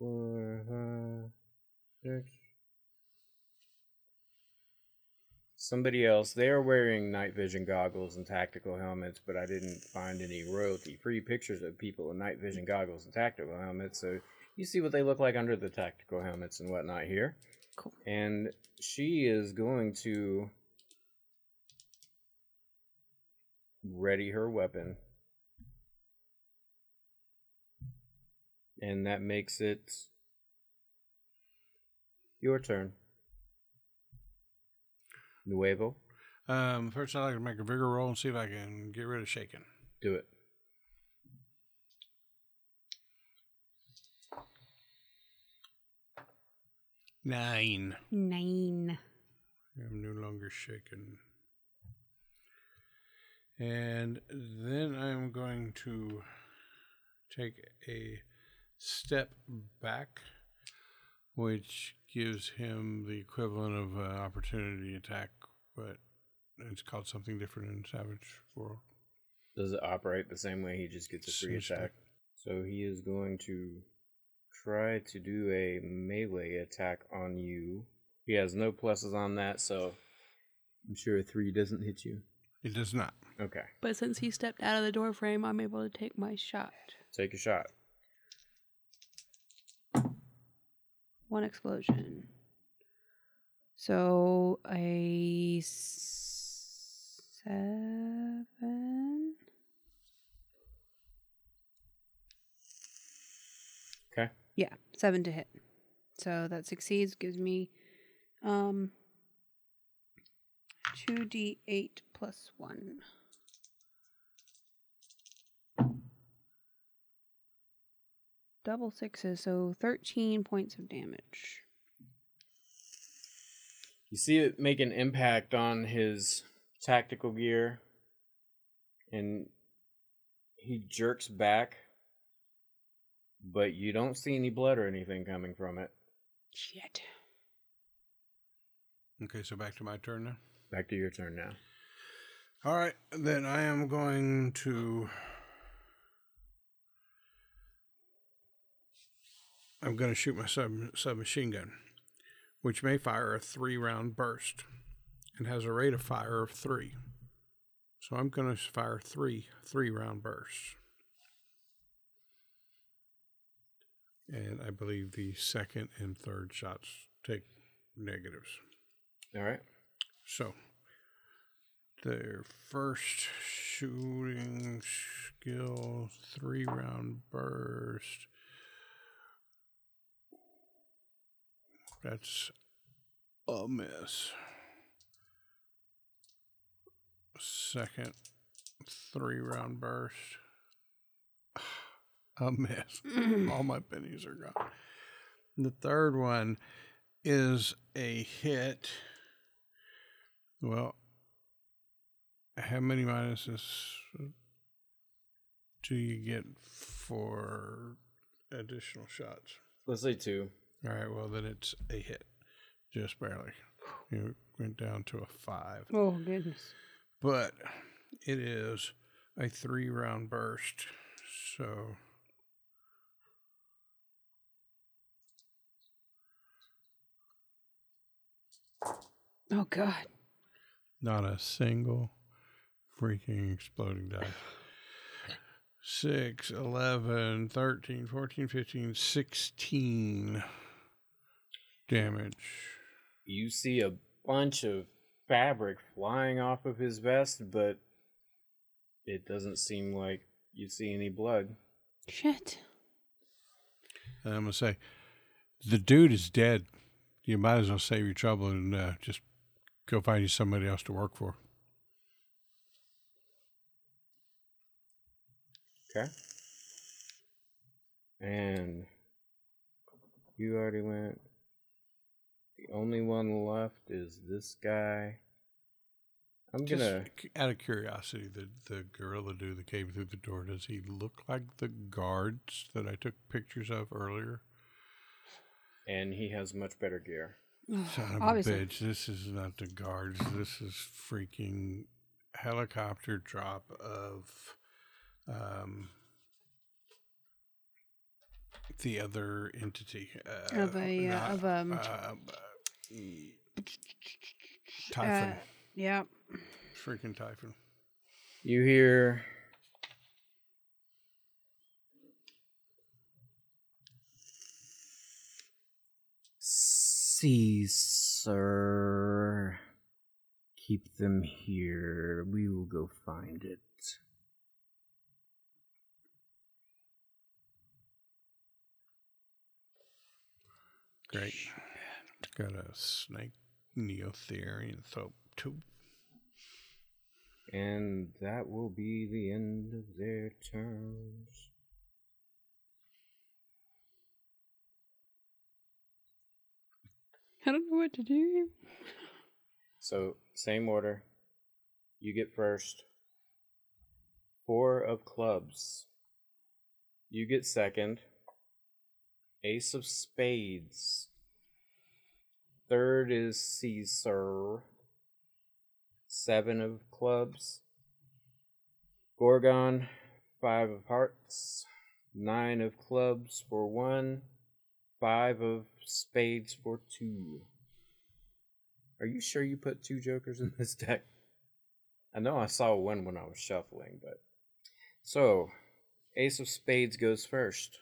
four, five, six. Somebody else, they are wearing night vision goggles and tactical helmets, but I didn't find any royalty free pictures of people in night vision goggles and tactical helmets. So you see what they look like under the tactical helmets and whatnot here. Cool. And she is going to ready her weapon. And that makes it your turn. Nuevo, Um, first, I'd like to make a vigor roll and see if I can get rid of shaken. do it. Nine. Nine. I'm no longer shaken. And then I'm going to take a step back, which gives him the equivalent of an opportunity attack, but it's called something different in Savage World. Does it operate the same way? He just gets a free Essentially. attack. So he is going to try to do a melee attack on you. He has no pluses on that, so I'm sure a three doesn't hit you. It does not. Okay, But since he stepped out of the door frame, I'm able to take my shot. take a shot. One explosion. So a seven. Okay. Yeah, seven to hit. So that succeeds, gives me um two D eight plus one. Double sixes, so thirteen points of damage. You see it make an impact on his tactical gear, and he jerks back, but you don't see any blood or anything coming from it. Shit. Okay, so back to my turn now. Back to your turn now. All right, then I am going to. I'm going to shoot my sub submachine gun, which may fire a three round burst and has a rate of fire of three. So I'm going to fire three three round bursts. And I believe the second and third shots take negatives. All right. So, their first shooting skill, three round burst. That's a miss. Second, three round burst. a miss. All my bennies are gone. The third one is a hit. Well, how many minuses do you get for additional shots? Let's say two. All right, well, then it's a hit. Just barely. You went down to a five. Oh goodness. But it is a three round burst. So Oh god. not a single freaking exploding die. 6, 11, 13, 14, 15, 16 damage. You see a bunch of fabric flying off of his vest, but it doesn't seem like you see any blood. Shit. And I'm going to say, the dude is dead. You might as well save your trouble and uh, just go find you somebody else to work for. Okay. And you already went. The only one left is this guy. I'm Just gonna. out of curiosity, the the gorilla dude that came through the door, does he look like the guards that I took pictures of earlier? And he has much better gear. Son of Obviously. a bitch, this is not the guards. This is freaking helicopter drop of um the other entity uh, Of a, uh, not- of, um, uh, typhon, Uh, yeah. freaking typhon. You hear. Caesar. Keep them here. We will go find it. Great. Got a snake neotherian soap too. And that will be the end of their turns. I don't know what to do. So, same order. You get first. Four of clubs. You get second. Ace of spades. Third is Caesar. Seven of clubs. Gorgon. Five of hearts. Nine of clubs for one. Five of spades for two. Are you sure you put two jokers in this deck? I know I saw one when I was shuffling, but so Ace of Spades goes first.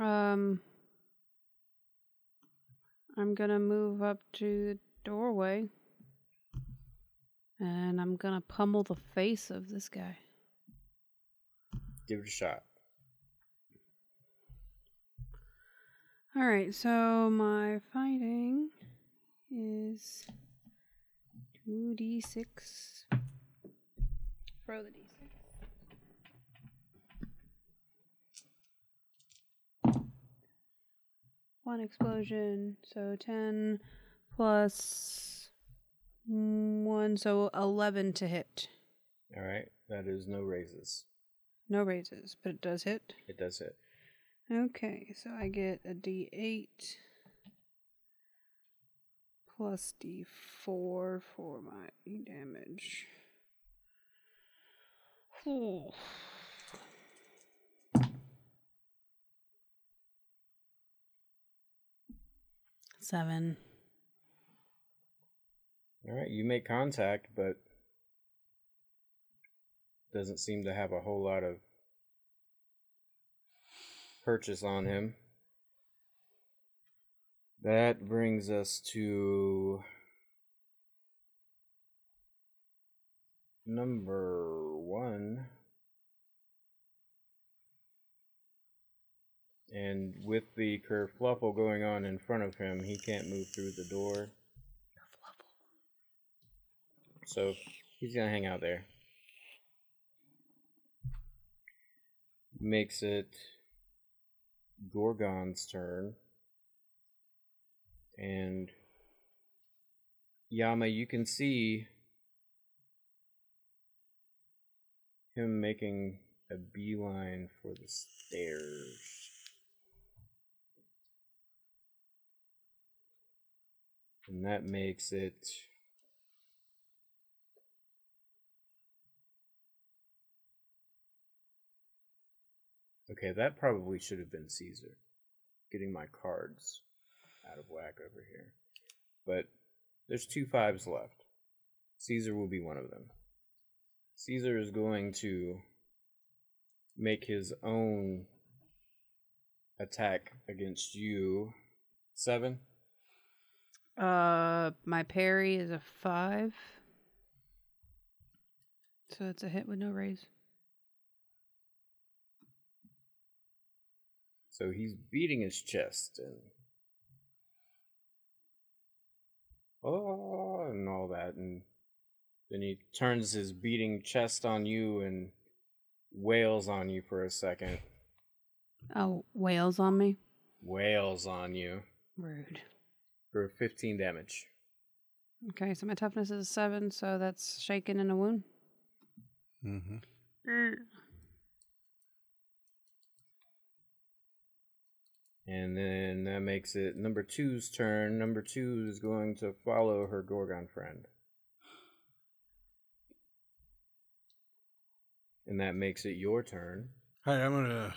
Um, I'm gonna move up to the doorway, and I'm gonna pummel the face of this guy. Give it a shot. All right, so my fighting is two d six. Throw the d6. One explosion, so ten plus one, so eleven to hit. All right, that is no raises. No raises, but it does hit. It does hit. Okay, so I get a D8 plus D4 for my damage. Ooh. Seven. All right, you make contact, but doesn't seem to have a whole lot of purchase on him. That brings us to number one. And with the kerfluffle going on in front of him, he can't move through the door. So he's gonna hang out there. Makes it Gorgon's turn. And Yama, you can see him making a beeline for the stairs. And that makes it Okay, that probably should have been Caesar. Getting my cards out of whack over here. But there's two fives left. Caesar will be one of them. Caesar is going to make his own attack against you. Seven? Uh, my parry is a five. So it's a hit with no raise. So he's beating his chest and oh and all that and then he turns his beating chest on you and wails on you for a second. Oh, wails on me? Wails on you Rude. For 15 damage. Okay, so my toughness is a seven, so that's shaken and a wound. Mm-hmm. And then that makes it number two's turn. Number two is going to follow her Gorgon friend. And that makes it your turn. All right, I'm gonna.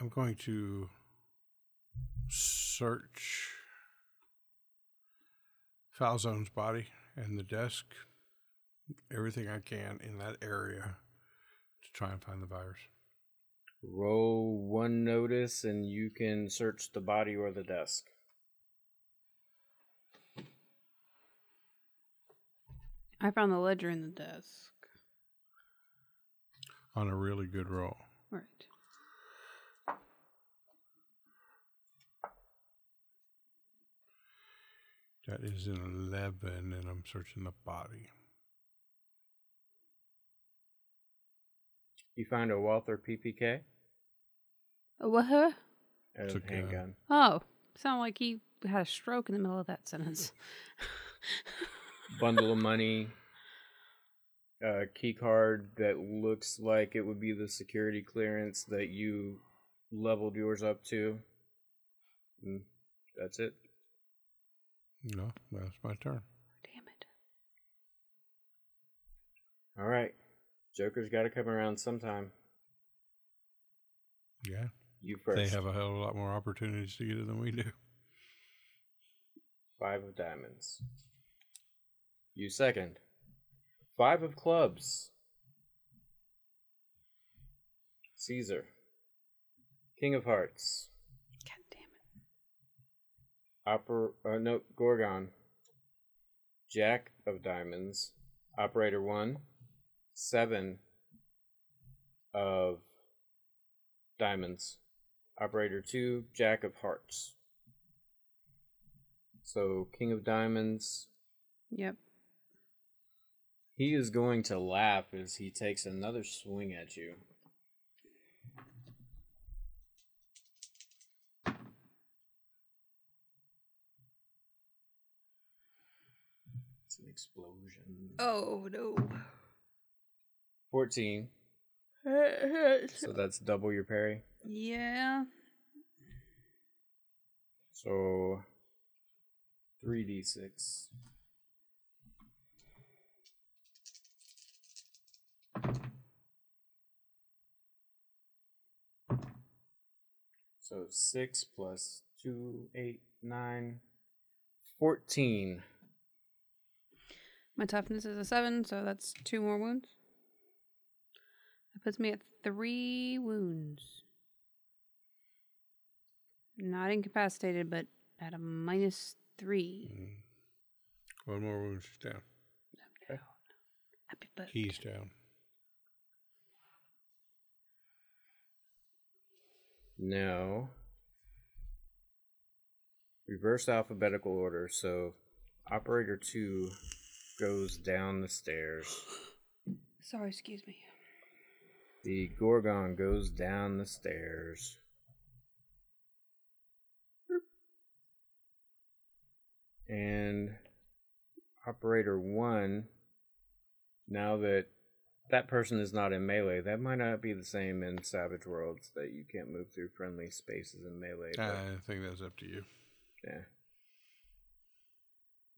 I'm going to search Falzon's body and the desk, everything I can in that area to try and find the virus. Roll one notice and you can search the body or the desk. I found the ledger in the desk. On a really good roll. Right. That is an 11, and I'm searching the body. You find a Walther PPK Uh, What? huh? and Took a a- handgun. Oh, sound like he had a stroke in the middle of that sentence. Bundle of money. A key card that looks like it would be the security clearance that you leveled yours up to. And that's it. No, that's my turn. Damn it. All right. Joker's got to come around sometime. Yeah. You first. They have a hell of a lot more opportunities to get it than we do. Five of diamonds. You second. Five of clubs. Caesar. King of hearts. Oper uh, no Gorgon. Jack of diamonds. Operator one. Seven of diamonds. Operator two. Jack of hearts. So King of diamonds. Yep. He is going to laugh as he takes another swing at you. Explosion. Oh, no. 14. So that's double your parry. yeah. So 3d6. So 6 plus 2, 8, 9, 14. My toughness is a seven, so that's two more wounds. That puts me at three wounds. Not incapacitated, but at a minus three. Mm. One more wound, she's down. Happy butt. He's down. No. Reverse alphabetical order. So, operator two goes down the stairs. Sorry, excuse me. The Gorgon goes down the stairs. And operator one, now that that person is not in melee, that might not be the same in Savage Worlds that you can't move through friendly spaces in melee. But, I think that's up to you. yeah.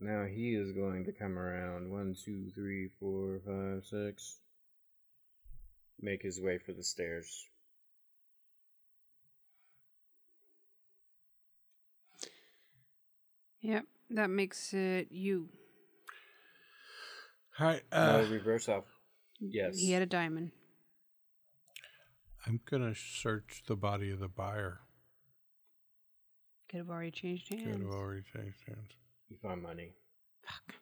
Now he is going to come around. One, two, three, four, five, six. Make his way for the stairs. Yep, that makes it you. Hi, no, uh, reverse off. Yes. He had a diamond. I'm gonna search the body of the buyer. Could have already changed hands. Could have already changed hands. You find money. Fuck.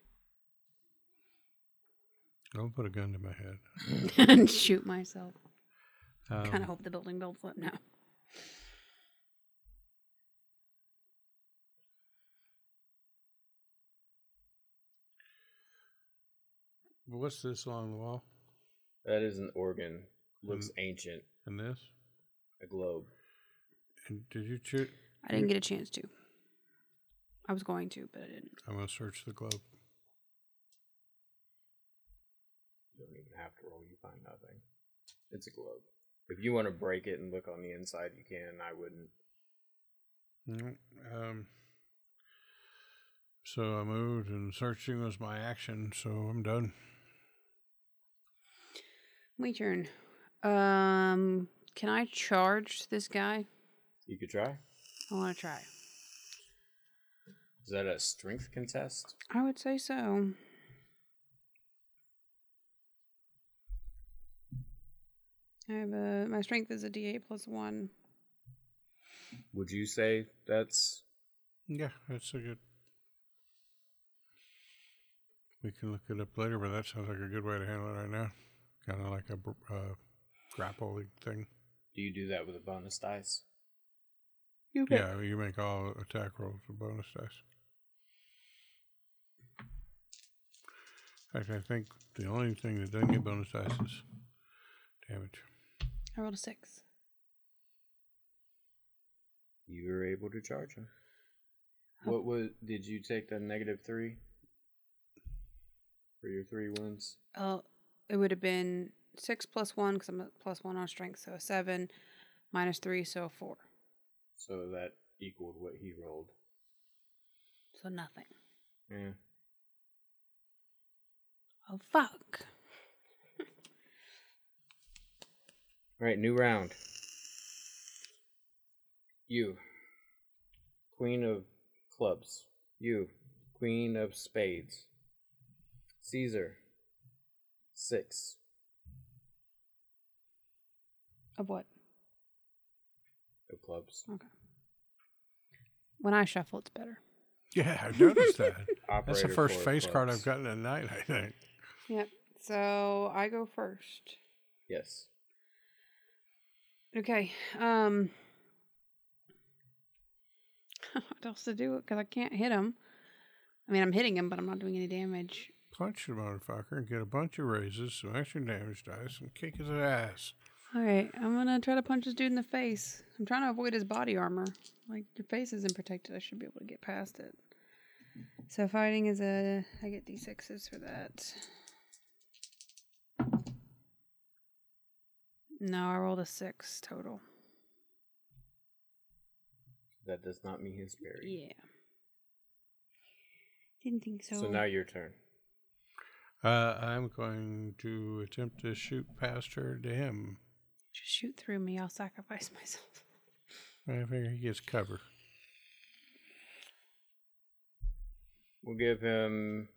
Don't put a gun to my head. and shoot myself. Um, kind of hope the building builds up now. What's this along the wall? That is an organ. Looks ancient. And this? A globe. And did you choose? I didn't get a chance to. I was going to, but I didn't. I'm gonna search the globe. You don't even have to roll. You find nothing. It's a globe. If you want to break it and look on the inside, you can. I wouldn't. Mm, Um. So I moved, and searching was my action. So I'm done. My turn. Um, can I charge this guy? You could try. I want to try. Is that a strength contest? I would say so. I have a my strength is a D8 plus one. Would you say that's Yeah, that's a good. We can look it up later, but that sounds like a good way to handle it right now. Kind of like a br- uh, grappling thing. do you do that with a bonus dice? You Yeah, you make all attack rolls with bonus dice. In fact, I think the only thing that doesn't get bonus dice is damage. I rolled a six. You were able to charge him. What was? Did you take the negative three for your three wounds? Oh, uh, it would have been six plus one because I'm a plus one on strength, so a seven, minus three, so a four, So that equaled what he rolled. so nothing. Yeah. Oh fuck! All right, new round. You, Queen of Clubs. You, Queen of Spades. Caesar, six. Of what? Of clubs. Okay. When I shuffle, it's better. Yeah, I've noticed that. That's Operator the first four of face card clubs. I've gotten at night, I think. Yep. So I go first. Yes. Okay. Um. what else to do? Because I can't hit him. I mean, I'm hitting him, but I'm not doing any damage. Punch the motherfucker and get a bunch of raises, some extra damage dice, and kick his ass. All right, I'm gonna try to punch this dude in the face. I'm trying to avoid his body armor. Like your face isn't protected. I should be able to get past it. So fighting is a. I get d6s for that. No, I rolled a six total. That does not mean his parry. Yeah. Didn't think so. So now your turn. Uh, I'm going to attempt to shoot past her to him. Just shoot through me. I'll sacrifice myself. I figure he gets cover. We'll give him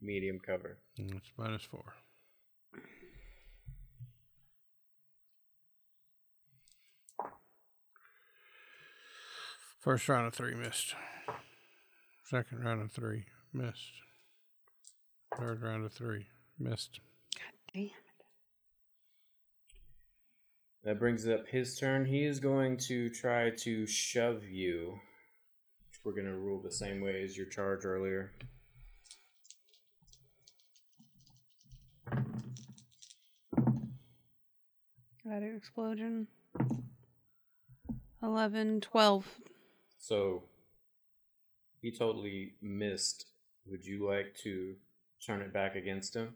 medium cover. And it's minus four. First round of three missed. Second round of three missed. Third round of three missed. damn it. That brings up his turn. He is going to try to shove you. We're going to rule the same way as your charge earlier. Got an explosion. 11, 12. So he totally missed. Would you like to turn it back against him?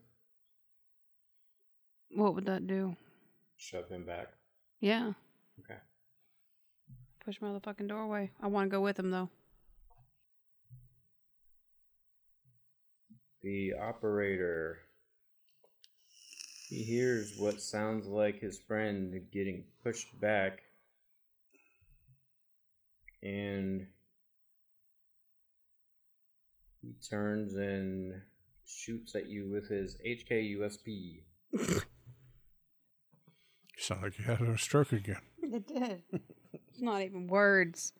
What would that do? Shove him back. Yeah. Okay. Push him out of the fucking doorway. I want to go with him, though. The operator. He hears what sounds like his friend getting pushed back. And he turns and shoots at you with his HK HKUSP. Sound like you had a stroke again. It did. it's not even words.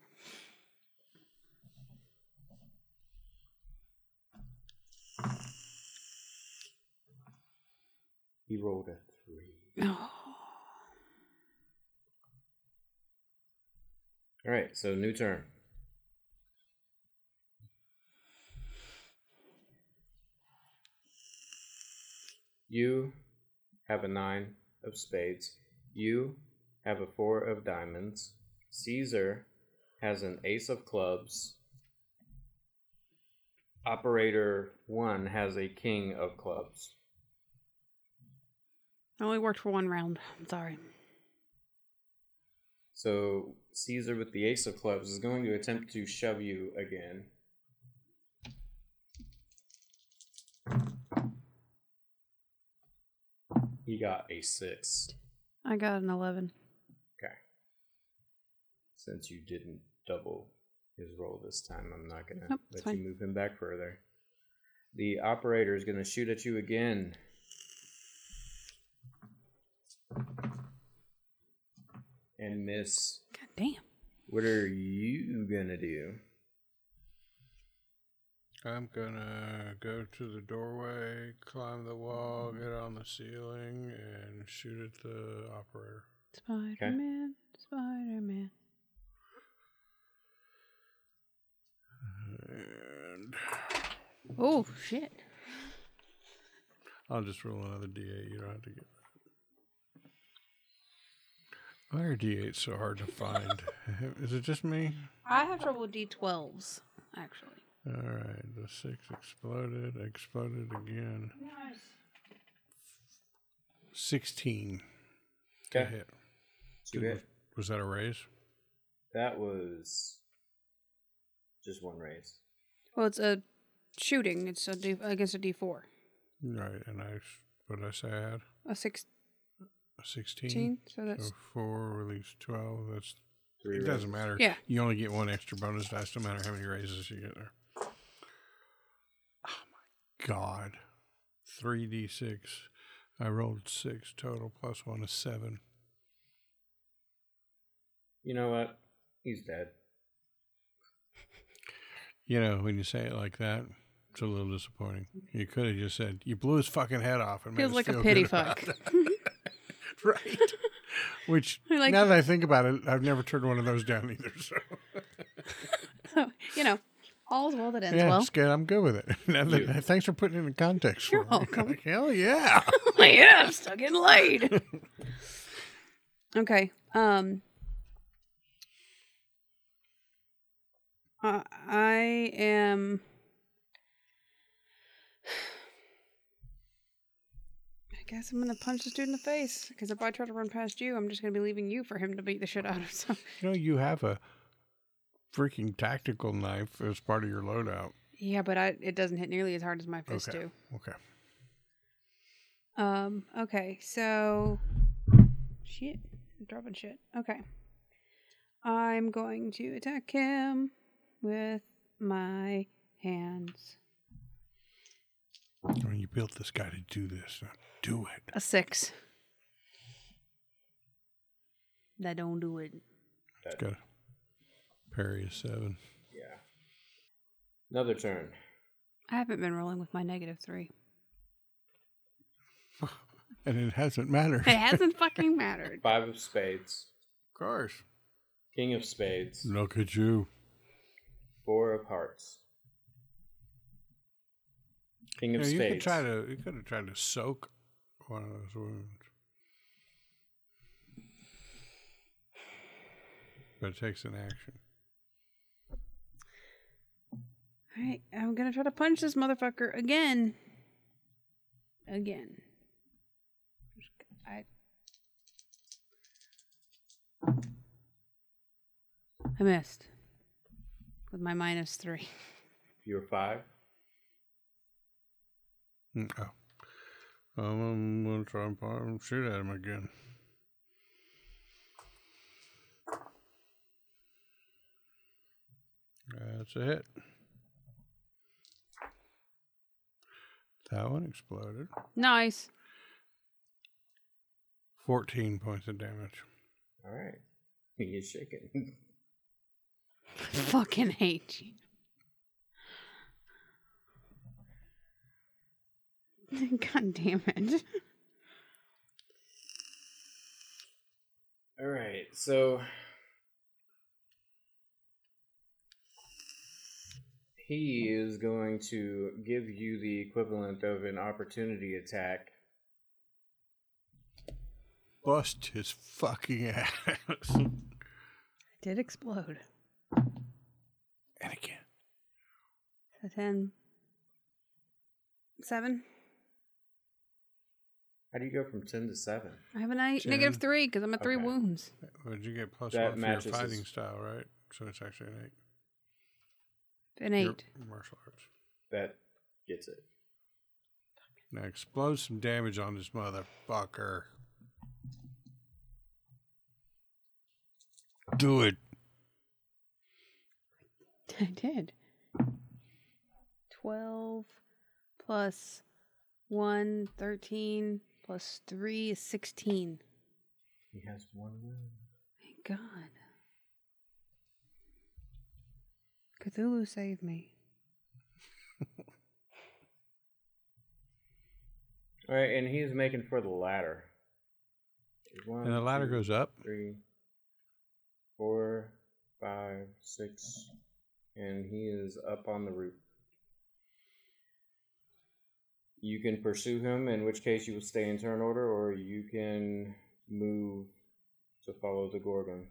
He rolled a three. Oh. All right, so new turn. You have a nine of spades. You have a four of diamonds. Caesar has an ace of clubs. Operator one has a king of clubs. I only worked for one round. I'm sorry. So Caesar with the ace of clubs is going to attempt to shove you again. He got a six. I got an 11. Okay. Since you didn't double his roll this time, I'm not gonna Nope, it's let you fine. move him back further. The operator is gonna shoot at you again. And miss. God damn. What are you gonna do? I'm gonna go to the doorway, climb the wall, mm-hmm. get on the ceiling, and shoot at the operator. Spider Man. Spider Man. And Oh, shit. I'll just roll another d8. You don't have to get. Why are d8s so hard to find? Is it just me? I have trouble with D12s, actually. All right, the six exploded, exploded again. Nice. Sixteen. to Okay. hit. Two hit. Was that a raise? That was just one raise. Well, it's a shooting. It's a D, against a D4. Right, and I what did I say I had? A 16. Sixteen. So that's. So four release twelve. That's Three it. Doesn't matter. Yeah. You only get one extra bonus dice, no matter how many raises you get there. Oh my god. Three d six. I rolled six total plus one is seven. You know what? He's dead. You know, when you say it like that, it's a little disappointing. You could have just said you blew his fucking head off and made Feels us like a pity fuck. it. right? Which Like- now that I think about it, I've never turned one of those down either. So So, you know, all's well that ends yeah, well. it's good. I'm good with it. Now that- You- thanks for putting it in context. You're for me. welcome. Like, Hell yeah! yeah, I'm still getting laid. okay. Um. Uh, I am. I guess I'm gonna punch this dude in the face because if I try to run past you, I'm just gonna be leaving you for him to beat the shit out of. So you know, you have a freaking tactical knife as part of your loadout. yeah, but I it doesn't hit nearly as hard as my fists Okay. do. Okay. Um, okay, so shit. I'm dropping shit. Okay. I'm going to attack him with my hands. I mean, you built this guy to do this. Now do it. A six. That don't do it. Dead. Got a parry is seven. Yeah. Another turn. I haven't been rolling with my negative three. And it hasn't mattered. It hasn't fucking mattered. Five of spades. Of course. King of spades. Look at you. Four of hearts. King You, of know, you spades. could try to. You could have tried to soak one of those wounds. but it takes an action. All right, I'm gonna try to punch this motherfucker again. Again. I. I missed with my minus three. You're five. Oh. Um, I'm gonna try and fire and shoot at him again. That's a hit. That one exploded. Nice. 14 points of damage. All right. He is shaking. Fucking hate you. God damn it. All right. So he is going to give you the equivalent of an opportunity attack. Bust his fucking ass. Did explode. and again. So 10. 7. How do you go from ten to seven? I have a ni- Ten. negative 3 because I'm at 3 Okay. wounds. Would you get plus That one for your matches his- fighting style, right? So it's actually an eight. An Your 8. martial arts. That gets it. Now explode some damage on this motherfucker. Do it. I did. 12 plus 1, 13 plus 3 is 16. He has one wound. Thank God. Cthulhu saved me. All right, and he's making for the ladder. One, And the ladder two, goes up. three, four, five, six, and he is up on the roof. You can pursue him, in which case you will stay in turn order, or you can move to follow the Gorgon.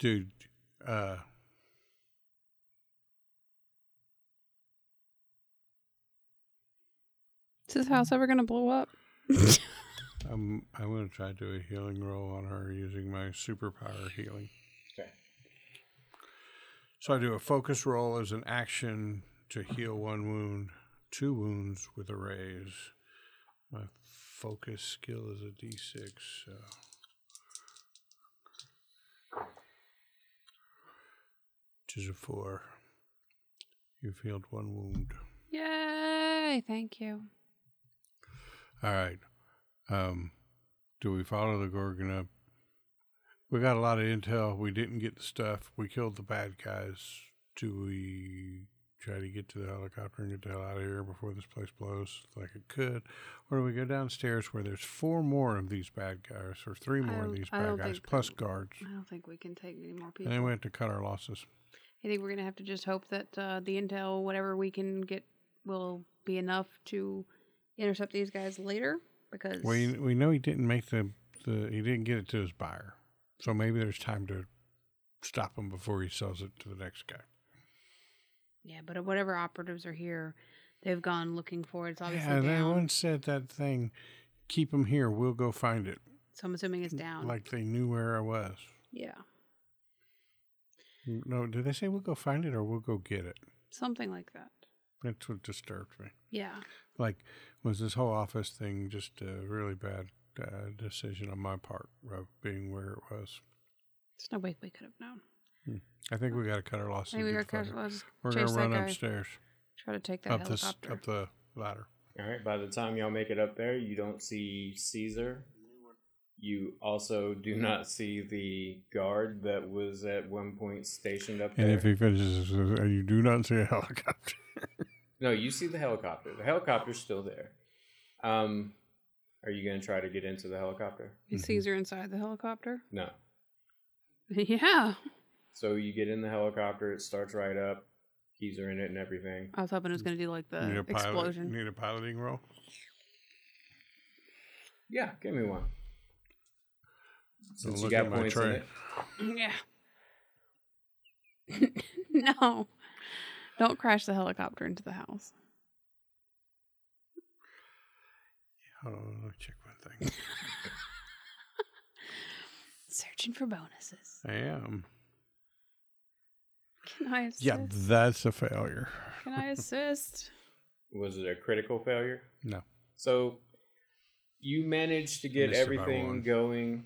Dude, uh, Is this house ever going to blow up? I'm I'm gonna try to do a healing roll on her using my superpower healing. So I do a focus roll as an action to heal one wound, two wounds with a raise. My focus skill is a D6. So. Which is a four. You've healed one wound. Yay! Thank you. All right. Um, do we follow the Gorgon up? We got a lot of intel. We didn't get the stuff. We killed the bad guys. Do we try to get to the helicopter and get the hell out of here before this place blows like it could? Or do we go downstairs where there's four more of these bad guys or three more of these bad guys plus guards? I don't think we can take any more And people. then we have to cut our losses. I think we're going to have to just hope that uh, the intel, whatever we can get, will be enough to intercept these guys later. Because We we know he didn't make the, the he didn't get it to his buyer. So maybe there's time to stop him before he sells it to the next guy. yeah, but whatever operatives are here, they've gone looking for it. It's obviously Yeah, they once said that thing, keep him here, we'll go find it. so I'm assuming it's down. Like they knew where I was. yeah, No, did they say we'll go find it or we'll go get it? something like that. That's what disturbed me. Yeah. Like, was this whole office thing just a really bad uh, decision on my part of being where it was? There's no way we could have known. I think we got to cut our losses. I think we and got get to fucking- let's We're gonna run upstairs, Try to take that up this, helicopter. up the ladder. All right. By the time y'all make it up there, you don't see Caesar. You also do not see the guard that was at one point stationed up there. And if he finishes, uh, you do not see a helicopter. No, you see the helicopter. The helicopter's still there. Um, are you going to try to get into the helicopter? Is Mhm. Caesar inside the helicopter? No. yeah. So you get in the helicopter. It starts right up. Keys are in it and everything. I was hoping it was going to do like the need a pilot, explosion. Need a piloting roll. Yeah, give me one. Since look you got at my points in it. Yeah. no. Don't crash the helicopter into the house. Hold on, let me check one thing. Searching for bonuses. I am. Can I assist? Yeah, that's a failure. Can I assist? Was it a critical failure? No. So you manage to get Missed everything going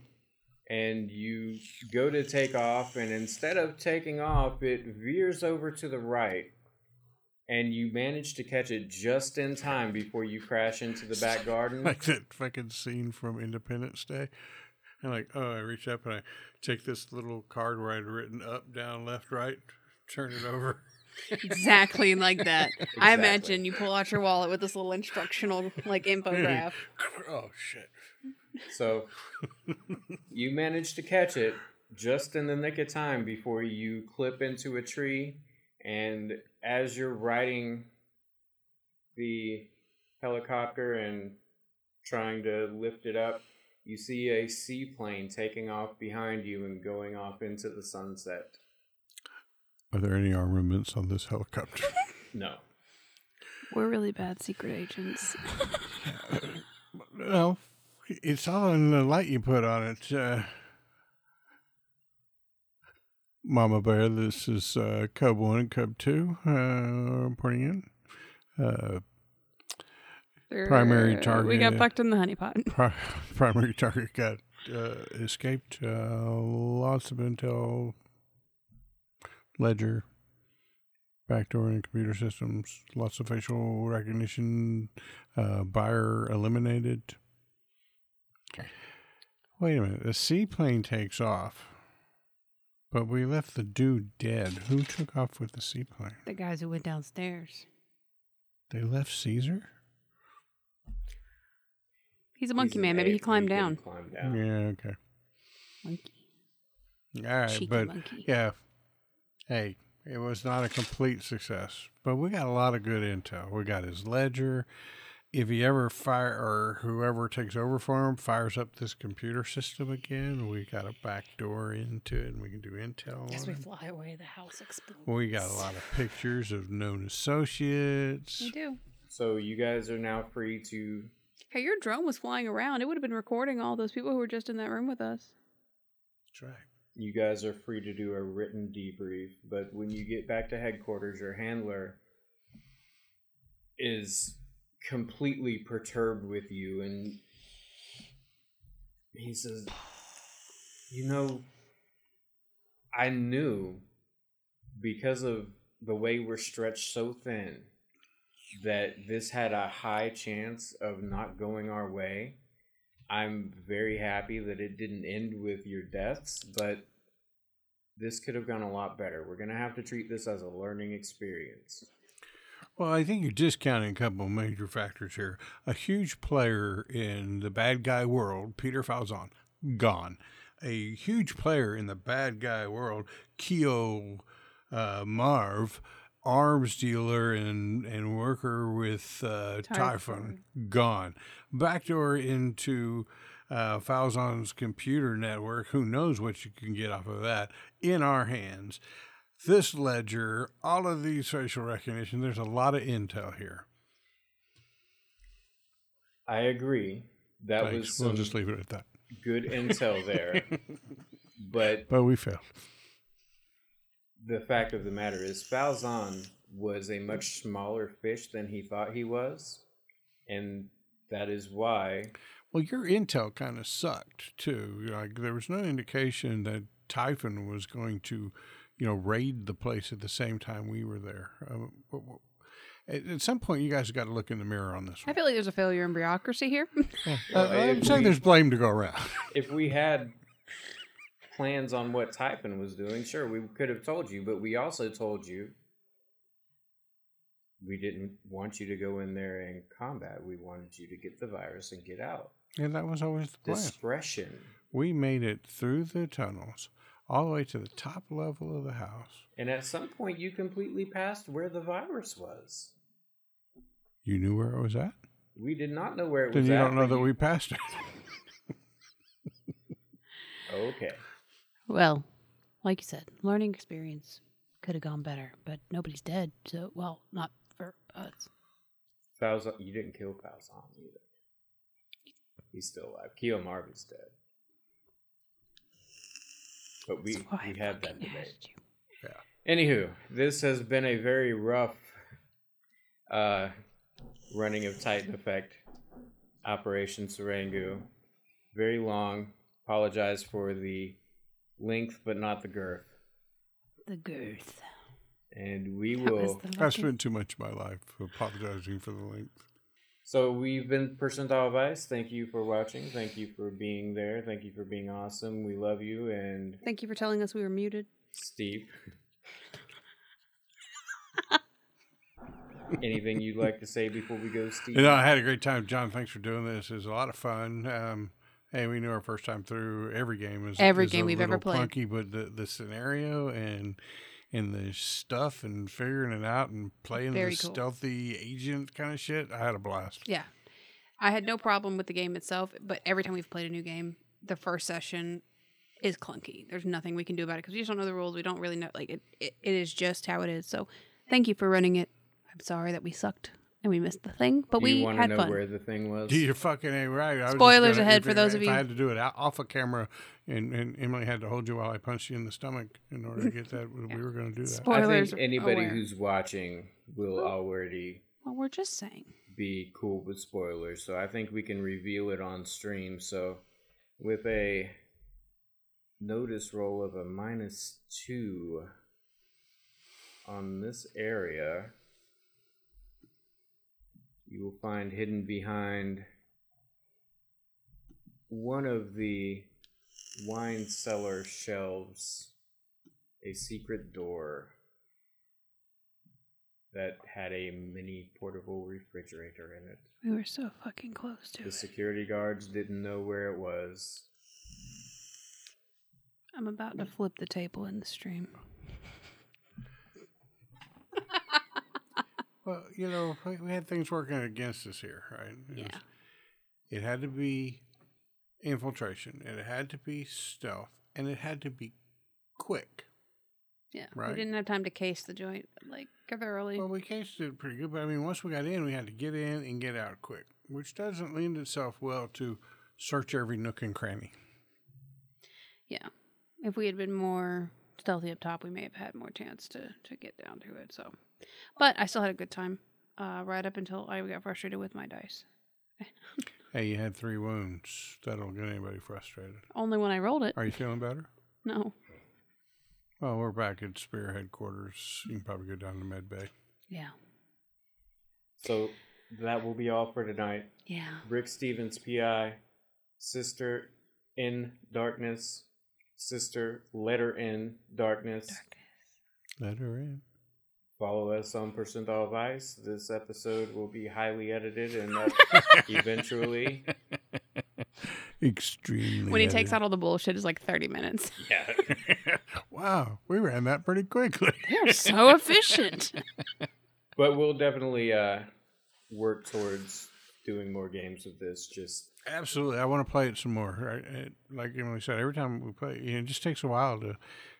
and you go to take off and instead of taking off it veers over to the right and you manage to catch it just in time before you crash into the back garden. Like that fucking scene from Independence Day. And like, oh, I reach up and I take this little card where I'd written up, down, left, right, turn it over. exactly like that. I imagine you pull out your wallet with this little instructional like infograph. oh shit. So you manage to catch it just in the nick of time before you clip into a tree. And as you're riding the helicopter and trying to lift it up, you see a seaplane taking off behind you and going off into the sunset. Are there any armaments on this helicopter? No. We're really bad secret agents. no. It's all in the light you put on it. Uh, Mama Bear, this is uh, Cub 1 and Cub 2 uh, reporting in. Uh, Primary target. We got fucked in the honeypot. pri- primary target got uh, escaped. Uh, lots of intel, ledger, backdoor in computer systems, lots of facial recognition. Uh, buyer eliminated. Wait a minute. The seaplane takes off, but we left the dude dead. Who took off with the seaplane? The guys who went downstairs. They left Caesar. He's a monkey He's man. Maybe he climbed down. Climb down. Yeah. Okay. Monkey. All right, Cheeky but monkey. yeah, hey, it was not a complete success, but we got a lot of good intel. We got his ledger. If he ever fire or whoever takes over for him fires up this computer system again, we got a back door into it, and we can do intel. As we him. fly away, the house explodes. We got a lot of pictures of known associates. We do. So you guys are now free to Hey, your drone was flying around. It would have been recording all those people who were just in that room with us. That's right. you guys are free to do a written debrief, but when you get back to headquarters, your handler is completely perturbed with you and he says, You know, I knew because of the way we're stretched so thin that this had a high chance of not going our way. I'm very happy that it didn't end with your deaths, but this could have gone a lot better. We're going to have to treat this as a learning experience. Well, I think you're discounting a couple of major factors here. A huge player in the bad guy world, Peter Falzon, gone. A huge player in the bad guy world, Keo uh, Marv, arms dealer and, and worker with uh, Typhon, gone. Backdoor into uh, Falzon's computer network. Who knows what you can get off of that in our hands this ledger, all of these facial recognition, there's a lot of intel here. I agree. That Thanks. was we'll just leave it at that. good intel there. but But we failed. the fact of the matter is, Falzon was a much smaller fish than he thought he was. And that is why Well, your intel kind of sucked too. Like there was no indication that Typhon was going to, you know, raid the place at the same time we were there. Um, w- w- at, at some point, you guys got to look in the mirror on this One. I feel like there's a failure in bureaucracy here. Uh, I'm saying we- there's blame to go around. if we had plans on what Typhon was doing, sure, we could have told you, but we also told you we didn't want you to go in there and combat. We wanted you to get the virus and get out. and that was always the plan. Discretion. We made it through the tunnels, all the way to the top level of the house. And at some point, you completely passed where the virus was. You knew where it was at? We did not know where it Then was you don't know that you- we passed it. Okay. Well, like you said, learning experience could have gone better, but nobody's dead. So, well, not for us. Falzon, you didn't kill Falzon either. He's still alive. Keo Marvin's dead. But we, That's we had that fucking debate. asked you. Anywho, this has been a very rough uh, running of Titan Effect Operation Sarangu. Very long. Apologize for the length, but not the girth. The girth. And we That will. I fucking- spent too much of my life apologizing for the length. So we've been Percentile Vice. Thank you for watching. Thank you for being there. Thank you for being awesome. We love you. And Thank you for telling us we were muted. Steve. Anything you'd like to say before we go, Steve? You know, I had a great time, John. Thanks for doing this. It was a lot of fun. Um, hey, we knew our first time through every game is Every is game a we've ever played. clunky, but the the scenario and and the stuff and figuring it out and playing Very the cool. stealthy agent kind of shit, I had a blast. Yeah. I had no problem with the game itself, but every time we've played a new game, the first session is clunky. There's nothing we can do about it because we just don't know the rules. We don't really know. Like, it, it, it is just how it is. So, thank you for running it. I'm sorry that we sucked and we missed the thing, but Do we you want to had know fun. where the thing was? You're fucking a right. I was just Spoilers gonna- ahead if for those of if you- I had to do it out, off a camera, and, and Emily had to hold you while I punched you in the stomach in order to get that, we were going to do that. Spoil- I Spoilers think anybody aware. who's watching will already Well, we're just saying. be cool with spoilers, so I think we can reveal it on stream. So, with a notice roll of a minus two on this area, you will find hidden behind one of the wine cellar shelves a secret door that had a mini portable refrigerator in it. We were so fucking close to The it. security guards didn't know where it was. I'm about to flip the table in the stream. Well, you know, we- had things working against us here, right? It was- Yeah. It had to be infiltration. It had to be stealth, and it had to be quick. Yeah. Right. We didn't have time to case the joint like thoroughly. Well, we cased it pretty good, but I mean, once we got in, we had to get in and get out quick, which doesn't lend itself well to search every nook and cranny. Yeah. If we had been more stealthy up top, we may have had more chance to to get down to it. So, but I still had a good time. Uh, right up until I got frustrated with my dice. Hey, you had three wounds. That'll get anybody frustrated. Only when I rolled it. Are you feeling better? No. Well, we're back at Spear headquarters. You can probably go down to Med Bay. Yeah. So that will be all for tonight. Yeah. Rick Stevens, PI, Sister in Darkness, Sister Letter in Darkness. Let her in. Follow us on Percentile Vice. This episode will be highly edited and eventually. Extremely. When he takes out all the bullshit, it's like thirty minutes. Yeah. wow, we ran that pretty quickly. They're so efficient. But we'll definitely uh, work towards doing more games of this. Just Absolutely, I want to play it some more. Right? It, like Emily said, every time we play, you know, it just takes a while to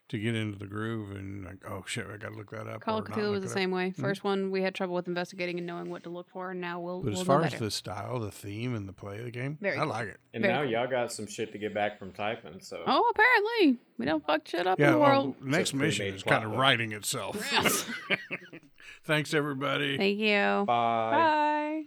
to get into the groove and like, oh shit, I got to look that up. Call of Cthulhu was the it up. same way. Hmm? First one, we had trouble with investigating and knowing what to look for, and now we'll But we'll as far know as the style, the theme, and the play of the game, Very I cool. like it. and Very now cool. y'all got some shit to get back from typing. So Oh, apparently we don't fuck shit up in the well, world. next mission is kind of though. writing itself. Thanks, everybody. Thank you. bye. Bye.